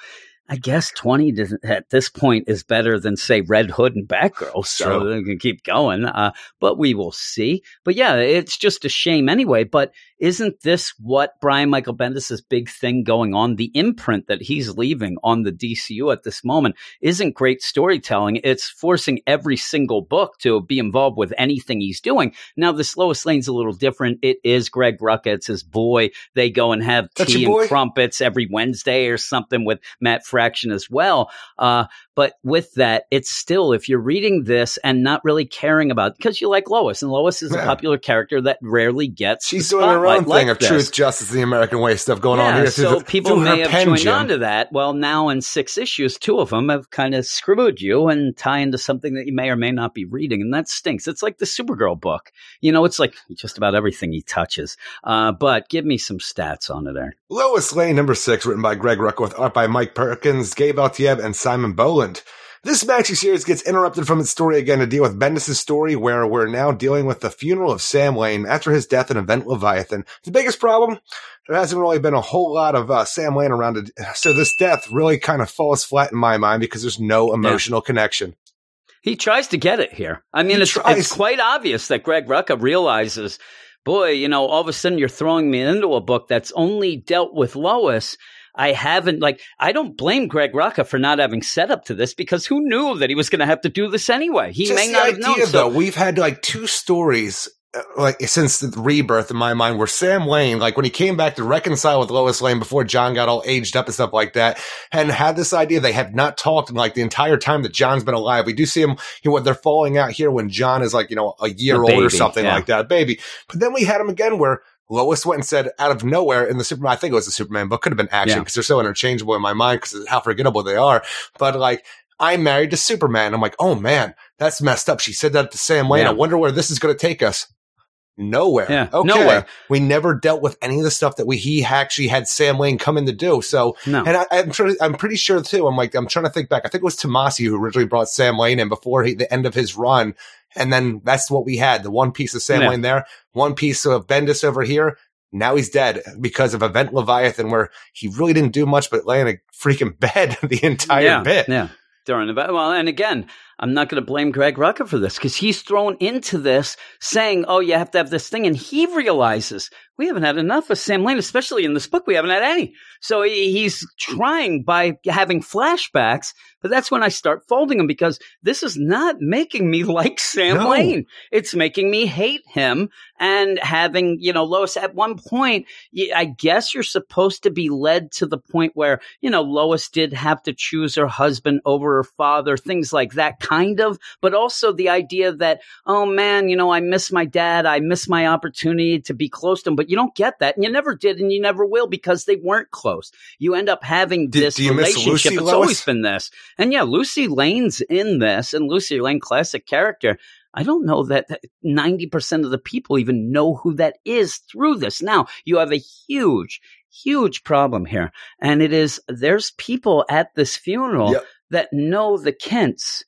I guess 20 at this point is better than, say, Red Hood and Batgirl. So True. they can keep going. Uh, but we will see. But yeah, it's just a shame anyway. But isn't this what Brian Michael Bendis' big thing going on? The imprint that he's leaving on the DCU at this moment isn't great storytelling. It's forcing every single book to be involved with anything he's doing. Now, this Lois Lane's a little different. It is Greg Rucka. It's his boy. They go and have That's tea and crumpets every Wednesday or something with Matt Fraction as well. Uh, but with that, it's still, if you're reading this and not really caring about, because you like Lois, and Lois is a popular character that rarely gets. She's doing her own spotlight like thing of this. truth, justice, the American way stuff going on here. so the- people may have pen, joined Jim. on to that. Well, now in six issues, two of them have kind of screwed you and tie into something that you may or may not be reading, and that stinks. It's like the Supergirl book. You know, it's like just about everything he touches. Uh, but give me some stats on it there. Lois Lane, number six, written by Greg Rucka with art by Mike Perkins, Gabe Eltaeb, and Simon Bowland. This maxi series gets interrupted from its story again to deal with Bendis' story, where we're now dealing with the funeral of Sam Lane after his death in Event Leviathan. The biggest problem? There hasn't really been a whole lot of uh, Sam Lane around it, so this death really kind of falls flat in my mind because there's no emotional connection. He tries to get it here. I mean, it's, it's quite obvious that Greg Rucka realizes, boy, you know, all of a sudden you're throwing me into a book that's only dealt with Lois. I haven't, like, I don't blame Greg Rucka for not having set up to this because who knew that he was going to have to do this anyway? He Just may not have idea, known. though, So, we've had like two stories. uh, Like since the rebirth in my mind, where Sam Lane, like when he came back to reconcile with Lois Lane before John got all aged up and stuff like that, and had this idea they have not talked in like the entire time that John's been alive. We do see him, know, what they're falling out here when John is like, you know, a year A old or something yeah. like that, baby. But then we had him again where Lois went and said out of nowhere in the Superman, I think it was the Superman book, could have been action Yeah. because they're so interchangeable in my mind because of how forgettable they are. But like, I'm married to Superman. I'm like, oh man, that's messed up. She said that to Sam Lane. Yeah. I wonder where this is going to take us. Nowhere. Yeah, okay. nowhere. We never dealt with any of the stuff that we he actually had Sam Lane come in to do. So, no. and I, I'm trying. I'm pretty sure too. I'm like, I'm trying to think back. I think it was Tomasi who originally brought Sam Lane in before he, the end of his run, and then that's what we had. The one piece of Sam Yeah. There, one piece of Bendis over here. Now he's dead because of Event Leviathan, where he really didn't do much but lay in a freaking <laughs> bed the entire yeah, bit. Yeah. During the. Well, and again, I'm not going to blame Greg Rucka for this because he's thrown into this saying, oh, you have to have this thing. And he realizes we haven't had enough of Sam Lane, especially in this book. We haven't had any. So he's trying by having flashbacks, but that's when I start folding him because this is not making me <laughs> like Sam No. Lane. It's making me hate him and having, you know, Lois at one point, I guess you're supposed to be led to the point where, you know, Lois did have to choose her husband over her father, things like that, kind of, but also the idea that, oh man, you know, I miss my dad. I miss my opportunity to be close to him, but you don't get that. And you never did, and you never will because they weren't close. You end up having Do- this do you miss relationship. It's always been this. And yeah, Lucy Lane's in this, and Lucy Lane, classic character. I don't know that that 90% of the people even know who that is through this. Now, you have a huge, huge problem here. And it is there's people at this funeral Yep. that know the Kents.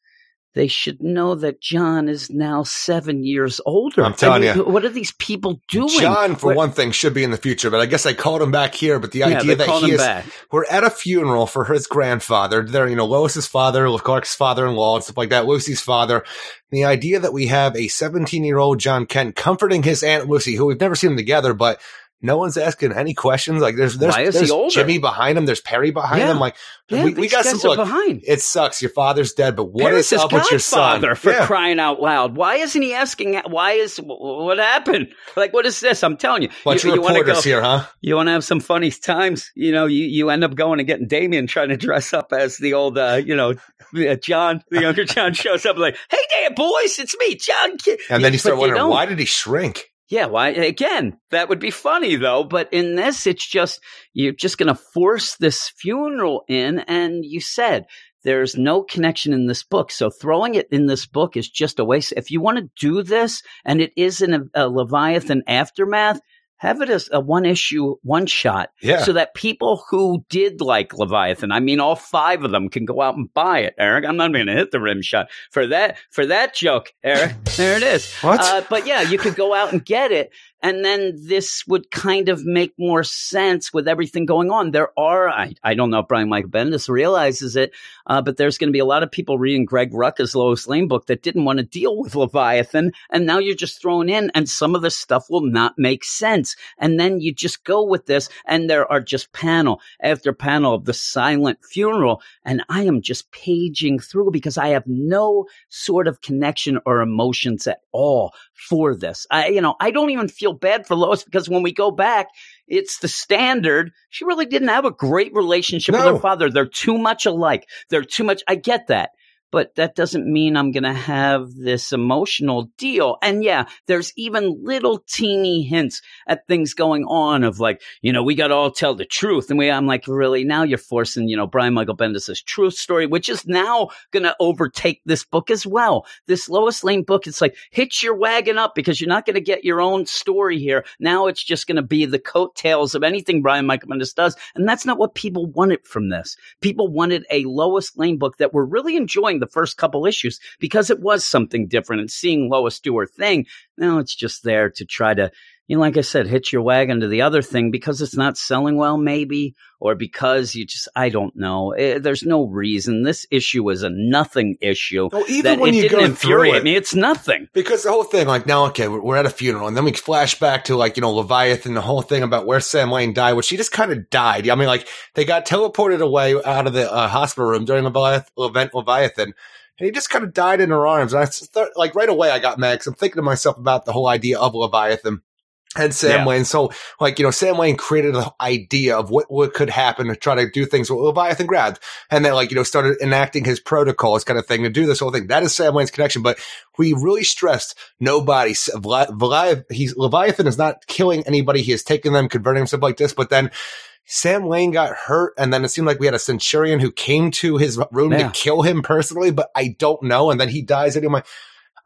They should know that John is now seven years older. I'm telling I mean, you. What are these people doing? John, for Where- one thing, should be in the future, but I guess I called him back here. But the yeah, idea that he is, back. we're at a funeral for his grandfather. There, you know, Lois's father, Clark's father-in-law, and stuff like that. Lucy's father. The idea that we have a 17-year-old John Kent comforting his aunt Lucy, who we've never seen them together, but no one's asking any questions. Like there's there's, there's? Jimmy behind him. There's Perry behind Yeah. him. Like Yeah, we, we got some. Look, behind. it sucks. Your father's dead, but what Paris is up with your son? for Yeah. crying out loud. Why isn't he asking? Why is what happened? Like, what is this? I'm telling you, Bunch you, of you reporters go- here, huh? You want to have some funny times, you know. You, you end up going and getting Damian trying to dress up as the old, uh, you know, uh, John. The younger John shows up like, "Hey there, boys, it's me, John." And then you start wondering why did he shrink? Yeah, why? Again, that would be funny though. But in this, it's just you're just going to force this funeral in, and you said there's no connection in this book, so throwing it in this book is just a waste. If you want to do this, and it is in a, a Leviathan aftermath. Have it as a one issue, one shot, Yeah. so that people who did like Leviathan, I mean, all five of them can go out and buy it. Eric, I'm not going to hit the rim shot for that for that joke, Eric. <laughs> There it is. What? Uh, but yeah, you could go out and get it And then this would kind of make more sense with everything going on. There are, I, I don't know if Brian Michael Bendis realizes it, uh, but there's going to be a lot of people reading Greg Rucka's Lois Lane book that didn't want to deal with Leviathan. And now you're just thrown in, and some of the stuff will not make sense. And then you just go with this, and there are just panel after panel of the silent funeral. And I am just paging through because I have no sort of connection or emotions at all for this. I, you know, I don't even feel bad for Lois because when we go back, it's the standard. She really didn't have a great relationship with her father. They're too much alike. They're too much. I get that. But that doesn't mean I'm going to have this emotional deal. And yeah, there's even little teeny hints at things going on of like, you know, we got to all tell the truth. And we, I'm like, really? Now you're forcing, you know, Brian Michael Bendis' truth story, which is now going to overtake this book as well. This Lois Lane book, it's like, hitch your wagon up because you're not going to get your own story here. Now it's just going to be the coattails of anything Brian Michael Bendis does. And that's not what people wanted from this. People wanted a Lois Lane book that we're really enjoying the first couple issues because it was something different and seeing Lois do her thing. Now it's just there to try to, you know, like I said, hitch your wagon to the other thing because it's not selling well, maybe, or because you just, I don't know. Eh, there's no reason. This issue is a nothing issue. Well, even that when it you didn't go infuriate it- me. It's nothing. Because the whole thing, like now, okay, we're, we're at a funeral, and then we flash back to like you know Leviathan, the whole thing about where Sam Lane died, which she just kind of died. I mean, like they got teleported away out of the uh, hospital room during Leviath- event Leviathan, and he just kind of died in her arms. And I thought, like right away, I got mad because I'm thinking to myself about the whole idea of Leviathan. And Sam Yeah. Lane. So, like, you know, Sam Lane created an idea of what, what could happen to try to do things with Leviathan grabbed. And then, like, you know, started enacting his protocols kind of thing to do this whole thing. That is Sam Lane's connection. But we really stressed nobody. Levi- Levi- he's, Leviathan is not killing anybody. He is taking them, converting himself like this. But then Sam Lane got hurt. And then it seemed like we had a centurion who came to his room Yeah. to kill him personally, but I don't know. And then he dies. Like,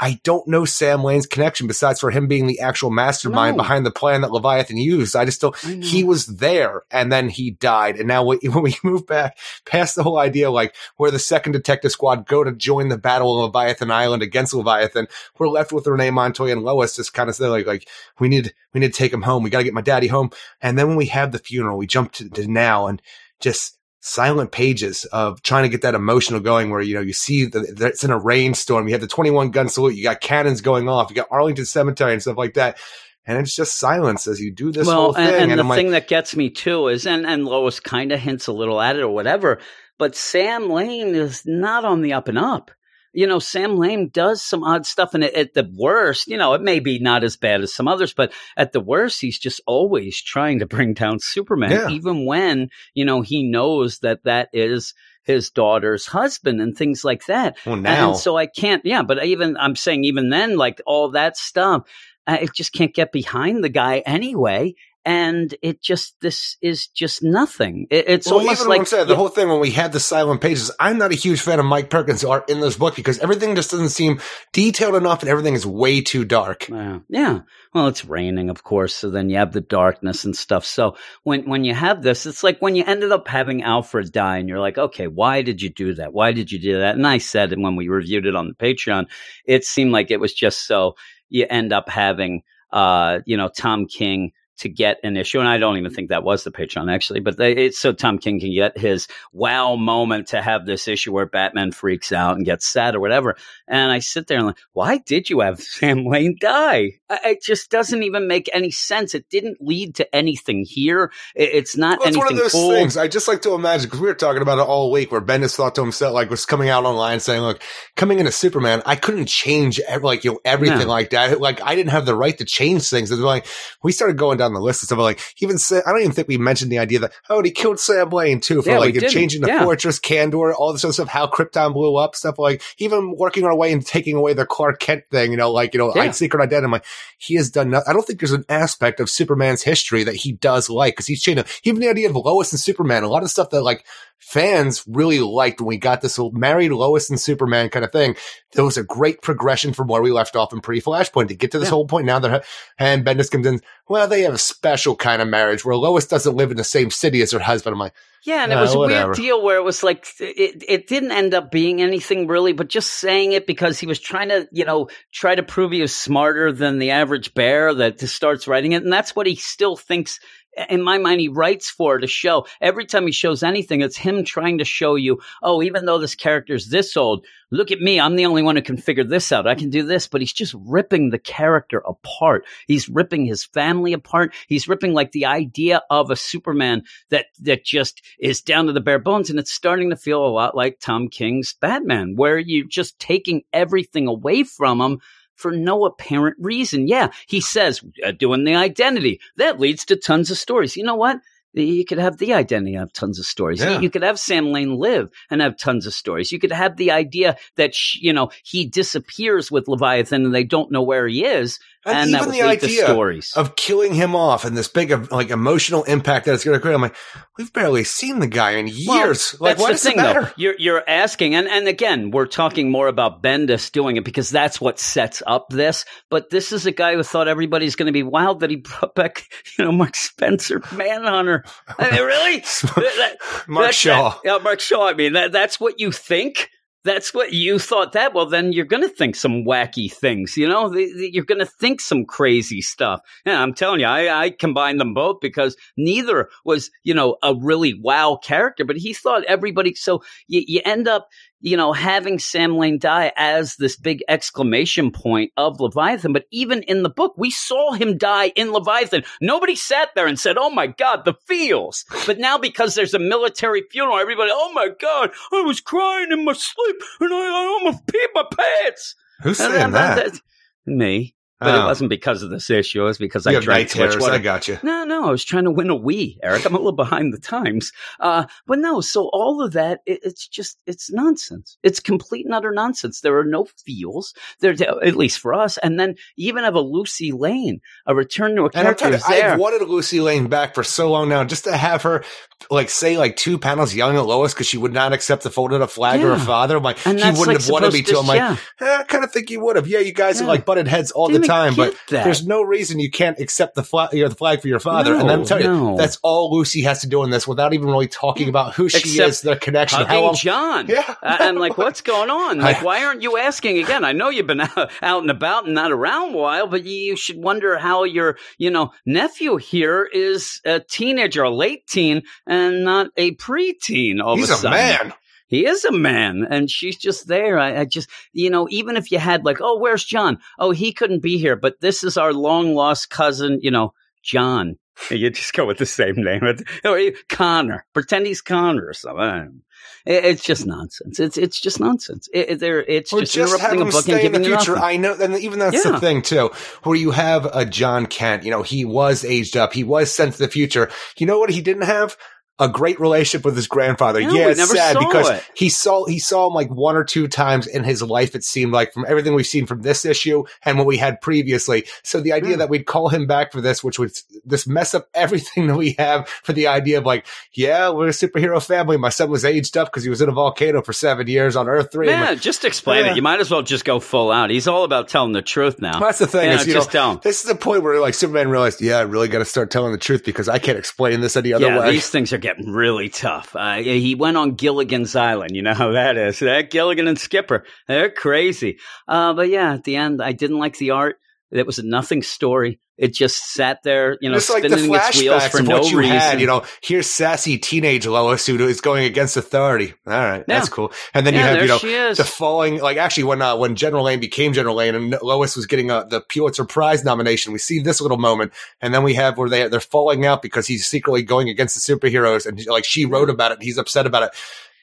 I don't know Sam Lane's connection besides for him being the actual mastermind No. behind the plan that Leviathan used. I just don't, know. he was there and then he died. And now <laughs> when we move back past the whole idea, like where the second detective squad go to join the battle of Leviathan Island against Leviathan, we're left with Renee Montoya and Lois just kind of say like, like, we need, we need to take him home. We got to get my daddy home. And then when we have the funeral, we jump to, to now and just, silent pages of trying to get that emotional going where you know you see that it's in a rainstorm. You have the 21 gun salute. You got cannons going off. You got arlington cemetery and stuff like that. And it's just silence as you do this whole thing. and, and, and, the i'm like thing that gets me too is, and, and Lois kind of hints a little at it or whatever, but Sam Lane is not on the up and up. You know, Sam Lane does some odd stuff, and at, at the worst, you know, it may be not as bad as some others, but at the worst, he's just always trying to bring down Superman, Yeah. even when, you know, he knows that that is his daughter's husband and things like that. well now And so I can't, yeah, but even I'm saying even then, like all that stuff, I just can't get behind the guy anyway. And it just, this is just nothing. It, it's well, almost like saying, the whole thing when we had the silent pages, I'm not a huge fan of Mike Perkins' art in this book because everything just doesn't seem detailed enough and everything is way too dark. Yeah. yeah. Well, it's raining, of course. So then you have the darkness and stuff. So when, when you have this, it's like when you ended up having Alfred die and you're like, okay, why did you do that? Why did you do that? And I said, and when we reviewed it on the Patreon, it seemed like it was just so you end up having, uh, you know, Tom King to get an issue. And I don't even mm-hmm. think that was the Patreon actually, but they, it's so Tom King can get his wow moment to have this issue where Batman freaks out and gets sad or whatever. And I sit there and like, why did you have <laughs> Sam Wayne die? I- It just doesn't even make any sense. It didn't lead to anything here. It- It's not Well, it's anything one of those cool. things I just like to imagine because we were talking about it all week where Bendis thought to himself, like, was coming out online saying, look, coming into Superman, I couldn't change ev- like, you know, everything No. like that. Like, I didn't have the right to change things. And like, we started going down the list and stuff like, even say, I don't even think we mentioned the idea that, oh, he killed Sam Lane too for Yeah, like changing the Yeah. fortress, Kandor, all this other stuff, how Krypton blew up, stuff like, even working our way and taking away the Clark Kent thing, you know, like, you know, Yeah. Secret identity. I'm like, he has done nothing. I don't think there's an aspect of Superman's history that he does like because he's changed. Even the idea of Lois and Superman, a lot of stuff that like fans really liked when we got this old married Lois and Superman kind of thing. There was a great progression from where we left off in pre Flashpoint to get to this Yeah. whole point now that and Bendis comes in. Well, they have a special kind of marriage where Lois doesn't live in the same city as her husband. I'm like, Yeah, and it was a whatever. weird deal where it was like it, it didn't end up being anything really, but just saying it because he was trying to, you know, try to prove he was smarter than the average bear that starts writing it, and that's what he still thinks. In my mind, he writes for to show every time he shows anything, it's him trying to show you, oh, even though this character's this old, look at me. I'm the only one who can figure this out. I can do this, but he's just ripping the character apart. He's ripping his family apart. He's ripping like the idea of a Superman that that just is down to the bare bones and it's starting to feel a lot like Tom King's Batman where you're just taking everything away from him for no apparent reason. Yeah, he says uh, doing the identity. That leads to tons of stories. You know what? You could have the identity have tons of stories. You- Yeah. You could have Sam Lane live and have tons of stories. You could have the idea that sh- you know he disappears with Leviathan and they don't know where he is, And and, even the idea stories. of killing him off and this big of like emotional impact that it's going to create. I'm like, we've barely seen the guy in Well, years. like, that's why the does thing, it matter? though. You're you're asking, and and again, we're talking more about Bendis doing it because that's what sets up this. But this is a guy who thought everybody's going to be wild that he brought back, <laughs> you know, Mark Spencer, Manhunter. I mean, really? <laughs> That- Mark that- Shaw. that- yeah, Mark Shaw. I mean, that, that's what you think. That's what you thought that. Well, then you're going to think some wacky things, you know, you're going to think some crazy stuff. And I'm telling you, I, I combined them both because neither was, you know, a really wow character, but he thought everybody. So you, you end up, you know, having Sam Lane die as this big exclamation point of Leviathan. But even in the book, we saw him die in Leviathan. Nobody sat there and said, Oh my God, the feels. But now because there's a military funeral, everybody, Oh my God, I was crying in my sleep and I, I almost peed my pants. Who's saying <laughs> that? Me. But it Oh. wasn't because of this issue. It was because I you drank night terrors. I got you. No, no, I was trying to win a Wii, Eric. I'm a little behind the times. Uh, but no, so all of that, it, it's just, it's nonsense. It's complete and utter nonsense. There are no feels, there, at least for us. And then you even have a Lucy Lane, a return to a And character trying who's to, there. I've wanted Lucy Lane back for so long now, just to have her like say like two panels yelling at Lois because she would not accept the folded up flag of Yeah. her father. I'm like, And he wouldn't like, have wanted me to. I'm like, yeah. eh, I kind of think he would have. Yeah, you guys Yeah. are like butted heads all Didn't the time, even but that. there's no reason you can't accept the flag, you know, the flag for your father. and I'm telling no. you, that's all Lucy has to do in this without even really talking about who she Except is, their connection, how long. John. Yeah. I'm like, what's going on? <laughs> Like, why aren't you asking again? I know you've been <laughs> out, out and about and not around a while, but you should wonder how your, you know, nephew here is a teenager, a late teen, and not a preteen. All He's of a a sudden. man. He is a man, and she's just there. I, I just, you know, even if you had like, oh, where's John? Oh, he couldn't be here, but this is our long lost cousin, you know, John. <laughs> You just go with the same name, or eh, Connor. Pretend he's Connor or something. I don't know. It- it's just nonsense. It's it's just nonsense. It, there, it's Or just, just interrupting a book and in the future. I know, and even that's Yeah. the thing too, where you have a John Kent. You know, he was aged up. He was sent to the future. You know what? He didn't have a great relationship with his grandfather. No, yeah, it's sad because it. he saw he saw him like one or two times in his life. It seemed like from everything we've seen from this issue and what we had previously. So the idea Hmm. that we'd call him back for this, which would this mess up everything <laughs> that we have for the idea of like, yeah, we're a superhero family. My son was aged up because he was in a volcano for seven years on Earth three. Yeah, like, just explain Yeah. it. You might as well just go full out. He's all about telling the truth now. Well, that's the thing Yeah, is, you just know, tell him. this is the point where like Superman realized, yeah, I really got to start telling the truth because I can't explain this any other yeah, way. these things are getting really tough. Uh, he went on Gilligan's Island. You know how that is. <laughs> That Gilligan and Skipper, they're crazy. Uh, but yeah, at the end, I didn't like the art. It was a nothing story. It just sat there, you know, like the spinning its wheels for no you reason. had, you know, here's sassy teenage Lois who is going against authority. All right, Yeah. that's cool. And then you have, you know, the falling, like actually when, uh, when General Lane became General Lane and Lois was getting uh, the Pulitzer Prize nomination, we see this little moment. And then we have where they, they're falling out because he's secretly going against the superheroes and like she wrote about it and he's upset about it.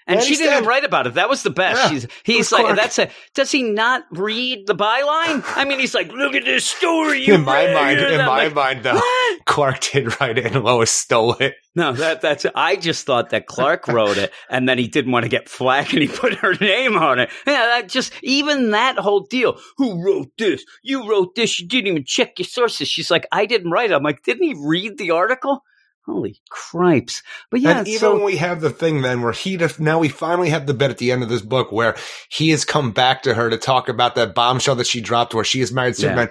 And she didn't write about it. That was the best. Yeah, She's, he's like, Clark. that's a, does he not read the byline? I mean, he's like, look at this story. You in my read." mind, in my like, mind though, "What?" Clark did write it and Lois stole it. No, that that's. I just thought that Clark wrote it, and then he didn't want to get flack, and he <laughs> put her name on it. Yeah, that just even that whole deal. Who wrote this? You wrote this. You didn't even check your sources. She's like, I didn't write it. I'm like, didn't he read the article? Holy cripes! But yeah, and even so when we have the thing then where he def- now we finally have the bit at the end of this book where he has come back to her to talk about that bombshell that she dropped where she is married to Yeah. Superman.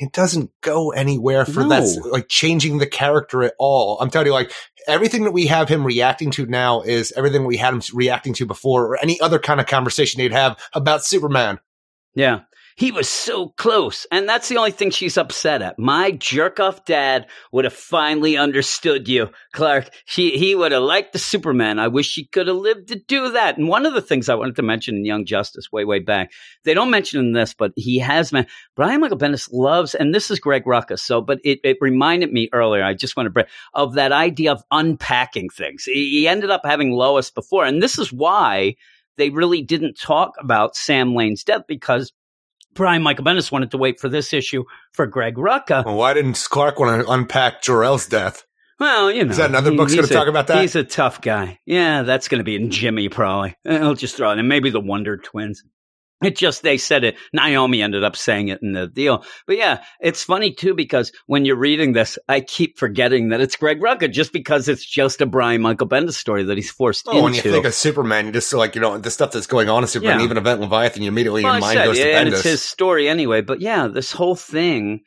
It doesn't go anywhere for No. that, like changing the character at all. I'm telling you, like everything that we have him reacting to now is everything we had him reacting to before, or any other kind of conversation they'd have about Superman. Yeah. He was so close. And that's the only thing she's upset at. My jerk off dad would have finally understood you, Clark. She, he would have liked the Superman. I wish he could have lived to do that. And one of the things I wanted to mention in Young Justice way, way back, they don't mention in this, but he has man. Brian Michael Bendis loves, and this is Greg Rucka. So, but it, it reminded me earlier, I just want to bring of that idea of unpacking things. He, he ended up having Lois before. And this is why they really didn't talk about Sam Lane's death because Brian Michael Bendis wanted to wait for this issue for Greg Rucka. Well, why didn't Clark want to unpack Jor-El's death? Well, you know, Is that another he- book's gonna talk about that? He's a tough guy. Yeah, that's going to be in Jimmy probably. I'll just throw it in. Maybe the Wonder Twins. It just they said it. Naomi ended up saying it in the deal. But yeah, it's funny too because when you're reading this, I keep forgetting that it's Greg Rucka just because it's just a Brian Michael Bendis story that he's forced Oh, when you think of Superman, you just like you know the stuff that's going on in Superman, Yeah. even Event Leviathan, you immediately Well, your mind said, goes to yeah, and it's his story anyway. But yeah, this whole thing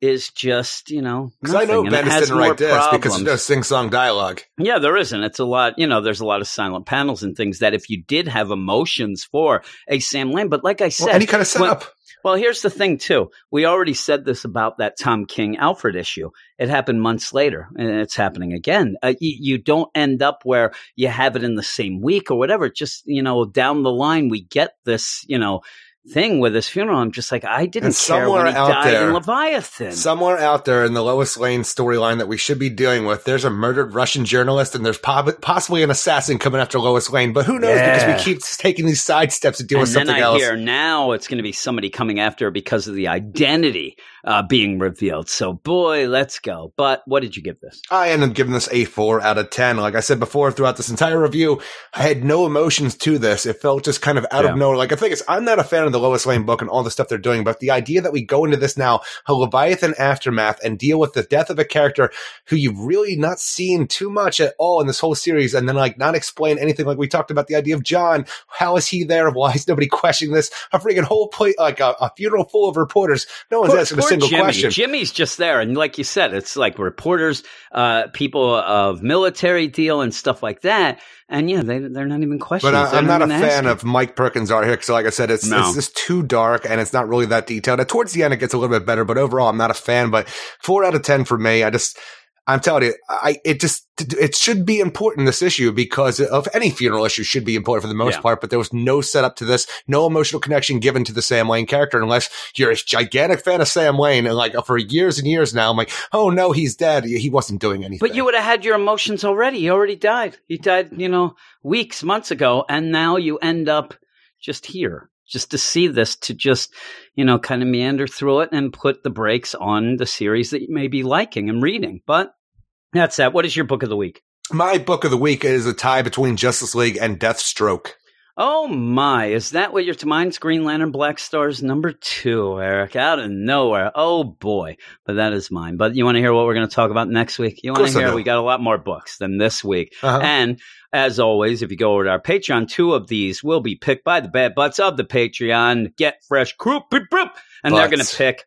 is just you know Because I know nothing, and it Bendis has didn't write this because problems. there's no sing song dialogue. Yeah, there isn't. It's a lot, you know, there's a lot of silent panels and things that if you did have emotions for a Sam Lane, but like I said, Well, any kind of when- setup. well, here's the thing too. We already said this about that Tom King Alfred issue. It happened months later and it's happening again. Uh, you, you don't end up where you have it in the same week or whatever. Just, you know, down the line, we get this, you know, thing with this funeral. I'm just like, I didn't And care somewhere when he out died there- in Leviathan. Somewhere out there in the Lois Lane storyline that we should be dealing with, there's a murdered Russian journalist and there's possibly an assassin coming after Lois Lane. But who knows? Yeah. Because we keep taking these side steps to deal and with something I else. hear now it's going to be somebody coming after her because of the identity uh, being revealed. So, boy, let's go. But what did you give this? I ended up giving this a four out of 10. Like I said before, throughout this entire review, I had no emotions to this. It felt just kind of out Yeah. of nowhere. Like the thing is, I'm not a fan of the Lois Lane book and all the stuff they're doing, but the idea that we go into this now, a Leviathan aftermath and deal with the death of a character who you've really not seen too much at all in this whole series and then like not explain anything. Like we talked about the idea of John. How is he there? Why is nobody <laughs> questioning this? A freaking whole plate, like a, a funeral full of reporters. No one's asking a single Jimmy. question. Jimmy's just there, and like you said, it's like reporters, uh, people of military deal and stuff like that. And yeah, they they're not even questioning. But I, I'm not a fan of Mike Perkins art here because, like I said, it's No. it's just too dark and it's not really that detailed. And towards the end, it gets a little bit better, but overall, I'm not a fan. But four out of ten for me. I just, I'm telling you, I it just it should be important this issue because of any funeral issue should be important for the most Yeah. part. But there was no setup to this, no emotional connection given to the Sam Lane character unless you're a gigantic fan of Sam Lane and like for years and years now, I'm like, oh no, he's dead. He wasn't doing anything. But you would have had your emotions already. He already died. He died, you know, weeks, months ago, and now you end up just here. Just to see this, to just, you know, kind of meander through it and put the brakes on the series that you may be liking and reading. But that's that. What is your book of the week? My book of the week is a tie between Justice League and Deathstroke. Oh my, is that what your mine's Green Lantern Black Stars number two, Eric? Out of nowhere. Oh boy. But that is mine. But you want to hear what we're going to talk about next week? You wanna hear we got a lot more books than this week. Uh-huh. And as always, if you go over to our Patreon, two of these will be picked by the bad butts of the Patreon. Get fresh croup, and they're going to pick.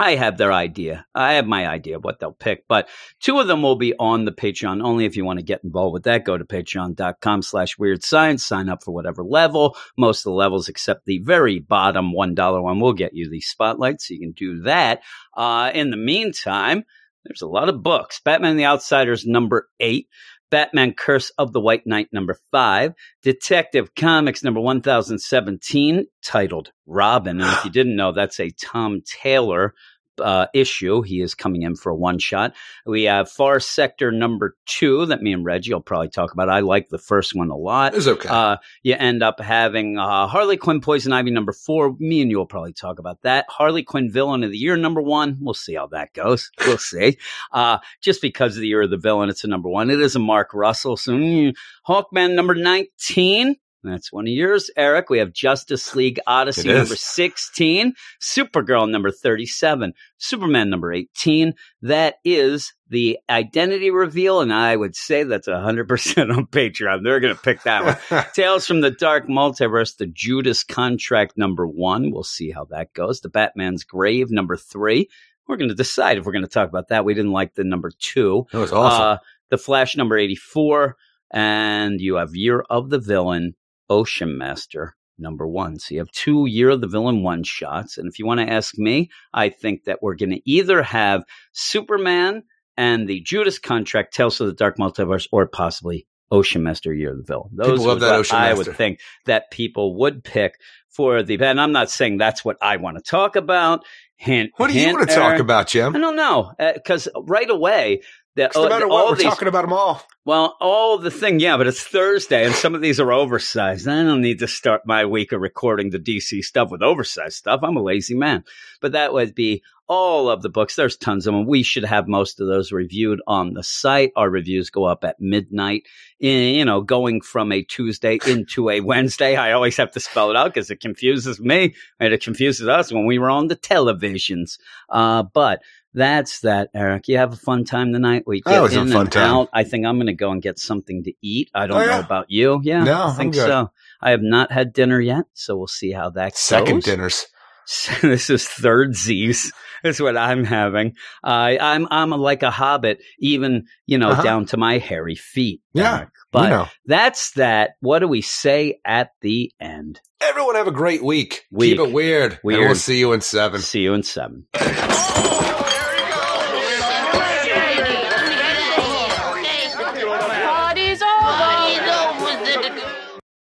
I have their idea. I have my idea of what they'll pick, but two of them will be on the Patreon only. If you want to get involved with that, go to patreon.com slash weird science, sign up for whatever level. Most of the levels, except the very bottom $1 one, will get you the spotlight. So you can do that. Uh, in the meantime, there's a lot of books. Batman and the Outsiders, number eight. Batman Curse of the White Knight, number five. Detective Comics, number 1017, titled Robin. And if you <sighs> didn't know, that's a Tom Taylor uh, issue. He is coming in for a one shot. We have Far Sector number two that me and Reggie will probably talk about. I like the first one a lot. It was okay. Uh, you end up having uh, Harley Quinn Poison Ivy number four. Me and you will probably talk about that. Harley Quinn Villain of the Year number one. We'll see how that goes. <laughs> We'll see. Uh, just because of the year of the villain, it's a number one. It is a Mark Russell. So mm, Hawkman number 19. That's one of yours, Eric. We have Justice League Odyssey number 16, Supergirl number 37, Superman number 18. That is the identity reveal, and I would say that's 100% on Patreon. They're going to pick that one. <laughs> Tales from the Dark Multiverse, the Judas Contract number one. We'll see how that goes. The Batman's Grave number three. We're going to decide if we're going to talk about that. We didn't like the number two. That was awesome. Uh, The Flash number 84, and you have Year of the Villain, Ocean Master number one. So you have two Year of the Villain one shots. And if you want to ask me, I think that we're going to either have Superman and the Judas contract, Tales of the Dark Multiverse, or possibly Ocean Master Year of the Villain. Those People love that Ocean I Master. would think that people would pick for the and I'm not saying that's what I want to talk about. Hint, What do you want to talk about, Jim? I don't know uh, because right away. The, No matter what, all we're these, talking about them all. well, all the thing, yeah, but it's Thursday and some of these are oversized. I don't need to start my week of recording the DC stuff with oversized stuff. I'm a lazy man. But that would be all of the books. There's tons of them. We should have most of those reviewed on the site. Our reviews go up at midnight, you know, going from a Tuesday into a Wednesday. I always have to spell it out because it confuses me and it confuses us when we were on the televisions. Uh, but that's that, Eric. You have a fun time tonight. We get in fun and time. out. I think I'm going to go and get something to eat. I don't Oh, yeah? know about you. Yeah, No, I think so. I have not had dinner yet, so we'll see how that Second goes. dinners. <laughs> this is third Z's. That's what I'm having. I I'm I'm like a hobbit, even you know Uh-huh. down to my hairy feet. Yeah, but you know. that's that. What do we say at the end? Everyone have a great week. Week. Keep it weird. Weird. And we'll see you in seven. See you in seven. <laughs>